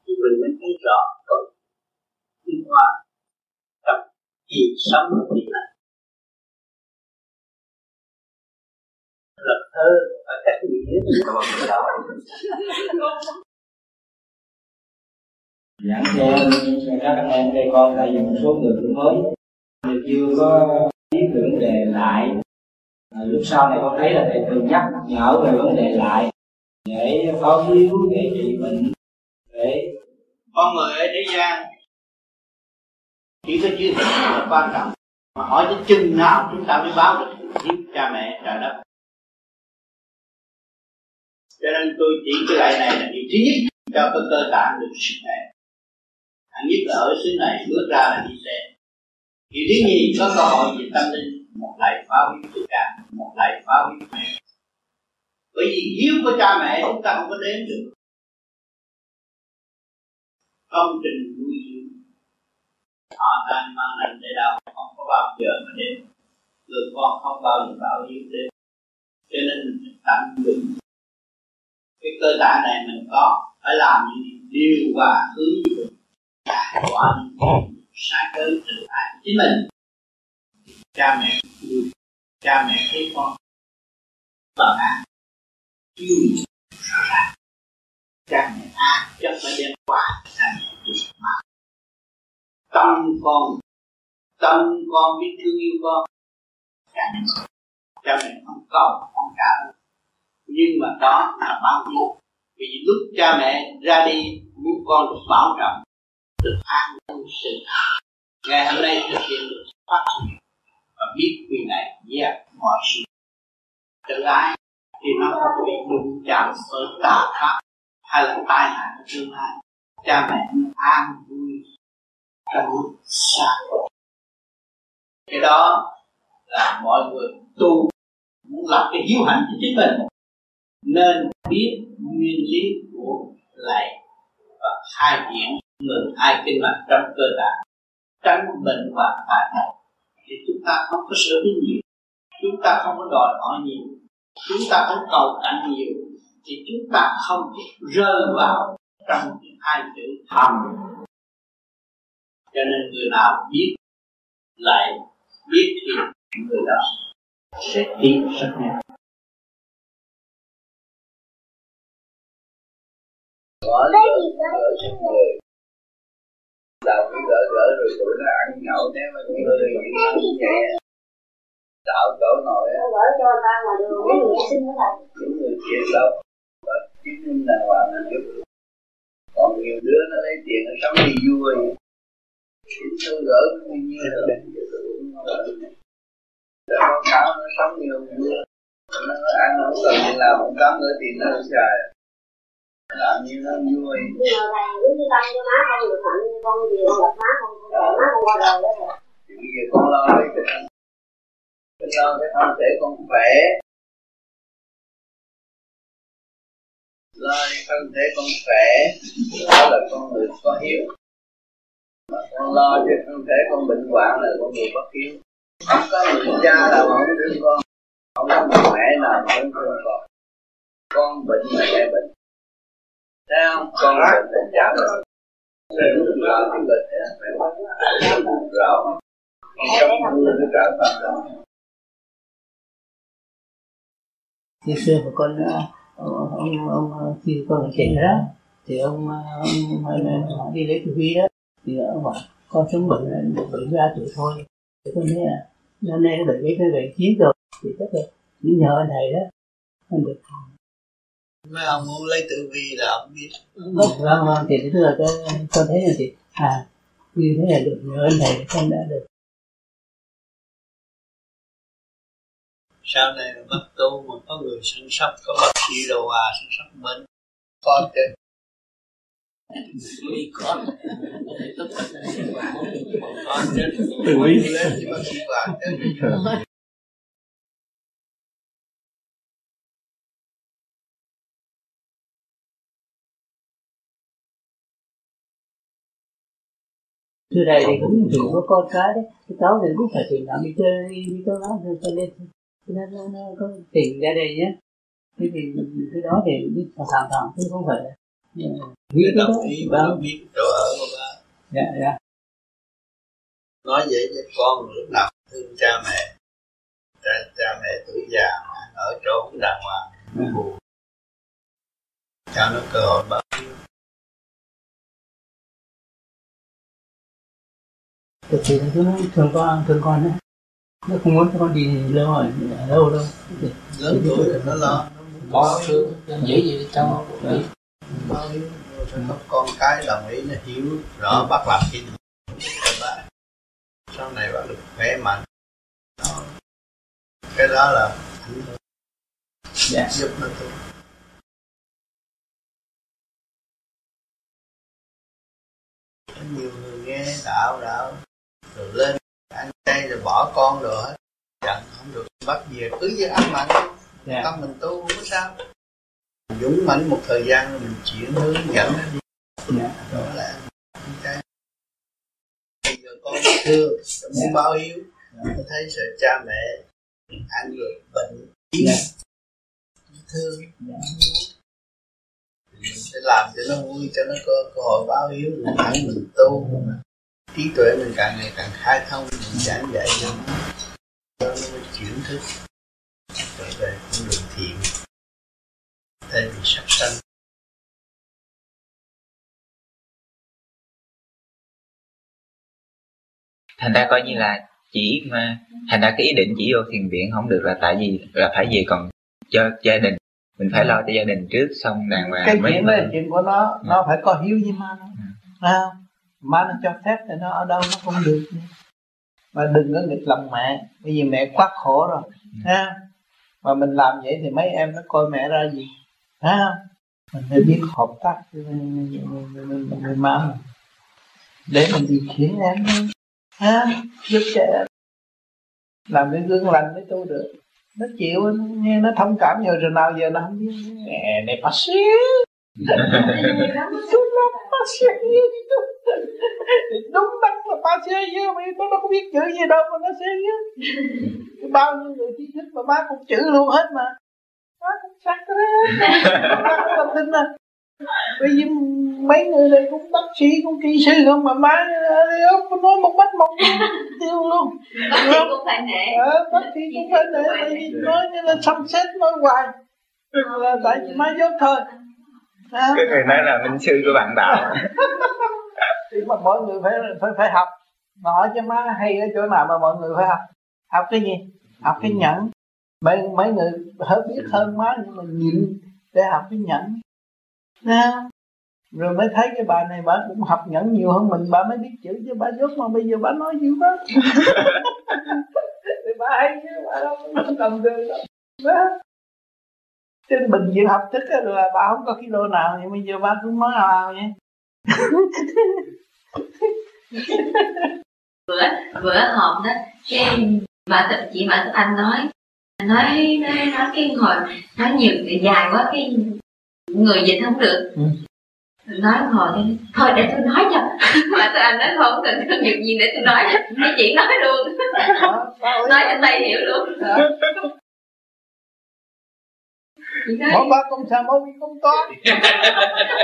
thì mình mới thấy rõ có tiến hóa trong kỳ sống của mình này lập thơ phải cách nghĩa Dạ, giảng cho các anh em đây con tại vì một số người cũng mới. Chưa có ý tưởng đề lại. À, lúc sau này con thấy là thầy thường nhắc nhở về vấn đề lại để có hiếu để trị bệnh để con người ở thế gian chỉ có chữ hiếu là quan trọng. Mà hỏi đến chừng nào chúng ta mới báo được hiếu cha mẹ trời đất. Cho nên tôi chỉ cái lại này là điều thứ nhất cho cái cơ tạng được sức khỏe anh nhất là ở xứ này bước ra là đi xe điều thứ nhì có cơ hội về tâm linh, một lại phá hủy tất cả một lại phá hủy mẹ. Bởi vì hiếu của cha mẹ chúng ta không có đến được. Công trình nuôi dưỡng. Họ đang mang lành để đâu không có bao giờ mà đến người con không bao giờ bảo hiếu đến cho nên mình phải tận dụng cái cơ tạng này mình có, phải làm những điều và hướng giải quả xa sai cớ tự tại chính mình. Cha mẹ yêu cha mẹ thấy con bằng ác yêu rõ ràng. Cha mẹ ác cho phải đem quả cha mẹ mà tâm con tâm con biết thương yêu con. Cha mẹ cha mẹ không cầu, không trả nhưng mà đó là bao nhiêu? Vì lúc cha mẹ ra đi, muốn con được bảo trọng được an tâm sự ngày hôm nay thực hiện được phát triển và biết vì này dẹp mọi sự. Tự ái thì nó không bị đụng chạm bởi tà pháp hay là tai nạn của tương lai. Cha mẹ an vui trong lúc xa cái đó là mọi người tu muốn lập cái hiếu hạnh cho chính mình. Nên biết nguyên lý của lại và hai triển ngừng hai kinh mạch trong cơ thể tránh bệnh và tai nạn thì chúng ta không có sở hữu nhiều. Chúng ta không có đòi hỏi nhiều. Chúng ta không cầu cạnh nhiều, thì chúng ta không rơi vào trong hai chữ tham. Cho nên người nào biết lại biết thì người đó sẽ tiến rất nhanh. Có ở người đạo cứ gỡ gỡ rồi tụi nó ăn nhậu nếu mà người như vậy đạo chỗ nội á. Gỡ cho ta ngoài đường mấy người xin nữa là những người chuyện đâu có chứng minh là hoàng là giúp? Còn nhiều đứa nó lấy tiền nó sống đi vui. Chính tôi gỡ nhiêu rồi để báo cáo nó sống nhiều vui nó ăn không cần làm không cắm nữa tiền nó xài làm như nó vui mà thầy cứ như tăng cho má không được như con gì con gặp má không con má không qua đời đó. Rồi thì bây giờ con lo cái con lo cái thân thể con khỏe. Lo cái thân thể con khỏe đó là con người có hiếu. Mà con lo cho thân thể con bệnh hoạn là con người bất hiếu. Không có người cha nào mà không thương con không có người mẹ nào mà không thương con. Con bệnh là mẹ bệnh Thấy không? còn bệnh cũng cha rồi Để lúc đó thì bệnh đó Phải rõ Trong mưa nó trở thành đó Ngày xưa của con ờ, ông, ông, ông ờ, khi con chạy đó thì ờ, ông, ông, ông đi lấy tử huy đó thì ông bảo con sống bệnh là bệnh ra tuổi thôi thì con thấy là năm nay nó bệnh cái cái bệnh chiến rồi thì chắc là những nhờ thầy đó con được mấy ông muốn lấy tử vi là ông biết. Vâng vâng vâng thì tức là cái con thấy là thì à như thế là được nhờ ơn thầy con đã được. Sau này là bắt tu mà có người săn sóc có bác sĩ đồ à săn sóc bệnh. Con chứ đi con con chứ tự ý Thưa thầy thì cũng chỉ có con cái đấy Cái cháu thì cũng phải tìm làm đi chơi đi chơi nó cho nên nó, nó, nó có tìm ra đây nhé. Thế thì cái đó thì biết thẳng thẳng chứ không phải biết cái đó ý nó biết chỗ ở của ba. Dạ dạ. Nói vậy với con lúc nào thương cha mẹ cha, cha mẹ tuổi già thì thì chúng thường con thường con đấy nó không muốn con đi lâu rồi đâu đâu. Lớn tuổi rồi nó lo. Bỏ thương dễ gì trong bao nhiêu phải có con cái đồng ý nó hiểu rõ bác làm cái cho sau này bác được khỏe mạnh. Đó. cái đó là dạ. giúp nó Có nhiều người nghe đạo đạo rồi lên ăn chay rồi bỏ con rồi hết. Giận không được bắt về cứ với ăn mặn dạ. tâm mình tu không có sao. Dũng mãnh một thời gian rồi mình chuyển hướng dẫn nó đi. Dạ. đó là ăn chay. Bây giờ con thương muốn báo hiếu. Tôi thấy sợ cha mẹ ăn rồi bệnh. Yếu thương. Mình sẽ làm cho nó vui cho nó có cơ hội báo hiếu. Mình hãy mình tu trí tuệ mình càng ngày càng khai thông mình giảng dạy cho nó. Cho nó mới chuyển thức trở về con đường thiện thay vì sát sanh. Thành ra coi như là chỉ mà thành ra cái ý định chỉ vô thiền viện không được là tại vì là phải gì còn cho gia đình. Mình phải lo cho gia đình trước xong đàng hoàng cái mới chuyện đó là chuyện của nó nó phải có hiếu với ma nó Thấy không ma nó cho phép thì nó ở đâu nó cũng được. Mà đừng có nghịch lòng mẹ bởi vì mẹ quá khổ rồi ha? Mà mình làm vậy thì mấy em nó coi mẹ ra gì ha? Mình phải biết hợp tác với người má mình. Để mình điều khiển em ha? Giúp cho em. Làm cái gương lành mới tu được. Nó chịu nghe nó thông cảm nhiều rồi nào giờ nó không biết. Mẹ này bác sĩ tôi là bác sĩ đúng đắn là bác sĩ chứ mà nó đâu có biết chữ gì đâu mà nó sẽ chứ bao nhiêu người trí thức mà bác cũng chữ luôn hết mà. Bác cũng sắc đó. Bác cũng tâm tin à bởi vì mấy người này cũng bác sĩ cũng kỹ sư không mà má nói một bách một tiêu luôn. Bác sĩ cũng phải nể. Ờ, bác sĩ cũng phải nể tại vì nói như là xăm xét nói hoài. Là tại vì má dốt thôi. Cái người nói là minh sư của bạn đạo. Thì mà mọi người phải phải phải học. Mà hỏi cho má hay ở chỗ nào mà mọi người phải học. Học cái gì? Học cái nhẫn. Mấy mấy người hơi biết hơn má nhưng mà nhịn để học cái nhẫn. Nha. rồi mới thấy cái bà này bà cũng học nhẫn nhiều hơn mình. Bà mới biết chữ chứ bà dốt mà bây giờ bà nói dữ quá. Thì bà hay chứ bà đâu có tầm thường đâu. Đó. Trên bệnh viện học thức là bà không có kilo nào thì bây giờ bà cũng nói nào vậy. Bữa bữa họp đó cái bà tự chị bà anh nói nói nói nói cái hồi nói nhiều dài quá cái người dịch không được. Ừ. nói hồi đi thôi để tôi nói cho. Mà tôi anh nói thôi không cần có việc gì để tôi nói cái chị nói luôn. Nói cho tay hiểu luôn Mỗi ba công xa mỗi công toán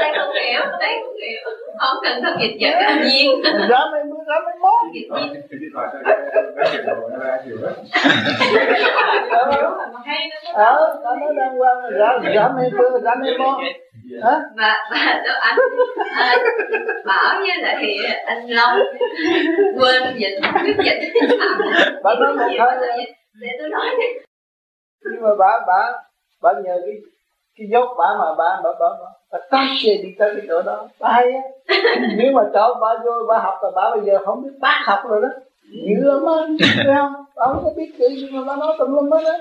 Tay không hiểu, tay không hiểu. Không cần thông dịch vật tự nhiên Ra mấy bữa ra mấy món Ờ, nó nói đang qua ra ra mấy bữa ra mấy món Hả? Và, và đó anh à, Bảo với lại anh Long Quên dịch, biết dịch. Bà nói một thôi Để tôi nói Nhưng mà bà, bà bà nhờ cái cái dốc bà mà bà bà bà bà, bà tát xe đi tới cái chỗ đó. Bà hay á. Nếu mà cho bà vô bà học là bà bây giờ không biết bác học rồi đó. Lắm á thấy không bà không có biết chữ gì mà bà nói tùm lum hết á.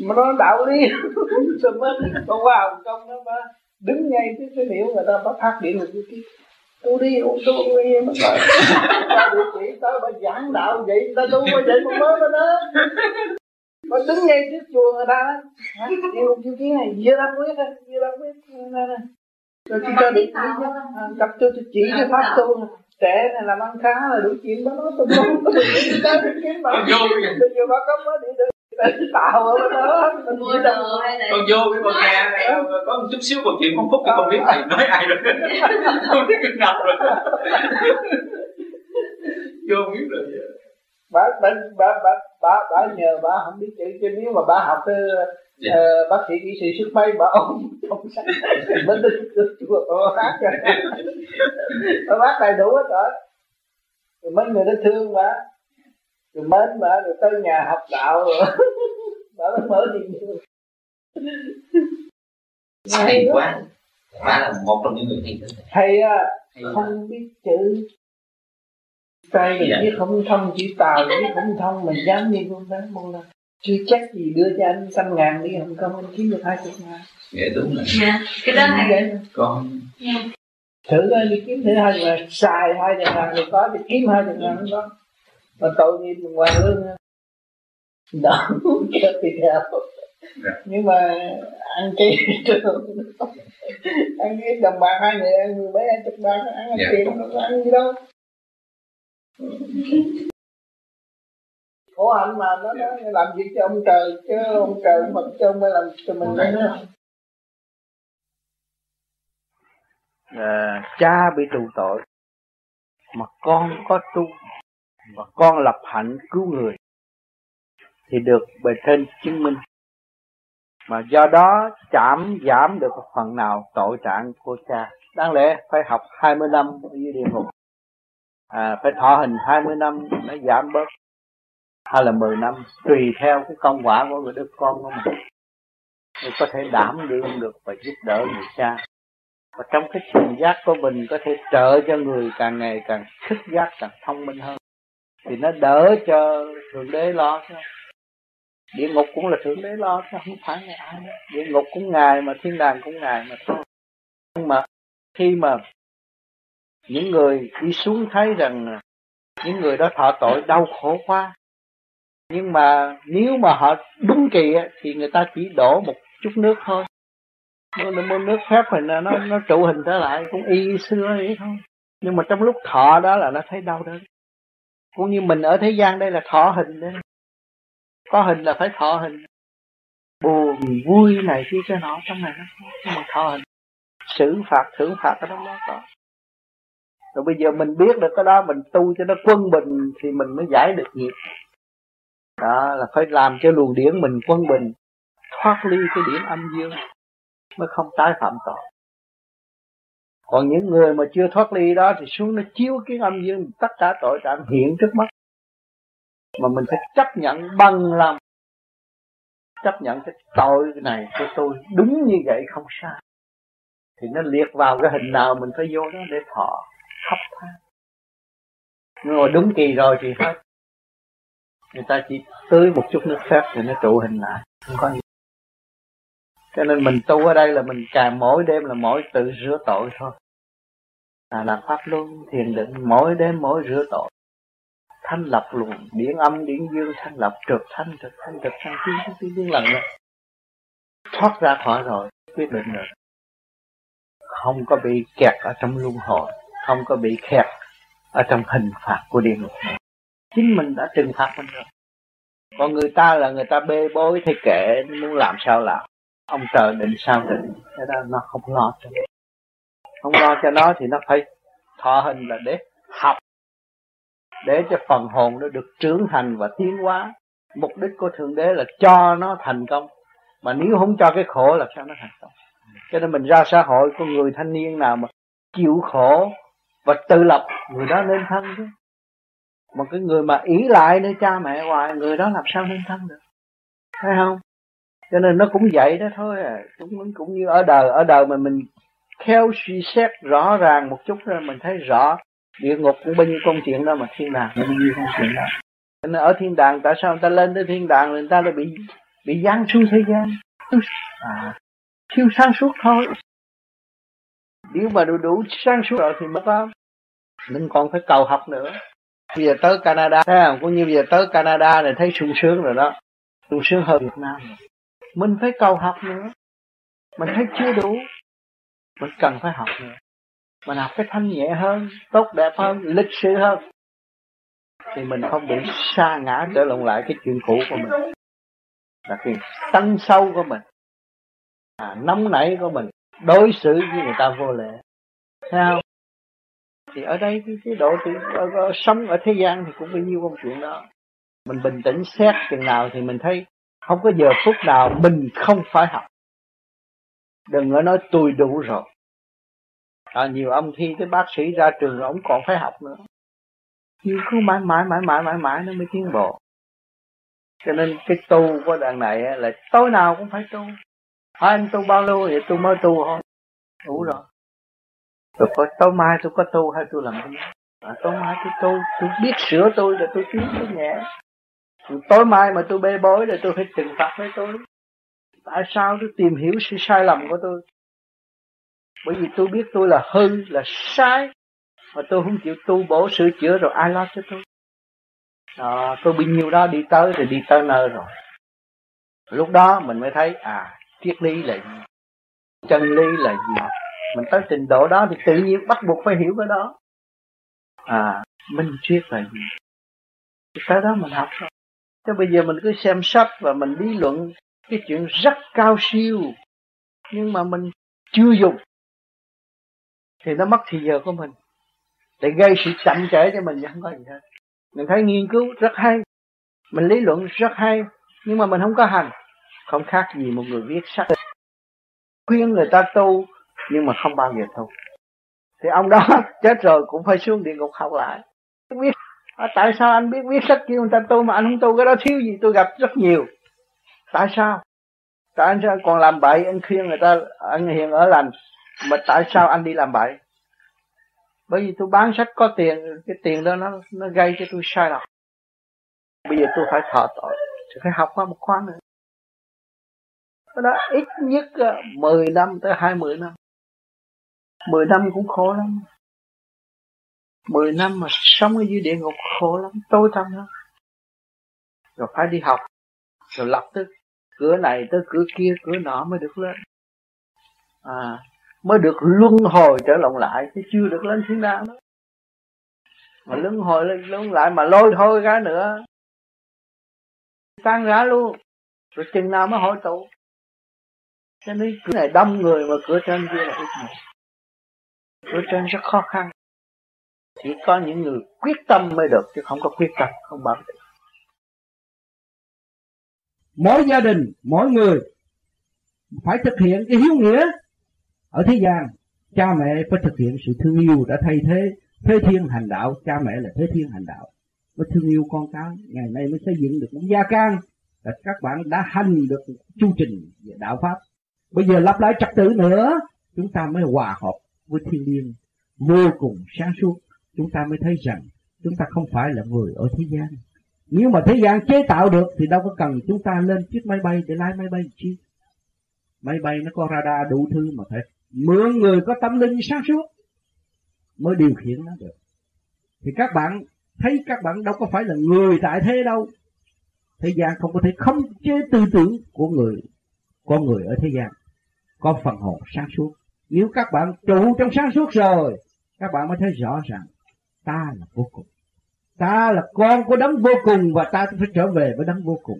Mà nó đạo lý. Tùm hết. Còn qua hồng kông đó bà đứng ngay cái cái liệu người ta bắt phát điện rồi cái tôi đi ô tô nghe mà gọi bà địa chỉ tới bà giảng đạo vậy người ta tu bà vậy mà mới đó mà đứng ngay trước chùa người ta đó. Điều chữ ký này vừa đăng quyết đây vừa đăng quyết rồi chị cho chỉ cặp cho tôi chỉ cái pháp tu trẻ này làm ăn khá là đủ chuyện đó nó tôi không có được tới kiếm mà bây giờ bà có mới đi được tạo ở đó. Còn vô cái con nghe này có một chút xíu câu chuyện phong phúc cái không biết thầy nói ai rồi. Không biết kinh ngập rồi. Vô biết rồi. Bà bà bà bà bà, bà nhờ bà không biết chữ chứ nếu mà bà học uh, Dạ. uh, bác sĩ kỹ sĩ sức mấy bà ôm trong sách bên đức chùa bà hát rồi bà bác đầy đủ hết rồi. Rồi mấy người nó thương bà rồi mến bà rồi tới nhà học đạo. Rồi bà mới mở điện đường hay quá. Bà là một trong những người hay thế hay á không biết chữ tay mình biết không thông chữ tàu biết không thông mình dám đi con bán một lần chưa chắc gì đưa cho anh trăm ngàn đi không công anh kiếm được hai chục ngàn. Dạ đúng rồi. Dạ cái đó là con. Dạ. thử coi đi kiếm thử hai ngàn xài hai chục ngàn thì có thì kiếm hai chục ngàn không có. Mà tội nghiệp mình hoàn lương. Đó kêu thì theo nhưng mà ăn cái ăn cái đồng bạc hai người ăn người bé ăn chục bạc ăn ăn tiền nó có ăn gì đâu khổ hạnh mà nó, nó làm việc cho ông trời chứ ông trời phật cho ông mới làm cho mình nữa. À, cha bị tù tội mà con có tu và con lập hạnh cứu người thì được bề trên chứng minh. Mà do đó chạm giảm được phần nào tội trạng của cha. Đáng lẽ phải học 20 năm ở dưới địa ngục à, phải thọ hình 20 năm nó giảm bớt. Hay là 10 năm tùy theo cái công quả của người đứa con của mình. Mình có thể đảm đương được và giúp đỡ người cha. Và trong cái trình giác của mình có thể trợ cho người càng ngày càng thức giác càng thông minh hơn. Thì nó đỡ cho thượng đế lo chứ. Địa ngục cũng là thượng đế lo chứ không phải ngài ai địa ngục cũng ngài mà thiên đàng cũng ngài mà thôi. Nhưng mà khi mà những người đi xuống thấy rằng những người đó thọ tội đau khổ quá. Nhưng mà nếu mà họ đúng kỳ thì người ta chỉ đổ một chút nước thôi. Mua, mua nước phép thì nó nó, nó trụ hình trở lại cũng y xưa vậy thôi. Nhưng mà trong lúc thọ đó là nó thấy đau đớn. Cũng như mình ở thế gian đây là thọ hình đấy có hình là phải thọ hình. Buồn vui này kia cái nọ trong này nó không mà thọ hình. Xử phạt thưởng phạt ở đó nó có rồi bây giờ mình biết được cái đó, mình tu cho nó quân bình thì mình mới giải được nghiệp. Đó là phải làm cho luồng điển mình quân bình, thoát ly cái điểm âm dương, mới không tái phạm tội. Còn những người mà chưa thoát ly đó thì xuống nó chiếu cái âm dương, tất cả tội trạng hiện trước mắt. Mà mình phải chấp nhận bằng lòng, chấp nhận cái tội này của tôi đúng như vậy không sai. Thì nó liệt vào cái hình nào mình phải vô đó để thọ khóc than ngồi đúng kỳ rồi thì hết. Người ta chỉ tưới một chút nước phép thì nó trụ hình lại không có gì. Cho nên mình tu ở đây là mình càng mỗi đêm là mỗi tự rửa tội thôi. Là làm pháp luân thiền định mỗi đêm mỗi rửa tội. Thanh lập luồng điển âm điển dương thanh lập trượt thanh trượt thanh trượt thanh tiến tiến tiến, tiến lần nữa. Thoát ra khỏi rồi quyết định rồi. Không có bị kẹt ở trong luân hồi không có bị kẹt ở trong hình phạt của địa ngục này. Chính mình đã trừng phạt mình rồi. Còn người ta là người ta bê bối thì kệ, muốn làm sao làm. Ông trời định sao định thế đó nó không lo cho nó. Không lo cho nó thì nó phải thọ hình là để học, để cho phần hồn nó được trưởng thành và tiến hóa. Mục đích của thượng đế là cho nó thành công. Mà nếu không cho cái khổ là sao nó thành công? Cho nên mình ra xã hội, có người thanh niên nào mà chịu khổ và tự lập, người đó nên thân chứ. Mà cái người mà ý lại nơi cha mẹ hoài, người đó làm sao nên thân được? Thấy không? Cho nên nó cũng vậy đó thôi à. Cũng cũng như ở đời ở đời mà mình khéo suy xét rõ ràng một chút rồi mình thấy rõ, địa ngục cũng bao nhiêu công chuyện đó mà thiên đàng cũng bao nhiêu công chuyện đó. Cho nên ở thiên đàng, tại sao người ta lên tới thiên đàng người ta lại bị bị giáng xuống thế gian? À thiếu sáng suốt thôi. Nếu mà đủ đủ sáng suốt rồi thì mới có mình còn phải cầu học nữa. Bây giờ tới Canada thấy không? Cũng như bây giờ tới Canada này thấy sung sướng rồi đó. Sung sướng hơn Việt Nam rồi. Mình phải cầu học nữa. Mình thấy chưa đủ. Mình cần phải học nữa. Mình học cái thanh nhẹ hơn tốt đẹp hơn lịch sự hơn. Thì mình không bị xa ngã trở lộn lại cái chuyện cũ của mình. Là cái tăng sâu của mình. À, nóng nảy của mình. Đối xử với người ta vô lệ sao thì ở đây cái, cái độ thì ở, ở, sống ở thế gian thì cũng bao nhiêu công chuyện đó. Mình bình tĩnh xét chừng nào thì mình thấy không có giờ phút nào mình không phải học. Đừng có nói tôi đủ rồi. À, nhiều ông thi cái bác sĩ ra trường ông còn phải học nữa. Nhưng cứ mãi mãi mãi mãi mãi mãi nó mới tiến bộ. Cho nên cái tu của đàn này là tối nào cũng phải tu. À, anh tu bao lâu thì tôi mới tu thôi. Đủ rồi rồi coi tối mai tôi có tu hay tôi làm cái gì? À, tối mai tôi tu tôi biết sửa tôi rồi tôi kiếm tôi nhẹ tối mai mà tôi bê bối rồi tôi phải trừng phạt với tôi. Tại sao tôi tìm hiểu sự sai lầm của tôi? Bởi vì tôi biết tôi là hư là sai. Mà tôi không chịu tu bổ sửa chữa rồi ai lo cho tôi? À, tôi bị nhiều đó đi tới rồi đi tới nơi rồi. Lúc đó mình mới thấy à triết lý là gì? Chân lý là gì? Mình tới trình độ đó thì tự nhiên bắt buộc phải hiểu cái đó. À minh triết là gì? Thì tới đó mình học thôi. Chứ bây giờ mình cứ xem sách và mình lý luận cái chuyện rất cao siêu. Nhưng mà mình chưa dùng. Thì nó mất thì giờ của mình. Để gây sự chậm trễ cho mình chẳng có gì hết. Mình thấy nghiên cứu rất hay. Mình lý luận rất hay. Nhưng mà mình không có hành. Không khác gì một người viết sách. Khuyên người ta tu nhưng mà không bao giờ tu thì ông đó chết rồi cũng phải xuống địa ngục học lại. Biết à, tại sao anh biết biết sách kêu người ta tu mà anh không tu cái đó thiếu gì tôi gặp rất nhiều. Tại sao? Tại anh sao còn làm bậy anh khuyên người ta anh hiện ở lành mà tại sao anh đi làm bậy? Bởi vì tôi bán sách có tiền cái tiền đó nó nó gây cho tôi sai lầm. Bây giờ tôi phải thọ tội tôi phải học qua một khóa nữa. Đó ít nhất ờ, 10 năm tới 20 năm. 10 năm cũng khổ lắm. 10 năm mà sống ở dưới địa ngục khổ lắm, tối tăm lắm. Rồi phải đi học, rồi lập tức cửa này tới cửa kia, cửa nọ mới được lên. À mới được luân hồi trở lộn lại, chứ chưa được lên thiên đàng đó. Mà luân hồi lên, luân lại mà lôi thôi ra nữa. Tan rã luôn. Rồi chừng nào mới hội tụ. Cho nên cửa này đông người mà cửa trên kia là ít người cửa trên rất khó khăn. Chỉ có những người quyết tâm mới được, chứ không có quyết tâm, không bảo được mỗi gia đình, mỗi người phải thực hiện cái hiếu nghĩa ở thế gian. Cha mẹ phải thực hiện sự thương yêu đã thay thế thế thiên hành đạo. Cha mẹ là thế thiên hành đạo. Mới thương yêu con cái. Ngày nay mới xây dựng được một gia can là các bạn đã hành được chu trình về đạo pháp. Bây giờ lặp lại trật tự nữa, chúng ta mới hòa hợp với thiên liêng vô cùng sáng suốt, chúng ta mới thấy rằng chúng ta không phải là người ở thế gian. Nếu mà thế gian chế tạo được thì đâu có cần chúng ta lên chiếc máy bay để lái máy bay chi máy bay nó có radar đủ thứ mà phải mượn người có tâm linh sáng suốt mới điều khiển nó được. Thì các bạn thấy các bạn đâu có phải là người tại thế đâu. Thế gian không có thể khống chế tư tưởng của người, con người ở thế gian có phần hồn sáng suốt nếu các bạn trụ trong sáng suốt rồi, các bạn mới thấy rõ ràng ta là vô cùng. Ta là con của đấng vô cùng và ta phải trở về với đấng vô cùng.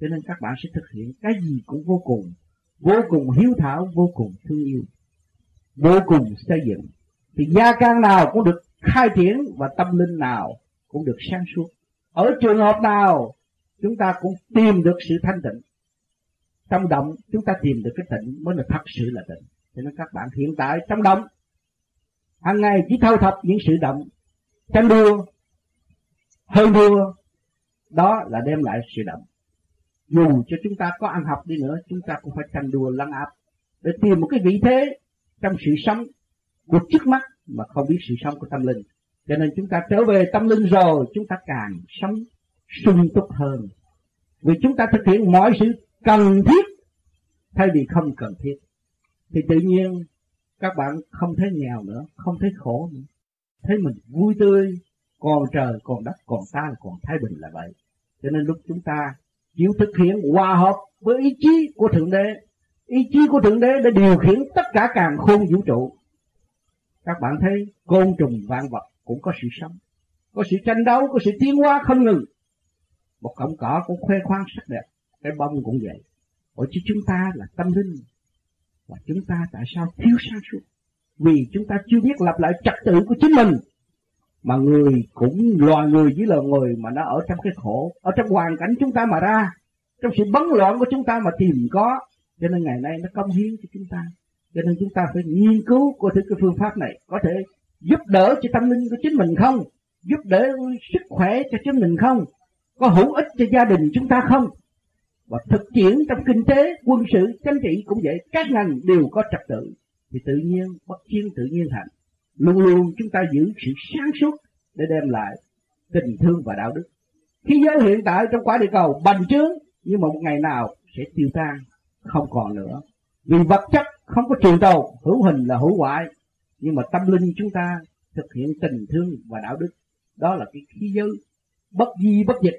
Cho nên các bạn sẽ thực hiện cái gì cũng vô cùng vô cùng hiếu thảo, vô cùng thương yêu, vô cùng xây dựng. Thì gia can nào cũng được khai triển và tâm linh nào cũng được sáng suốt. Ở trường hợp nào, chúng ta cũng tìm được sự thanh tịnh. Trong động, chúng ta tìm được cái tịnh mới là thật sự là tịnh cho nên các bạn hiện tại trong động. Hàng ngày chỉ thâu thập những sự động. Tranh đua, hơn đua đó là đem lại sự động. Dù cho chúng ta có ăn học đi nữa, chúng ta cũng phải tranh đua lắng áp để tìm một cái vị thế trong sự sống của trước mắt mà không biết sự sống của tâm linh. Cho nên chúng ta trở về tâm linh rồi, chúng ta càng sống sung túc hơn. Vì chúng ta thực hiện mọi sự cần thiết thay vì không cần thiết thì tự nhiên các bạn không thấy nghèo nữa, không thấy khổ nữa. Thấy mình vui tươi, còn trời, còn đất, còn ta còn thái bình là vậy. Cho nên lúc chúng ta chịu thực hiện hòa hợp với ý chí của thượng đế, ý chí của thượng đế để điều khiển tất cả càng khôn vũ trụ, các bạn thấy côn trùng vạn vật cũng có sự sống, có sự tranh đấu, có sự tiến hóa không ngừng. Một cọng cỏ cũng khoe khoang sắc đẹp, cái bông cũng vậy. Bởi chứ chúng ta là tâm linh và chúng ta tại sao thiếu sáng suốt vì chúng ta chưa biết lập lại trật tự của chính mình. Mà người cũng loài người với loài người mà nó ở trong cái khổ, ở trong hoàn cảnh chúng ta mà ra. Trong sự bấn loạn của chúng ta mà tìm có. Cho nên ngày nay nó công hiến cho chúng ta. Cho nên chúng ta phải nghiên cứu coi thử cái phương pháp này có thể giúp đỡ cho tâm linh của chính mình không? Giúp đỡ sức khỏe cho chính mình không? Có hữu ích cho gia đình chúng ta không? Và thực triển trong kinh tế, quân sự, chính trị cũng vậy. Các ngành đều có trật tự. Thì tự nhiên, bất chiến tự nhiên thành. Luôn luôn chúng ta giữ sự sáng suốt để đem lại tình thương và đạo đức. Thế giới hiện tại trong quả địa cầu bành trướng, nhưng mà một ngày nào sẽ tiêu tan? Không còn nữa. Vì vật chất không có trường tồn, hữu hình là hữu hoại. Nhưng mà tâm linh chúng ta thực hiện tình thương và đạo đức. Đó là cái khí giới bất di bất dịch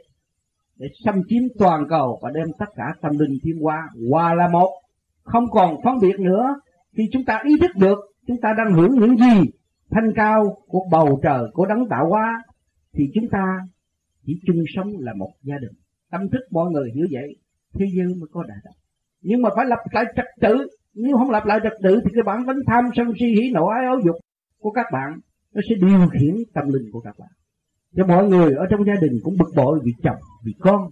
để xâm chiếm toàn cầu và đem tất cả tâm linh tiến hóa hòa là một. Không còn phân biệt nữa. Khi chúng ta ý thức được chúng ta đang hưởng những gì thanh cao của bầu trời, của đấng tạo hóa, thì chúng ta chỉ chung sống là một gia đình. Tâm thức mọi người hiểu vậy, thế giới mới có đại đạo nhưng mà phải lập lại trật tự. Nếu không lập lại trật tự thì cái bản tính tham sân si hỉ nộ ái ấu dục của các bạn nó sẽ điều khiển tâm linh của các bạn cho mọi người ở trong gia đình cũng bực bội vì chồng, vì con,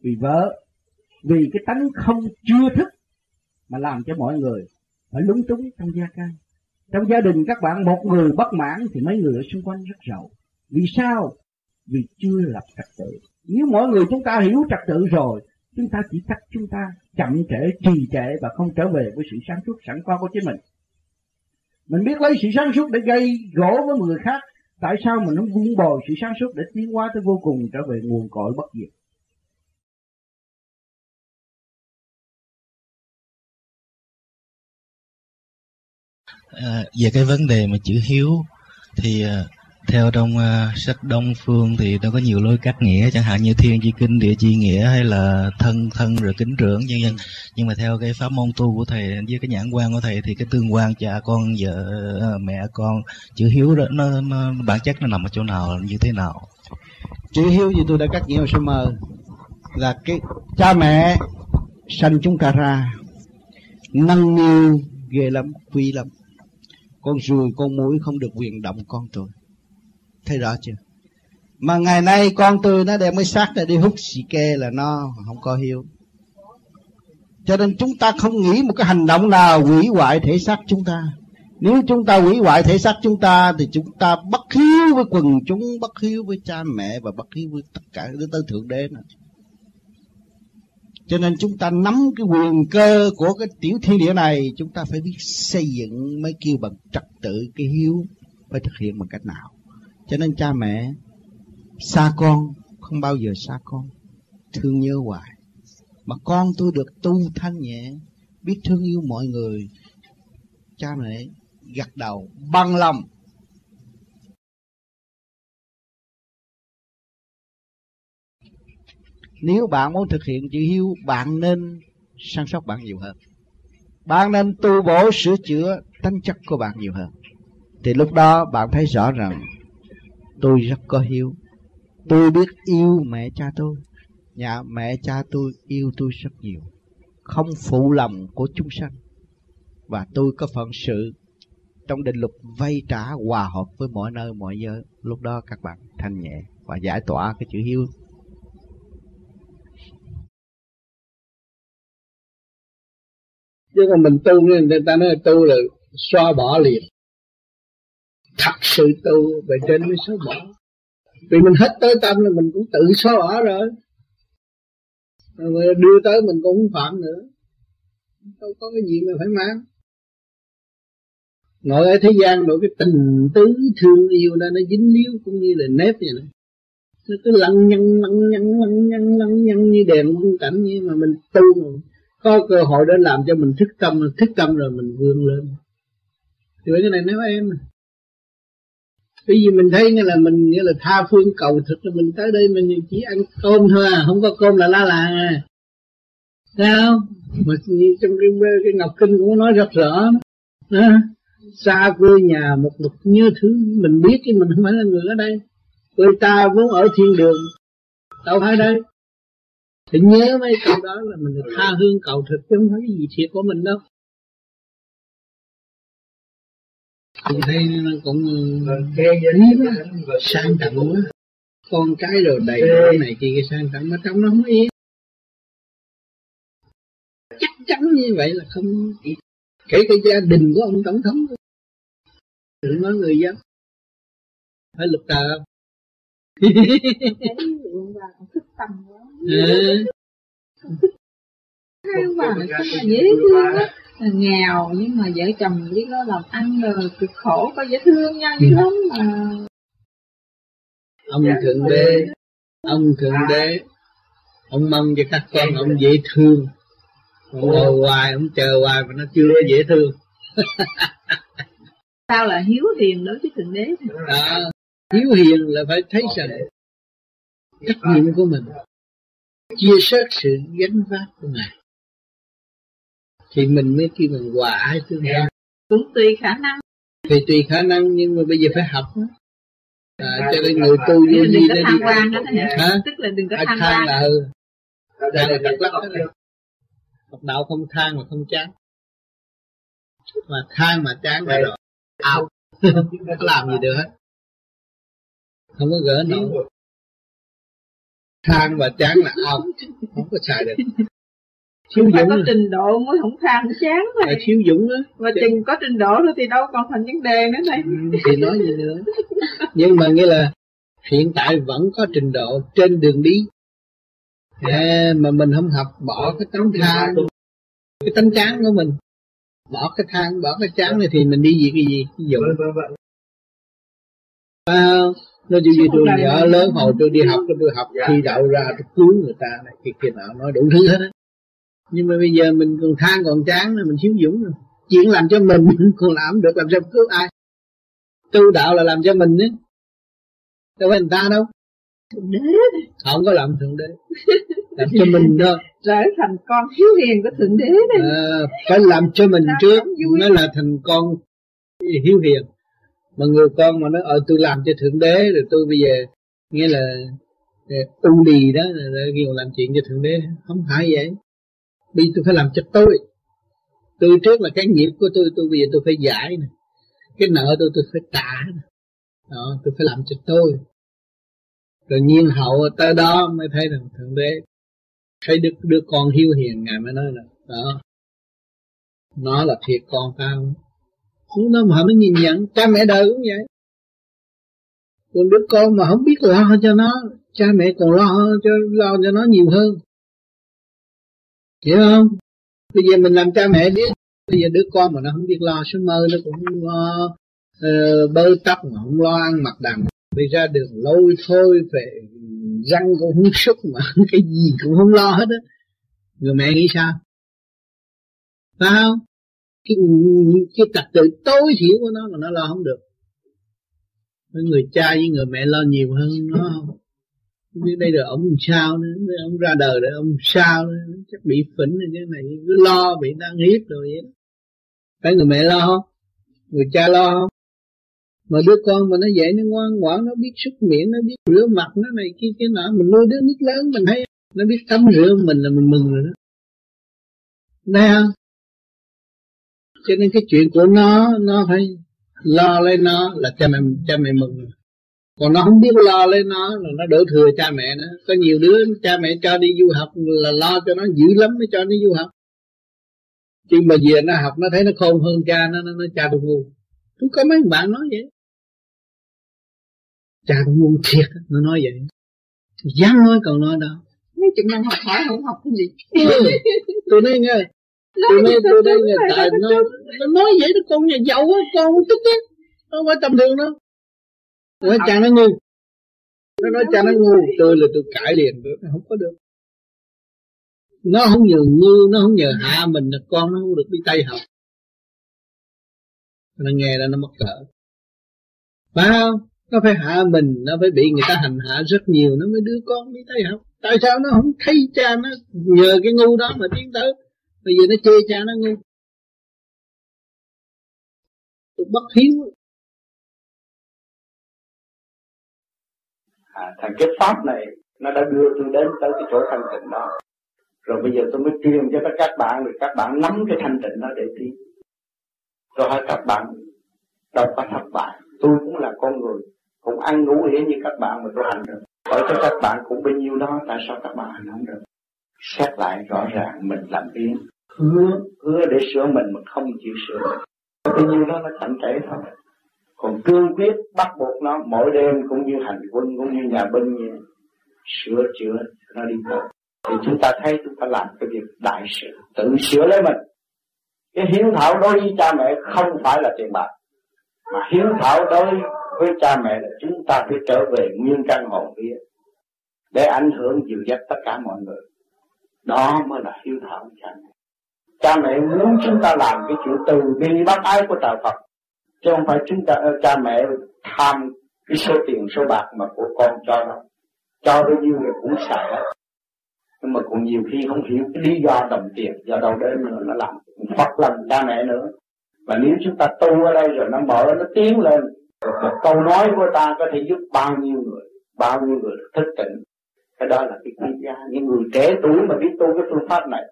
vì vợ, vì cái tánh không chưa thức mà làm cho mọi người phải lúng túng trong gia can trong gia đình các bạn một người bất mãn thì mấy người ở xung quanh rất rầu. Vì sao? Vì chưa lập trật tự. Nếu mọi người chúng ta hiểu trật tự rồi, chúng ta chỉ cách chúng ta chậm trễ, trì trệ và không trở về với sự sáng suốt sẵn có của chính mình. Mình biết lấy sự sáng suốt để gây gỗ với người khác tại sao mình không vun bồi sự sáng suốt để tiến hóa tới vô cùng trở về nguồn cội bất diệt? À, về cái vấn đề mà chữ hiếu thì à, theo trong uh, sách đông phương thì nó có nhiều lối cắt nghĩa chẳng hạn như thiên chi kinh địa chi nghĩa hay là thân thân rồi kính trưởng nhân dân nhưng mà theo cái pháp môn tu của thầy với cái nhãn quan của thầy thì cái tương quan cha con vợ à, mẹ con chữ hiếu đó nó, nó bản chất nó nằm ở chỗ nào như thế nào? Chữ hiếu như tôi đã cắt nghĩa hồi sơ mơ là cái cha mẹ sanh chúng ta ra nâng niu ghê lắm quý lắm. Con ruồi con mũi không được quyền động con tôi thấy rõ chưa? Mà ngày nay con tôi nó đem cái xác này đi hút xì ke là nó không có hiếu. Cho nên chúng ta không nghĩ một cái hành động nào hủy hoại thể xác chúng ta. Nếu chúng ta hủy hoại thể xác chúng ta thì chúng ta bất hiếu với quần chúng, bất hiếu với cha mẹ và bất hiếu với tất cả đến tới thượng đế nữa. Cho nên chúng ta nắm cái quyền cơ của cái tiểu thiên địa này, chúng ta phải biết xây dựng mới kêu bằng trật tự cái hiếu phải thực hiện bằng cách nào cho nên cha mẹ xa con, không bao giờ xa con. Thương nhớ hoài. Mà con tôi được tu thanh nhẹ, biết thương yêu mọi người. Cha mẹ gật đầu bằng lòng. Nếu bạn muốn thực hiện chữ hiếu, bạn nên săn sóc bạn nhiều hơn. Bạn nên tu bổ sửa chữa tính chất của bạn nhiều hơn. Thì lúc đó bạn thấy rõ rằng tôi rất có hiếu. Tôi biết yêu mẹ cha tôi. Nhà mẹ cha tôi yêu tôi rất nhiều. Không phụ lòng của chúng sanh. Và tôi có phận sự trong định luật vay trả hòa hợp với mọi nơi, mọi giờ. Lúc đó các bạn thanh nhẹ và giải tỏa cái chữ hiếu. Chứ còn mình tu, người ta nói tu là xóa bỏ liền thật sự tu về trên mới xóa bỏ. Vì mình hết tới tâm là mình cũng tự xóa bỏ rồi. Rồi đưa tới mình cũng không phạm nữa. Đâu có cái gì mà phải mang. Ngồi ở thế gian đổi cái tình tứ thương yêu đó nó dính líu cũng như là nếp vậy này nó cứ lăng nhăng lăng nhăng lăng nhăng lăng nhăng như đèn quân cảnh như mà mình tu mà có cơ hội để làm cho mình thức tâm thức tâm rồi mình vươn lên. Thì cái này nếu em bởi vì mình thấy như là mình như là tha phương cầu thực là mình tới đây mình chỉ ăn cơm thôi à không có cơm là la làng à. Sao mà trong cái, cái ngọc kinh cũng nói rất rõ. Đó. xa quê nhà một mực nhớ thương mình biết thì mình không phải là người ở đây. Quê ta vốn ở thiên đường. Đâu phải đây. Thì nhớ mấy câu đó là mình tha hương cầu thực chứ không phải cái gì thiệt của mình đâu. Tôi thấy nó cũng hiếm sang trọng quá. con cái rồi đầy đủ này kia cái sang trọng mà trong nó không yên. Chắc chắn như vậy là không kể cả gia đình của ông tổng thống. Đừng nói người dân. Phải lục tờ không quá. Ừ. bà này sao mà dễ thương á. Nghèo nhưng mà vợ chồng biết nó làm ăn rồi cực khổ có dễ thương nhau dữ lắm mà. Ông thượng đế ông thượng đế ông mong cho các con ông dễ thương. Ông ngồi hoài ông chờ hoài mà nó chưa dễ thương. Sao là hiếu hiền đối với thượng đế à, hiếu hiền là phải thấy rằng trách nhiệm của mình chia sẻ sự gánh vác của ngài thì mình mới kêu mình hòa ai thương nhau cũng tùy khả năng. Thì tùy khả năng nhưng mà bây giờ phải học đó. À, cho nên người tu vô gì nó đi quan đó hả? tức là đừng có than quan. là ừ đây là lắm đó học đạo không than mà không chán. Mà than mà chán là rồi ao không làm gì được hết. Không có gỡ nổi. Than và chán là ao không có xài được thiếu dũng có trình độ mới không than chán này thiếu dũng đó mà chừng có trình độ nữa thì đâu còn thành vấn đề nữa đây ừ, thì nói gì nữa. Nhưng mà nghĩa là hiện tại vẫn có trình độ trên đường đi. À, mà mình không học bỏ cái tấm than cái tấm chán của mình. Bỏ cái than bỏ cái chán này thì mình đi gì cái gì? Cái dũng à, nó chỉ vì tôi nhỏ lớn hồi tôi đi học tôi học thi đậu ra tôi cứu người ta này kia kia nào nói đủ thứ hết á nhưng mà bây giờ mình còn than còn chán là mình thiếu dũng rồi chuyện làm cho mình còn làm được làm sao cứu ai? Tu đạo là làm cho mình đấy đâu phải người ta đâu. Thượng đế không có làm thượng đế. Làm cho mình thôi. Trở thành con hiếu hiền của thượng đế này. À, phải làm cho mình Đó trước mới là thành con hiếu hiền. Mà người con mà nói ở tôi làm cho thượng đế rồi tôi bây giờ nghĩa là u lì đó là kêu làm chuyện cho thượng đế. Không phải vậy bây tôi phải làm cho tôi. Tôi trước là cái nghiệp của tôi tôi bây giờ tôi phải giải nè. Cái nợ tôi tôi phải trả nè. Đó, tôi phải làm cho tôi. Rồi nhiên hậu tới đó mới thấy rằng thượng đế, thấy được đứa con hiếu hiền, ngài mới nói là, đó, nó là thiệt con tao. Cũng nó mà nó nhìn nhận, cha mẹ đời cũng vậy. Còn đứa con mà không biết lo cho nó, cha mẹ còn lo cho lo cho nó nhiều hơn hiểu không? Bây giờ mình làm cha mẹ biết bây giờ đứa con mà nó không biết lo số mơ nó cũng lo uh, bơ tóc mà không lo ăn mặc đàng bây ra đường lôi thôi về răng cũng không xúc mà cái gì cũng không lo hết á. Người mẹ nghĩ sao? Phải không? Cái cái tập tự tối thiểu của nó mà nó lo không được. Người cha với người mẹ lo nhiều hơn nó không? Biết đây rồi ông sao nữa ông ra đời rồi ông sao nữa. Chắc bị phỉnh rồi cái này cứ lo, bị đang hiếp rồi vậy phải người mẹ lo không? Người cha lo không? Mà đứa con mà nó dạy nó ngoan ngoãn, nó biết xúc miệng, nó biết rửa mặt, nó này kia kia nọ. Mình nuôi đứa nít lớn mình thấy nó biết tắm rửa mình là mình mừng rồi đó. Thấy không? Cho nên cái chuyện của nó Nó phải lo lấy nó Là cha mẹ cha mẹ mừng rồi còn nó không biết lo lên nó là nó đổ thừa cha mẹ nữa. Có nhiều đứa cha mẹ cho đi du học là lo cho nó dữ lắm mới cho đi du học. Chứ mà về nó học nó thấy nó khôn hơn cha nó nó nói cha tôi ngu. Tôi có mấy bạn nói vậy. Cha tôi ngu thiệt nó nói vậy. Dám nói còn nói đâu mấy chừng năng học hỏi không học cái gì. Ừ. tôi nói nghe. Tôi nói tôi nói nghe tại nó nó nói vậy đó con nhà giàu á con tức á. Nó phải tầm thường đâu nói cha nó ngu. Nó nói cha nó ngu, tôi là tôi cãi liền được không có được. Nó không nhờ ngu, nó không nhờ hạ mình là con nó không được đi tây học. Nó nghe ra nó mất cỡ. Phải không? Nó phải hạ mình, nó phải bị người ta hành hạ rất nhiều, nó mới đưa con đi tây học. Tại sao nó không thấy cha nó nhờ cái ngu đó mà tiến tới? Bây giờ nó chê cha nó ngu. Tôi bất hiếu. À, thành cái pháp này nó đã đưa tôi đến tới cái chỗ thanh tịnh đó. Rồi bây giờ tôi mới truyền cho các bạn rồi các bạn nắm cái thanh tịnh đó để đi. Tôi hỏi các bạn đâu có thất bại. Tôi cũng là con người cũng ăn ngủ nghỉ như các bạn mà tôi hành được hỏi cho các bạn cũng bấy nhiêu đó tại sao các bạn hành không được? Xét lại rõ ràng mình làm biến hứa hứa để sửa mình mà không chịu sửa. Bao bấy nhiêu đó nó chẳng kể thôi còn cương quyết bắt buộc nó, mỗi đêm cũng như hành quân, cũng như nhà binh, như sửa chữa nó đi tới thì chúng ta thấy chúng ta làm cái việc đại sự, tự sửa lấy mình. Cái hiếu thảo đối với cha mẹ không phải là tiền bạc, mà hiếu thảo đối với cha mẹ là chúng ta phải trở về nguyên căn hồn kia để ảnh hưởng dìu dắt tất cả mọi người. Đó mới là hiếu thảo cha mẹ. Cha mẹ muốn chúng ta làm cái chuyện từ bi bác ái của trời Phật chứ không phải chúng ta, cha mẹ tham cái số tiền, số bạc mà của con cho nó cho bao nhiêu người cũng xài hết nhưng mà cũng nhiều khi không hiểu cái lý do đồng tiền, do đâu đến nữa nó làm phật lòng cha mẹ nữa. Và nếu chúng ta tu ở đây rồi nó mở, nó tiến lên. Một câu nói của ta có thể giúp bao nhiêu người, bao nhiêu người thức tỉnh. Cái đó là cái quý giá. Những người trẻ tuổi mà biết tu cái phương pháp này,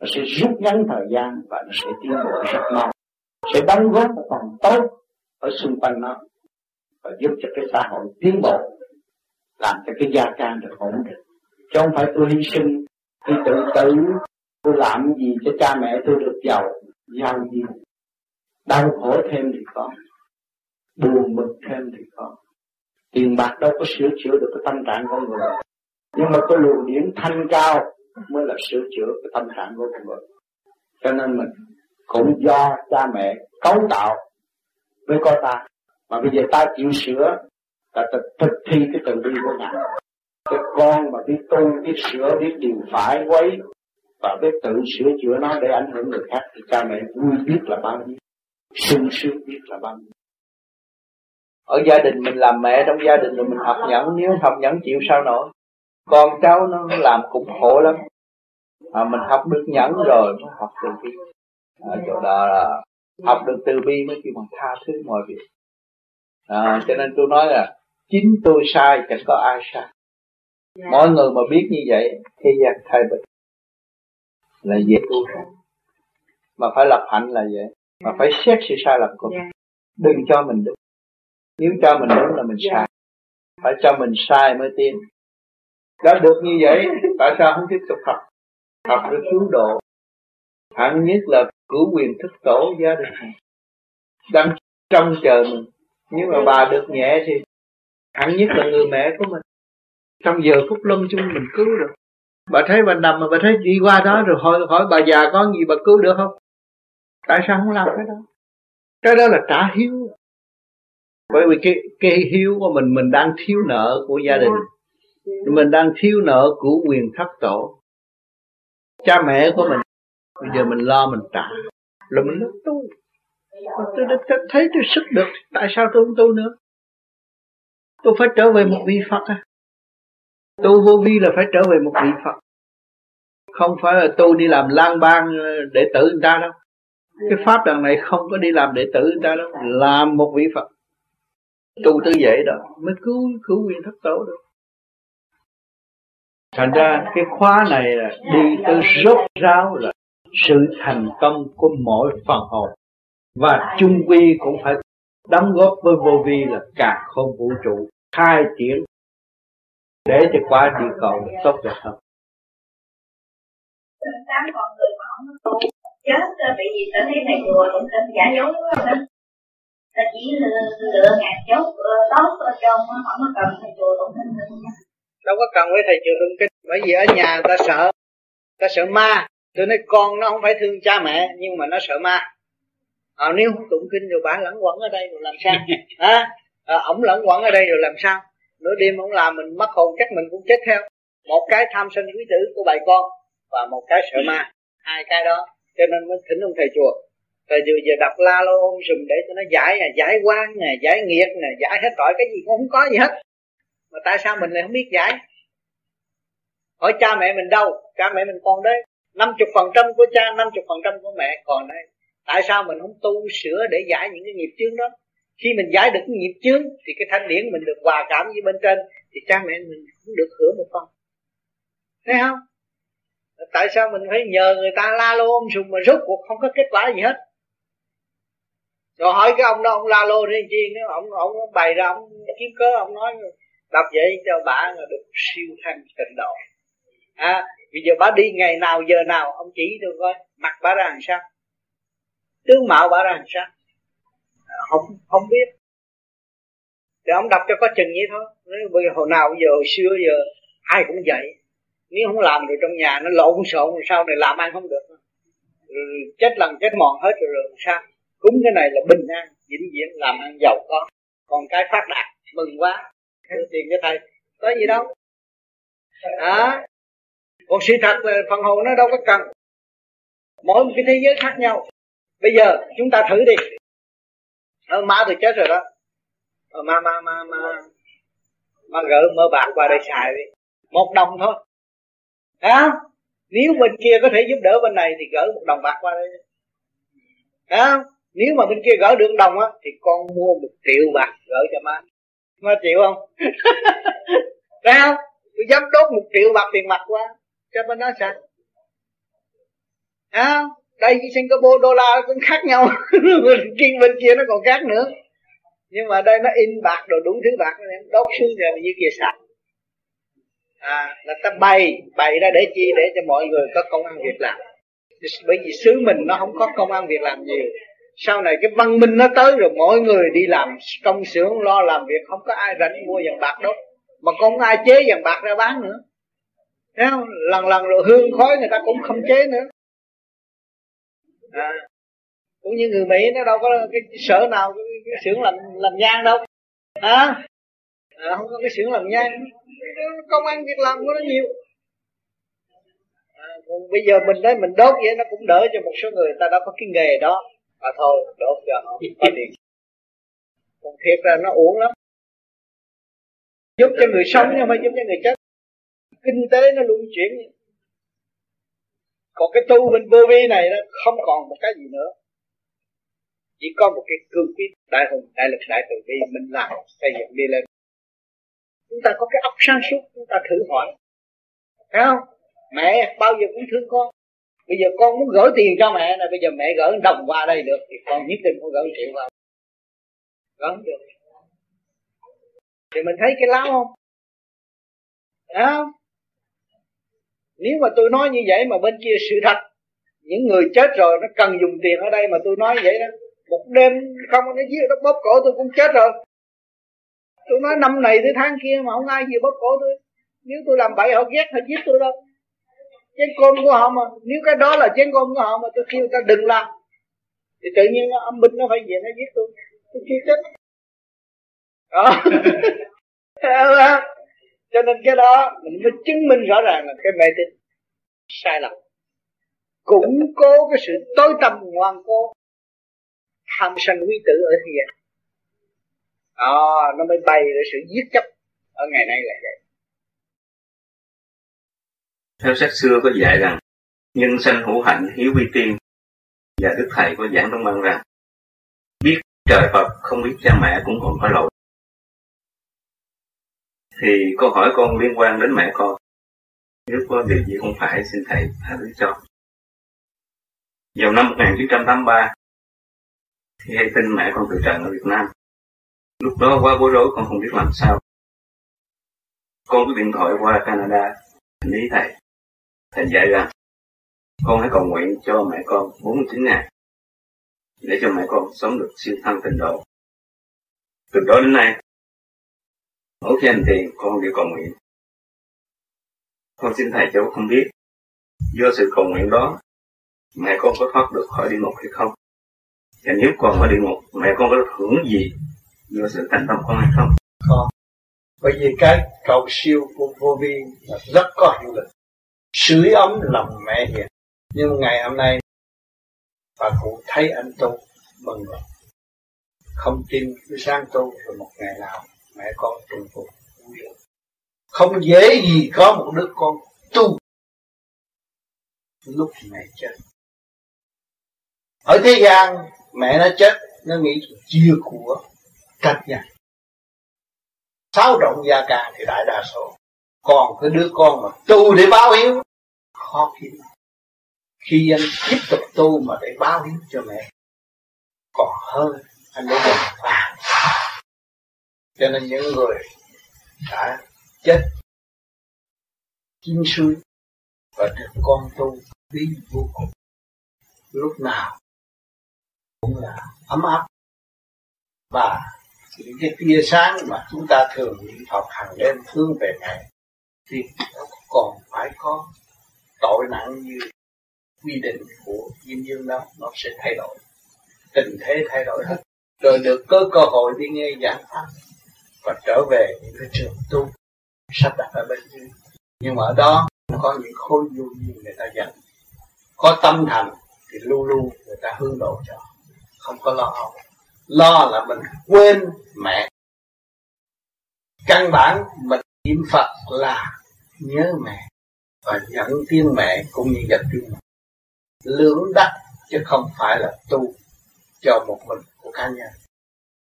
nó sẽ rút ngắn thời gian và nó sẽ tiến bộ rất mau sẽ đóng góp một phần tốt ở xung quanh nó, và giúp cho cái xã hội tiến bộ, làm cho cái gia can được ổn định. Chứ không phải tôi hy sinh, tôi tự tử, tôi làm gì cho cha mẹ tôi được giàu giàu gì. Đau khổ thêm thì có, buồn bực thêm thì có. Tiền bạc đâu có sửa chữa được cái tâm trạng con người. Nhưng mà cái luồng điển thanh cao mới là sửa chữa cái tâm trạng của con người. Cho nên mình cũng do cha mẹ cấu tạo với con ta. Mà bây giờ ta chịu sửa là thực, thực thi cái từ bi của ngài. Cái con mà biết tu biết sửa biết điều phải quấy và biết tự sửa chữa nó để ảnh hưởng người khác thì cha mẹ vui biết là bao nhiêu sung sướng biết là bao nhiêu. Ở gia đình mình làm mẹ trong gia đình rồi mình học nhẫn nếu học nhẫn chịu sao nổi. Con cháu nó làm cũng khổ lắm. À, mình học được nhẫn rồi mới học từ bi ở chỗ đó là học được từ bi mới kêu bằng tha thứ mọi việc. À, cho nên tôi nói là chính tôi sai chẳng có ai sai. Dạ. mọi người mà biết như vậy thế gian thay bình là dễ tu mà phải lập hạnh là vậy. Mà phải xét sự sai lầm của mình. Yeah. đừng cho mình đúng. Nếu cho mình đúng là mình yeah. sai. Phải cho mình sai mới tin. Đã được như vậy tại sao không tiếp tục học? Học để cứu độ. Hẳn nhất là cứu quyền thức tổ gia đình đang trông chờ mình. Nhưng mà bà được nhẹ thì hẳn nhất là người mẹ của mình. Trong giờ phút lâm chung mình cứu được. Bà thấy bà nằm mà bà thấy đi qua đó rồi hỏi hỏi bà già có gì bà cứu được không? Tại sao không làm cái đó? Cái đó là trả hiếu. Bởi vì cái cái hiếu của mình mình đang thiếu nợ của gia đình. Mình đang thiếu nợ của quyền thất tổ. Cha mẹ của mình bây giờ mình lo, mình trả. Là mình nó tu tôi đã thấy tôi sức được tại sao tôi không tu nữa? Tôi phải trở về một vị phật à? Tu vô vi là phải trở về một vị phật. Không phải là tu đi làm lang bang đệ tử người ta đâu. Cái pháp đằng này không có đi làm đệ tử người ta đâu. Làm một vị phật. Tu tư vậy đó mới cứu cứu quyền thất tổ được. Thành ra cái khóa này là đi tới rốt ráo là sự thành công của mỗi phần hồn. Và chung quy cũng phải đóng góp với vô vi là cả không vũ trụ khai triển. Để cho qua địa cầu tốt đẹp hơn. Tám con người mà không tu chết bị gì ta thấy thầy chùa cũng tin giả dối đúng không ta chỉ lựa, lựa ngàn chốt tốt ở trong không có cần thầy chùa tụng kinh nữa nha. Đâu có cần với thầy chùa tụng kinh bởi vì ở nhà ta sợ ta sợ ma tôi nói con nó không phải thương cha mẹ nhưng mà nó sợ ma. À, nếu không tụng kinh rồi bà lẫn quẩn ở đây rồi làm sao? À, à, ổng lẫn quẩn ở đây rồi làm sao? Nửa đêm ổng làm mình mất hồn chắc mình cũng chết theo. Một cái tham sân quý tử của bài con và một cái sợ ma. Hai cái đó cho nên mới thỉnh ông thầy chùa. Thầy vừa giờ đọc la lô ôm sùm để cho nó giải nè giải quan nè à, giải nghiệt nè à, giải hết tội. Cái gì cũng không có gì hết. Mà tại sao mình lại không biết giải? Hỏi cha mẹ mình đâu? Cha mẹ mình còn đấy. 50 phần trăm của cha 50 phần trăm của mẹ. Còn đây, tại sao mình không tu sửa để giải những cái nghiệp chướng đó? Khi mình giải được cái nghiệp chướng, thì cái thanh điển mình được hòa cảm với bên trên, thì cha mẹ mình cũng được hưởng một phần. Thấy không? Tại sao mình phải nhờ người ta la lô ôm sùm mà rốt cuộc không có kết quả gì hết? Rồi hỏi cái ông đó, ông la lô đi chi Nếu ông ông bày ra, ông kiếm cớ, ông nói, đọc vậy cho bà được siêu thanh tịnh độ à bây giờ bà đi ngày nào giờ nào ông chỉ được coi mặt bà ra làm sao? Tướng mạo bà ra làm sao? À, không không biết. Thì ông đọc cho có chừng vậy thôi. Bây giờ hồi nào bây giờ hồi xưa giờ ai cũng vậy. Nếu không làm được trong nhà nó lộn xộn sau này làm ăn không được. Rồi chết lần chết mòn hết rồi, rồi sao? Cúng cái này là bình an vĩnh viễn làm ăn giàu có. Còn cái phát đạt mừng quá. Đưa tiền cho thầy. Có gì đâu. À, còn sự thật là phần hồn nó đâu có cần. Mỗi một cái thế giới khác nhau. Bây giờ chúng ta thử đi. Ờ, má tôi chết rồi đó. Ờ, ma ma ma ma ma gỡ mơ bạc qua đây xài đi. Một đồng thôi. À, nếu bên kia có thể giúp đỡ bên này thì gỡ một đồng bạc qua đây. À, nếu mà bên kia gỡ được đồng á thì con mua một triệu bạc gỡ cho má. Má chịu không? Sao tôi dám đốt một triệu bạc tiền mặt qua cho bên đó sạch. à, đây cái Singapore đô la cũng khác nhau. Bên bên kia nó còn khác nữa. Nhưng mà đây nó in bạc đồ đúng thứ bạc đốt xuống rồi như kia sạch à là ta bày bày ra để chi? Để cho mọi người có công ăn việc làm. Bởi vì xứ mình nó không có công ăn việc làm nhiều. Sau này cái văn minh nó tới rồi mỗi người đi làm công xưởng lo làm việc. Không có ai rảnh mua vàng bạc đâu. Mà không ai chế vàng bạc ra bán nữa. Thấy không? lần lần rồi hương khói người ta cũng không chế nữa. À, cũng như người mỹ nó đâu có cái sở nào cái, cái xưởng làm làm nhang đâu. À, à, không có cái xưởng làm nhang. Công ăn việc làm của nó nhiều. À, bây giờ mình đấy mình đốt vậy nó cũng đỡ cho một số người ta đã có cái nghề đó. Mà thôi đốt cho họ có điện. Còn thiệt là nó uổng lắm. Giúp cho người sống nhưng mà giúp cho người chết kinh tế nó luân chuyển. Còn cái tu mình vô vi này nó không còn một cái gì nữa. Chỉ có một cái cương quyết đại hùng, đại lực, đại từ bi mình làm, xây dựng đi lên. Chúng ta có cái óc sáng suốt, chúng ta thử hỏi. Thấy không? Mẹ, bao giờ cũng thương con. Bây giờ con muốn gửi tiền cho mẹ này, bây giờ mẹ gửi đồng qua đây được, thì con nhất định con gửi triệu vào. Gửi được. Thì mình thấy cái láo không? Thấy không? Nếu mà tôi nói như vậy mà bên kia sự thật những người chết rồi nó cần dùng tiền ở đây mà tôi nói vậy đó. Một đêm không nó giết nó bóp cổ tôi cũng chết rồi. Tôi nói năm này tới tháng kia mà không ai gì bóp cổ tôi. Nếu tôi làm bậy họ ghét họ giết tôi đâu. Chén cơm của họ mà nếu cái đó là chén cơm của họ mà tôi kêu ta đừng làm. Thì tự nhiên âm binh nó phải về nó giết tôi. Tôi kêu chết. Đó cho nên cái đó mình mới chứng minh rõ ràng là cái mê tín sai lầm. Củng cố cái sự tối tâm ngoan cố tham sân quý tử ở thế gian. À, nó mới bày ra sự giết chấp ở ngày nay là vậy. Theo sách xưa có dạy rằng nhân sanh hữu hạnh hiếu vi tiên và đức thầy có giảng trong băng rằng biết trời Phật không biết cha mẹ cũng còn có lỗi thì câu hỏi con liên quan đến mẹ con. Nếu có điều gì không phải, xin thầy tha thứ cho. Vào năm 1983 thì hay tin mẹ con từ trần ở Việt Nam. Lúc đó quá bối rối, con không biết làm sao. Con có điện thoại qua Canada lý thầy. Thầy dạy rằng, con hãy cầu nguyện cho mẹ con 49 ngày, để cho mẹ con sống được siêu thăng tình độ. Từ đó đến nay mỗi khi anh tiền con đều cầu nguyện. Con xin thầy cho không biết, do sự cầu nguyện đó, mẹ con có thoát được khỏi địa ngục hay không? Và nếu còn ở địa ngục, mẹ con có được hưởng gì do sự thành tâm con hay không? Con bởi vì cái cầu siêu của vô vi là rất có hiệu lực. Sưởi ấm lòng mẹ hiền. Nhưng ngày hôm nay, bà cụ thấy anh tu mừng rồi không tin, cứ sang tu rồi một ngày nào mẹ con tu phục không dễ gì có một đứa con tu. Lúc mẹ chết. Ở thế gian, mẹ nó chết, nó nghĩ chia của cách nhà sáu động gia ca thì đại đa số. Còn cái đứa con mà tu để báo hiếu, khó kiếm. Khi anh tiếp tục tu mà để báo hiếu cho mẹ, còn hơn anh để đồng vàng cho nên những người đã chết chín suối và được con tu quý vô cùng, lúc nào cũng là ấm áp. Và những cái tia sáng mà chúng ta thường niệm Phật hàng đêm hướng về ngày thì nó còn phải có tội nặng như quy định của Diêm Dương đó, nó sẽ thay đổi, tình thế thay đổi hết. Rồi được có cơ hội đi nghe giảng pháp và trở về những cái trường tu sắp đặt ở bên dưới. Nhưng mà ở đó có những khối du duyên người ta dẫn có tâm thành thì luôn luôn người ta hướng độ cho. Không có lo âu. Lo là mình quên mẹ. Căn bản mình niệm Phật là nhớ mẹ và dẫn tiếng mẹ cũng như dẫn tiếng mẹ. Lưỡng đắc chứ không phải là tu cho một mình của cá nhân.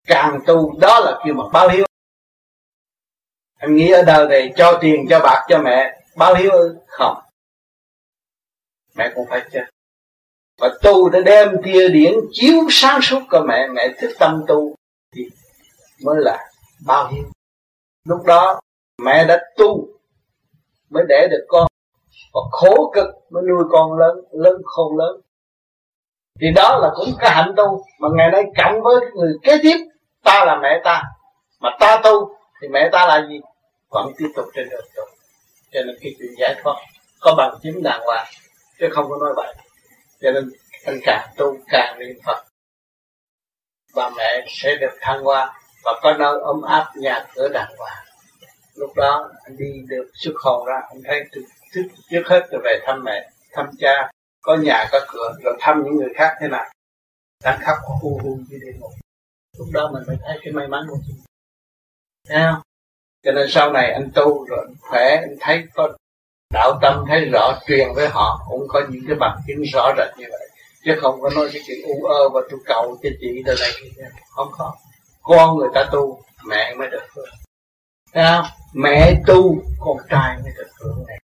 Càng tu đó là kêu mà báo hiếu anh nghĩ ở đời này cho tiền, cho bạc, cho mẹ, báo hiếu ư? Không. Mẹ cũng phải chết. Và tu để đem tia điển chiếu sáng suốt cho mẹ mẹ thức tâm tu thì mới là bao hiếu. Lúc đó, mẹ đã tu mới đẻ được con. Và khổ cực mới nuôi con lớn lớn khôn lớn. Thì đó là cũng cái hạnh tu mà ngày nay cộng với người kế tiếp, ta là mẹ ta. Mà ta tu thì mẹ ta là gì? Vẫn tiếp tục trên đường tu cho nên cái chuyện giải thoát có bằng chứng đàng hoàng chứ không có nói vậy cho nên anh càng tu càng niệm phật bà mẹ sẽ được thăng hoa và có nơi ấm áp nhà cửa đàng hoàng. Lúc đó anh đi được xuất hồn ra anh thấy trước, trước, hết là về thăm mẹ thăm cha có nhà có cửa rồi thăm những người khác thế nào. Đang khóc hu hu như địa ngục lúc đó mình mới thấy cái may mắn của mình thấy không cho nên sau này anh tu rồi anh khỏe anh thấy có đạo tâm thấy rõ truyền với họ cũng có những cái bằng chứng rõ rệt như vậy. Chứ không có nói cái chuyện u ơ và tôi cầu cho chị đây này không có. Con người ta tu mẹ mới được hưởng. Thấy không? Mẹ tu con trai mới được hưởng này.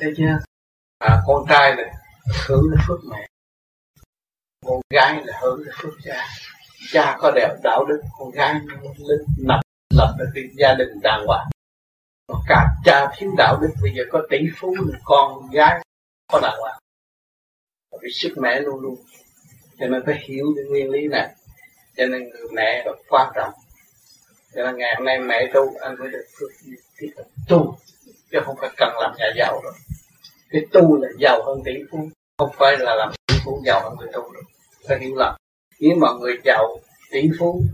Thấy chưa? À, con trai là hưởng được phước mẹ. Con gái là hưởng được phước cha. Cha có đẹp đạo đức con gái linh nằm lập được cái gia đình đàng hoàng. Cả cha thiếu đạo đức bây giờ có tỷ phú, con gái, có đàng hoàng. Vì sức mẹ luôn luôn. Cho nên phải hiểu cái nguyên lý này. Cho nên người mẹ là quan trọng. Cho nên ngày hôm nay mẹ tu, anh mới được phước tiếp tục tu. Chứ không phải cần làm nhà giàu rồi cái tu là giàu hơn tỷ phú. Không phải là làm tỷ phú giàu hơn người tu được phải hiểu lầm nếu mà người giàu, tỷ phú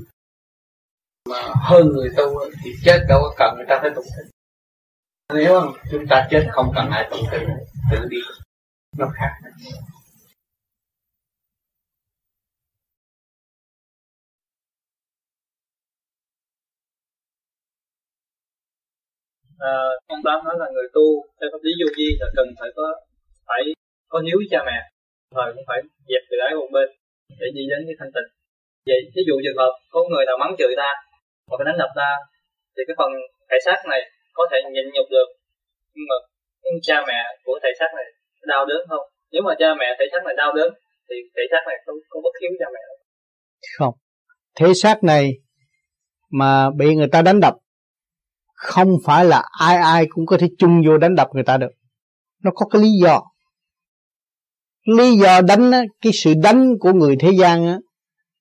mà hơn người tu thì chết đâu có cần người ta phải tụng kinh. Nếu không chúng ta chết không cần ai tụng kinh tự đi. Nó khác. À, ông tám nói là người tu theo pháp lý vô vi là cần phải có phải có hiếu với cha mẹ thời cũng phải dẹp từ ái một bên để đi đến cái thanh tịnh. Vậy ví dụ trường hợp có người nào mắng chửi ta hoặc đánh đập ta thì cái phần thể xác này có thể nhịn nhục được. Nhưng mà cha mẹ của thể xác này đau đớn không? Nếu mà cha mẹ thể xác này đau đớn thì thể xác này không không bất hiếu cha mẹ không. Thể xác này mà bị người ta đánh đập không phải là ai ai cũng có thể chung vô đánh đập người ta được. Nó có cái lý do. Lý do đánh á, cái sự đánh của người thế gian á,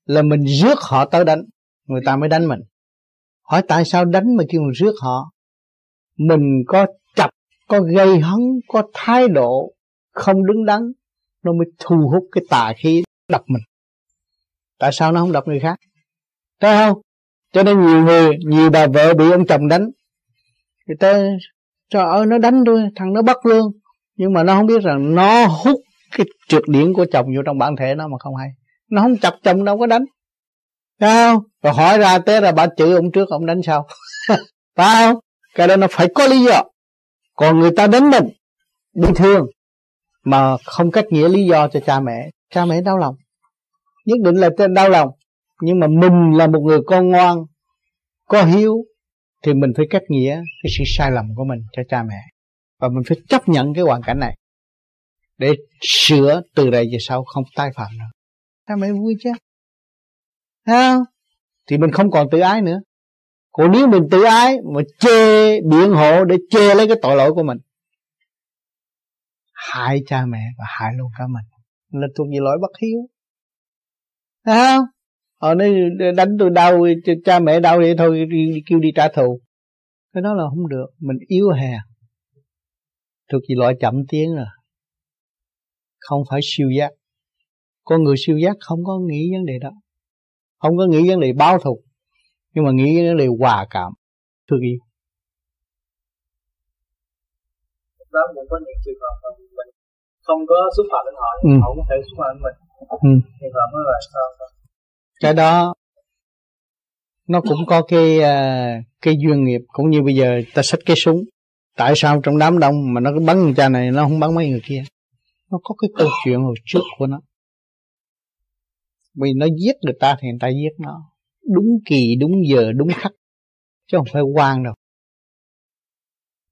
là mình rước họ tới đánh người ta mới đánh mình hỏi tại sao đánh mà kêu mình rước họ? Mình có chập, có gây hấn, có thái độ, không đứng đắn, nó mới thu hút cái tà khí đập mình. Tại sao nó không đập người khác? Thấy không? Cho nên nhiều người, nhiều bà vợ bị ông chồng đánh. Người ta trời ơi, nó đánh tôi, thằng nó bắt lương. Nhưng mà nó không biết rằng nó hút cái trượt điển của chồng vô trong bản thể nó mà không hay. Nó không chập chồng, đâu có đánh. Thấy không? Rồi hỏi ra té ra bà chửi ông trước, ông đánh sau. Phải không? Cái đó nó phải có lý do. Còn người ta đánh mình, Bị thương, Mà không cách nghĩa lý do cho cha mẹ Cha mẹ đau lòng. Nhất định là đau lòng. Nhưng mà mình là một người con ngoan, Có hiếu, thì mình phải cách nghĩa cái sự sai lầm của mình cho cha mẹ. Và mình phải chấp nhận cái hoàn cảnh này để sửa từ đây về sau, không tái phạm nữa. Cha mẹ vui chứ không? thì mình không còn tự ái nữa. Còn nếu mình tự ái mà chê biện hộ để chê lấy cái tội lỗi của mình, hại cha mẹ và hại luôn cả mình. Là thuộc về lỗi bất hiếu. Thấy không? Ờ, họ nói đánh tôi đau cha mẹ đau vậy thôi kêu đi trả thù. Cái đó là không được. Mình yếu hèn thuộc về loại chậm tiếng rồi à. không phải siêu giác. Con người siêu giác không có nghĩ vấn đề đó không có nghĩ vấn đề báo thù nhưng mà nghĩ vấn đề hòa cảm. Thương yêu đó cũng có những trường hợp mà mình không có xúc phạm đến họ ừ. họ cũng thể xúc phạm đến mình. Ừ. trường hợp đó là sao? Cái đó nó cũng có cái à, cái duyên nghiệp cũng như bây giờ ta xách cái súng. Tại sao trong đám đông mà nó cứ bắn người cha này nó không bắn mấy người kia? Nó có cái câu chuyện hồi trước của nó vì nó giết người ta thì người ta giết nó. Đúng kỳ, đúng giờ, đúng khắc. Chứ không phải quan đâu.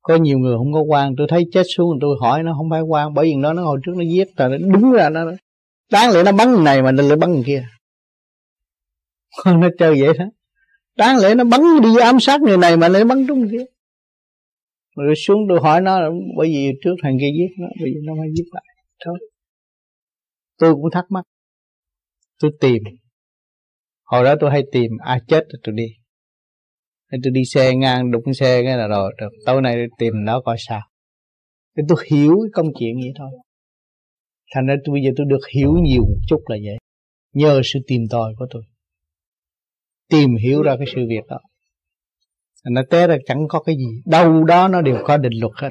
Có nhiều người không có quan. Tôi thấy chết xuống tôi hỏi nó, không phải quan, bởi vì nó nó hồi trước nó giết rồi đúng ra nó đáng lẽ nó bắn người này mà nó lại bắn người kia. Nó chơi vậy đó. Đáng lẽ nó bắn đi ám sát người này mà lại bắn trúng kia. Rồi xuống tôi hỏi nó, bởi vì trước thằng kia giết nó, bây giờ nó phải giết lại. Thôi. Tôi cũng thắc mắc tôi tìm. Hồi đó tôi hay tìm ai chết rồi tôi đi. Nên tôi đi xe ngang, đụng xe cái là rồi, được. Tối nay tôi tìm nó coi sao. Thì tôi hiểu cái công chuyện vậy thôi. Thành ra tôi, bây giờ tôi được hiểu nhiều một chút là vậy. Nhờ sự tìm tòi của tôi. Tìm hiểu ra cái sự việc đó. Nó té ra chẳng có cái gì. Đâu đó nó đều có định luật hết.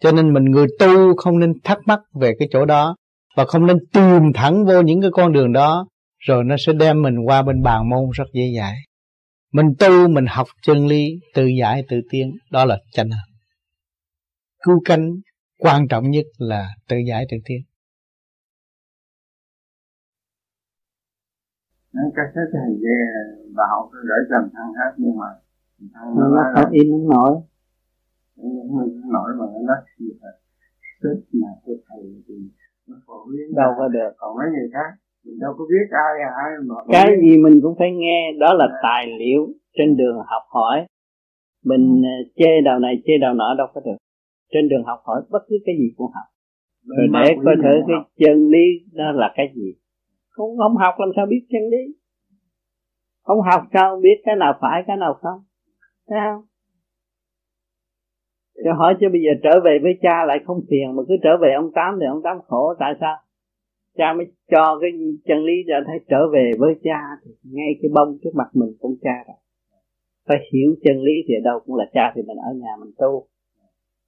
Cho nên mình người tu không nên thắc mắc về cái chỗ đó và không nên tìm thẳng vô những cái con đường đó rồi nó sẽ đem mình qua bên bàn môn rất dễ dãi. Mình tu mình học chân lý tự giải tự tiến đó là chánh hành cứu cánh quan trọng nhất là tự giải tự tiến. Nói các cái thầy về bà học gửi trần thăng hết nhưng mà thăng nó nói là in không nổi không nổi mà nó nói gì là tức mà tôi thầy thì nó đâu có được. Còn mấy người khác mình đâu có biết ai ai mà cái gì mình cũng phải nghe đó là tài liệu trên đường học hỏi. Mình ờ, chê đầu này chê đầu nọ đâu có được. Trên đường học hỏi bất cứ cái gì cũng học. Rồi để coi thử cái chân lý đó là cái gì. Không không học làm sao biết chân lý? Không học sao biết cái nào phải cái nào không? Thấy không cho hỏi cho bây giờ trở về với cha lại không phiền mà cứ trở về ông tám thì ông tám khổ tại sao? Cha mới cho cái chân lý ra thấy trở về với cha thì ngay cái bông trước mặt mình cũng cha rồi. Phải hiểu chân lý thì đâu cũng là cha thì mình ở nhà mình tu.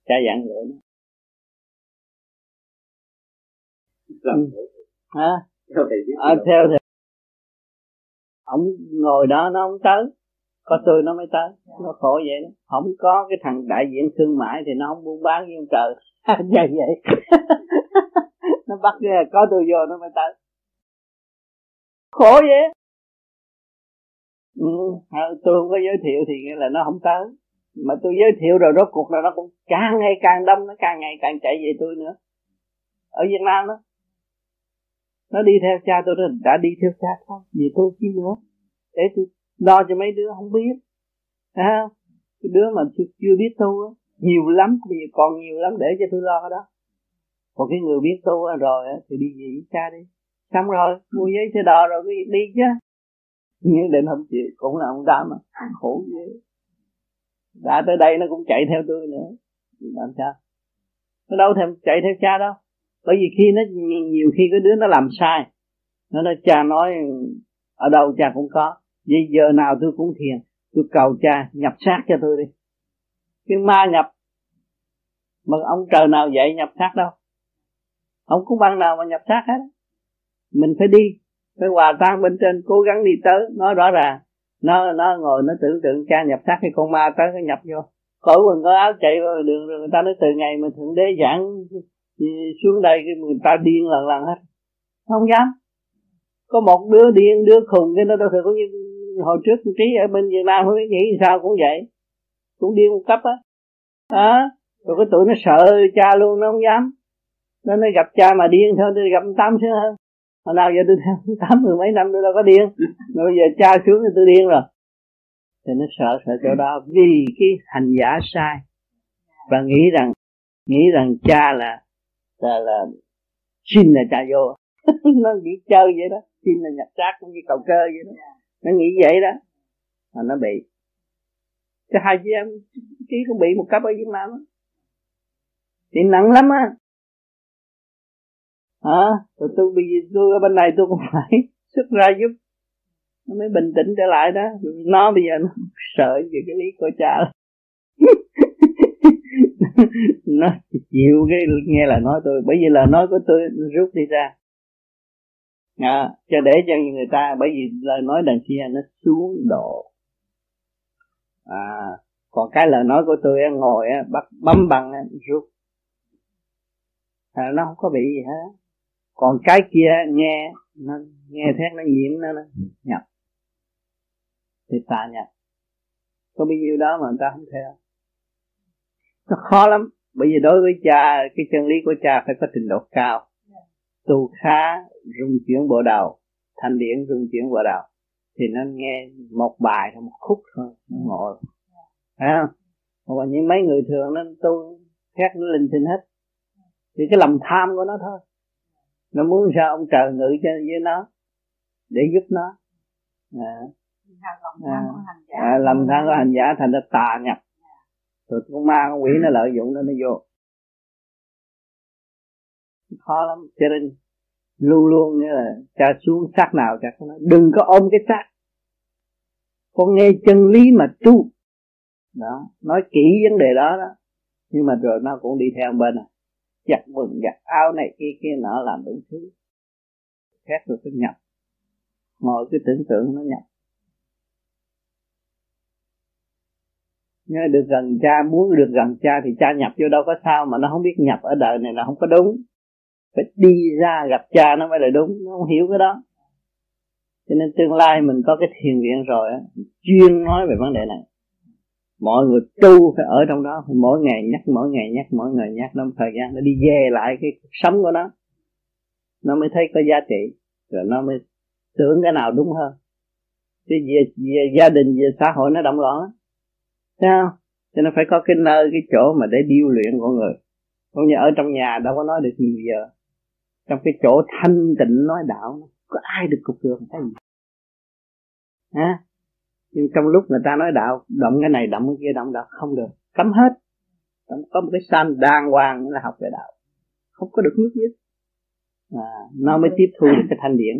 Cha dặn vậy đó. Ừ. hả? À, theo thì ông ngồi đó nó không tới có tôi nó mới tới. Nó khổ vậy đó. Không có cái thằng đại diện thương mại thì nó không buôn bán như ông trời. Như vậy. Nó bắt có tôi vô nó mới tới. Khổ vậy. Ừ, à, tôi không có giới thiệu thì nghĩa là nó không tới. Mà tôi giới thiệu rồi rốt cuộc là nó cũng càng ngày càng đông nó càng ngày càng chạy về tôi nữa. Ở Việt Nam đó. Nó đi theo cha tôi đã đi theo cha thôi. Vì tôi chi nữa. Để tôi đo cho mấy đứa không biết. À, cái đứa mà chưa, chưa biết tu á nhiều lắm còn nhiều lắm để cho tôi lo cái đó. Còn cái người biết tu rồi thì đi gì với cha đi. Xong rồi mua giấy xe đò rồi đi, đi chứ. Nhưng định không chịu cũng là ông đá mà khổ ghê. Đã tới đây nó cũng chạy theo tôi nữa. Làm sao? Nó đâu thèm chạy theo cha đâu. Bởi vì khi nó nhiều khi cái đứa nó làm sai nó nói cha nói ở đâu cha cũng có vậy giờ nào tôi cũng thiền, tôi cầu cha nhập xác cho tôi đi. Cái ma nhập, mà ông trời nào dạy nhập xác đâu? Không có băng nào mà nhập xác hết. Mình phải đi, phải hòa tan bên trên, cố gắng đi tới. Nói rõ ràng, nó nó ngồi, nó tưởng tượng cha nhập xác cái con ma tới, nó nhập vô. Cởi quần có áo chạy vào đường rồi người ta nói từ ngày mà thượng đế giảng ừ, xuống đây cái người ta điên lần lần hết. Không dám. Có một đứa điên, đứa khùng, cái nó đâu thể có như hồi trước trí ở bên việt nam không biết nghĩ sao cũng vậy. Cũng điên một cấp á. À, rồi cái tụi nó sợ cha luôn nó không dám. Nó nó gặp cha mà điên thôi tôi gặp tám sướng hơn hồi nào giờ tôi theo tám mười mấy năm tôi đâu có điên. Rồi bây giờ cha xuống thì tôi điên rồi. Thì nó sợ sợ chỗ đó. Vì cái hành giả sai. Và nghĩ rằng nghĩ rằng cha là là là xin là cha vô. Nó nghĩ chơi vậy đó. Xin là nhập xác cũng như cầu cơ vậy đó nó nghĩ vậy đó. Mà nó bị. Cái hai chị em chí cũng bị một cấp ở Việt Nam đó. thì nặng lắm á. Hả? À, rồi tôi bây giờ tôi ở bên này tôi cũng phải xuất ra giúp. Nó mới bình tĩnh trở lại đó. Nó bây giờ nó sợ về cái lý của cha. Nó chịu cái nghe là nói tôi. Bởi vì là nói của tôi rút đi ra à, cho để cho người ta bởi vì lời nói đằng kia nó xuống độ. À còn cái lời nói của tôi ngồi bắt bấm bằng rút. À, nó không có bị gì hết. Còn cái kia nghe nó nghe thét nó nhiễm nó, nó nhập. Thì ta nhập. Có bao nhiêu đó mà người ta không theo. Nó khó lắm bởi vì đối với cha cái chân lý của cha phải có trình độ cao tu khá rung chuyển bộ đầu thanh điển rung chuyển bộ đầu thì nó nghe một bài hay một khúc thôi nó ngồi. Phải không? Còn những mấy người thường nó tu khác nó linh tinh hết. Thì cái lòng tham của nó thôi. Nó muốn sao ông trời ngự cho với nó để giúp nó. À, à, à, lòng tham của hành giả thành ra tà nhập. Rồi con ma con quỷ nó lợi dụng nó nó vô khó lắm. Cho nên luôn luôn như là cha xuống xác nào cha cũng nói. Đừng có ôm cái xác. Con nghe chân lý mà tu. Đó, nói kỹ vấn đề đó đó. Nhưng mà rồi nó cũng đi theo bên này. Giặt quần, giặt áo này, kia kia, nọ, làm đủ thứ. Khác rồi cứ nhập. Mọi cái tưởng tượng nó nhập. Nhớ được gần cha, muốn được gần cha thì cha nhập vô đâu có sao mà nó không biết nhập ở đời này là không có đúng phải đi ra gặp cha nó mới là đúng nó không hiểu cái đó. Cho nên tương lai mình có cái thiền viện rồi chuyên nói về vấn đề này. Mọi người tu phải ở trong đó mỗi ngày nhắc mỗi ngày nhắc mỗi ngày nhắc nó thời gian nó đi về lại cái cuộc sống của nó. Nó mới thấy có giá trị rồi nó mới tưởng cái nào đúng hơn. Chứ về, về gia đình về xã hội nó động loạn thấy không? Cho nên phải có cái nơi cái chỗ mà để điêu luyện con người. Không như ở trong nhà đâu có nói được nhiều giờ trong cái chỗ thanh tịnh nói đạo có ai được cục đường cái gì? À, nhưng trong lúc người ta nói đạo động cái này động cái kia động đạo không được. Cấm hết. Có một cái sanh đàng hoàng là học về đạo. Không có được nước nhất. À, nó mới tiếp thu được cái thanh điển.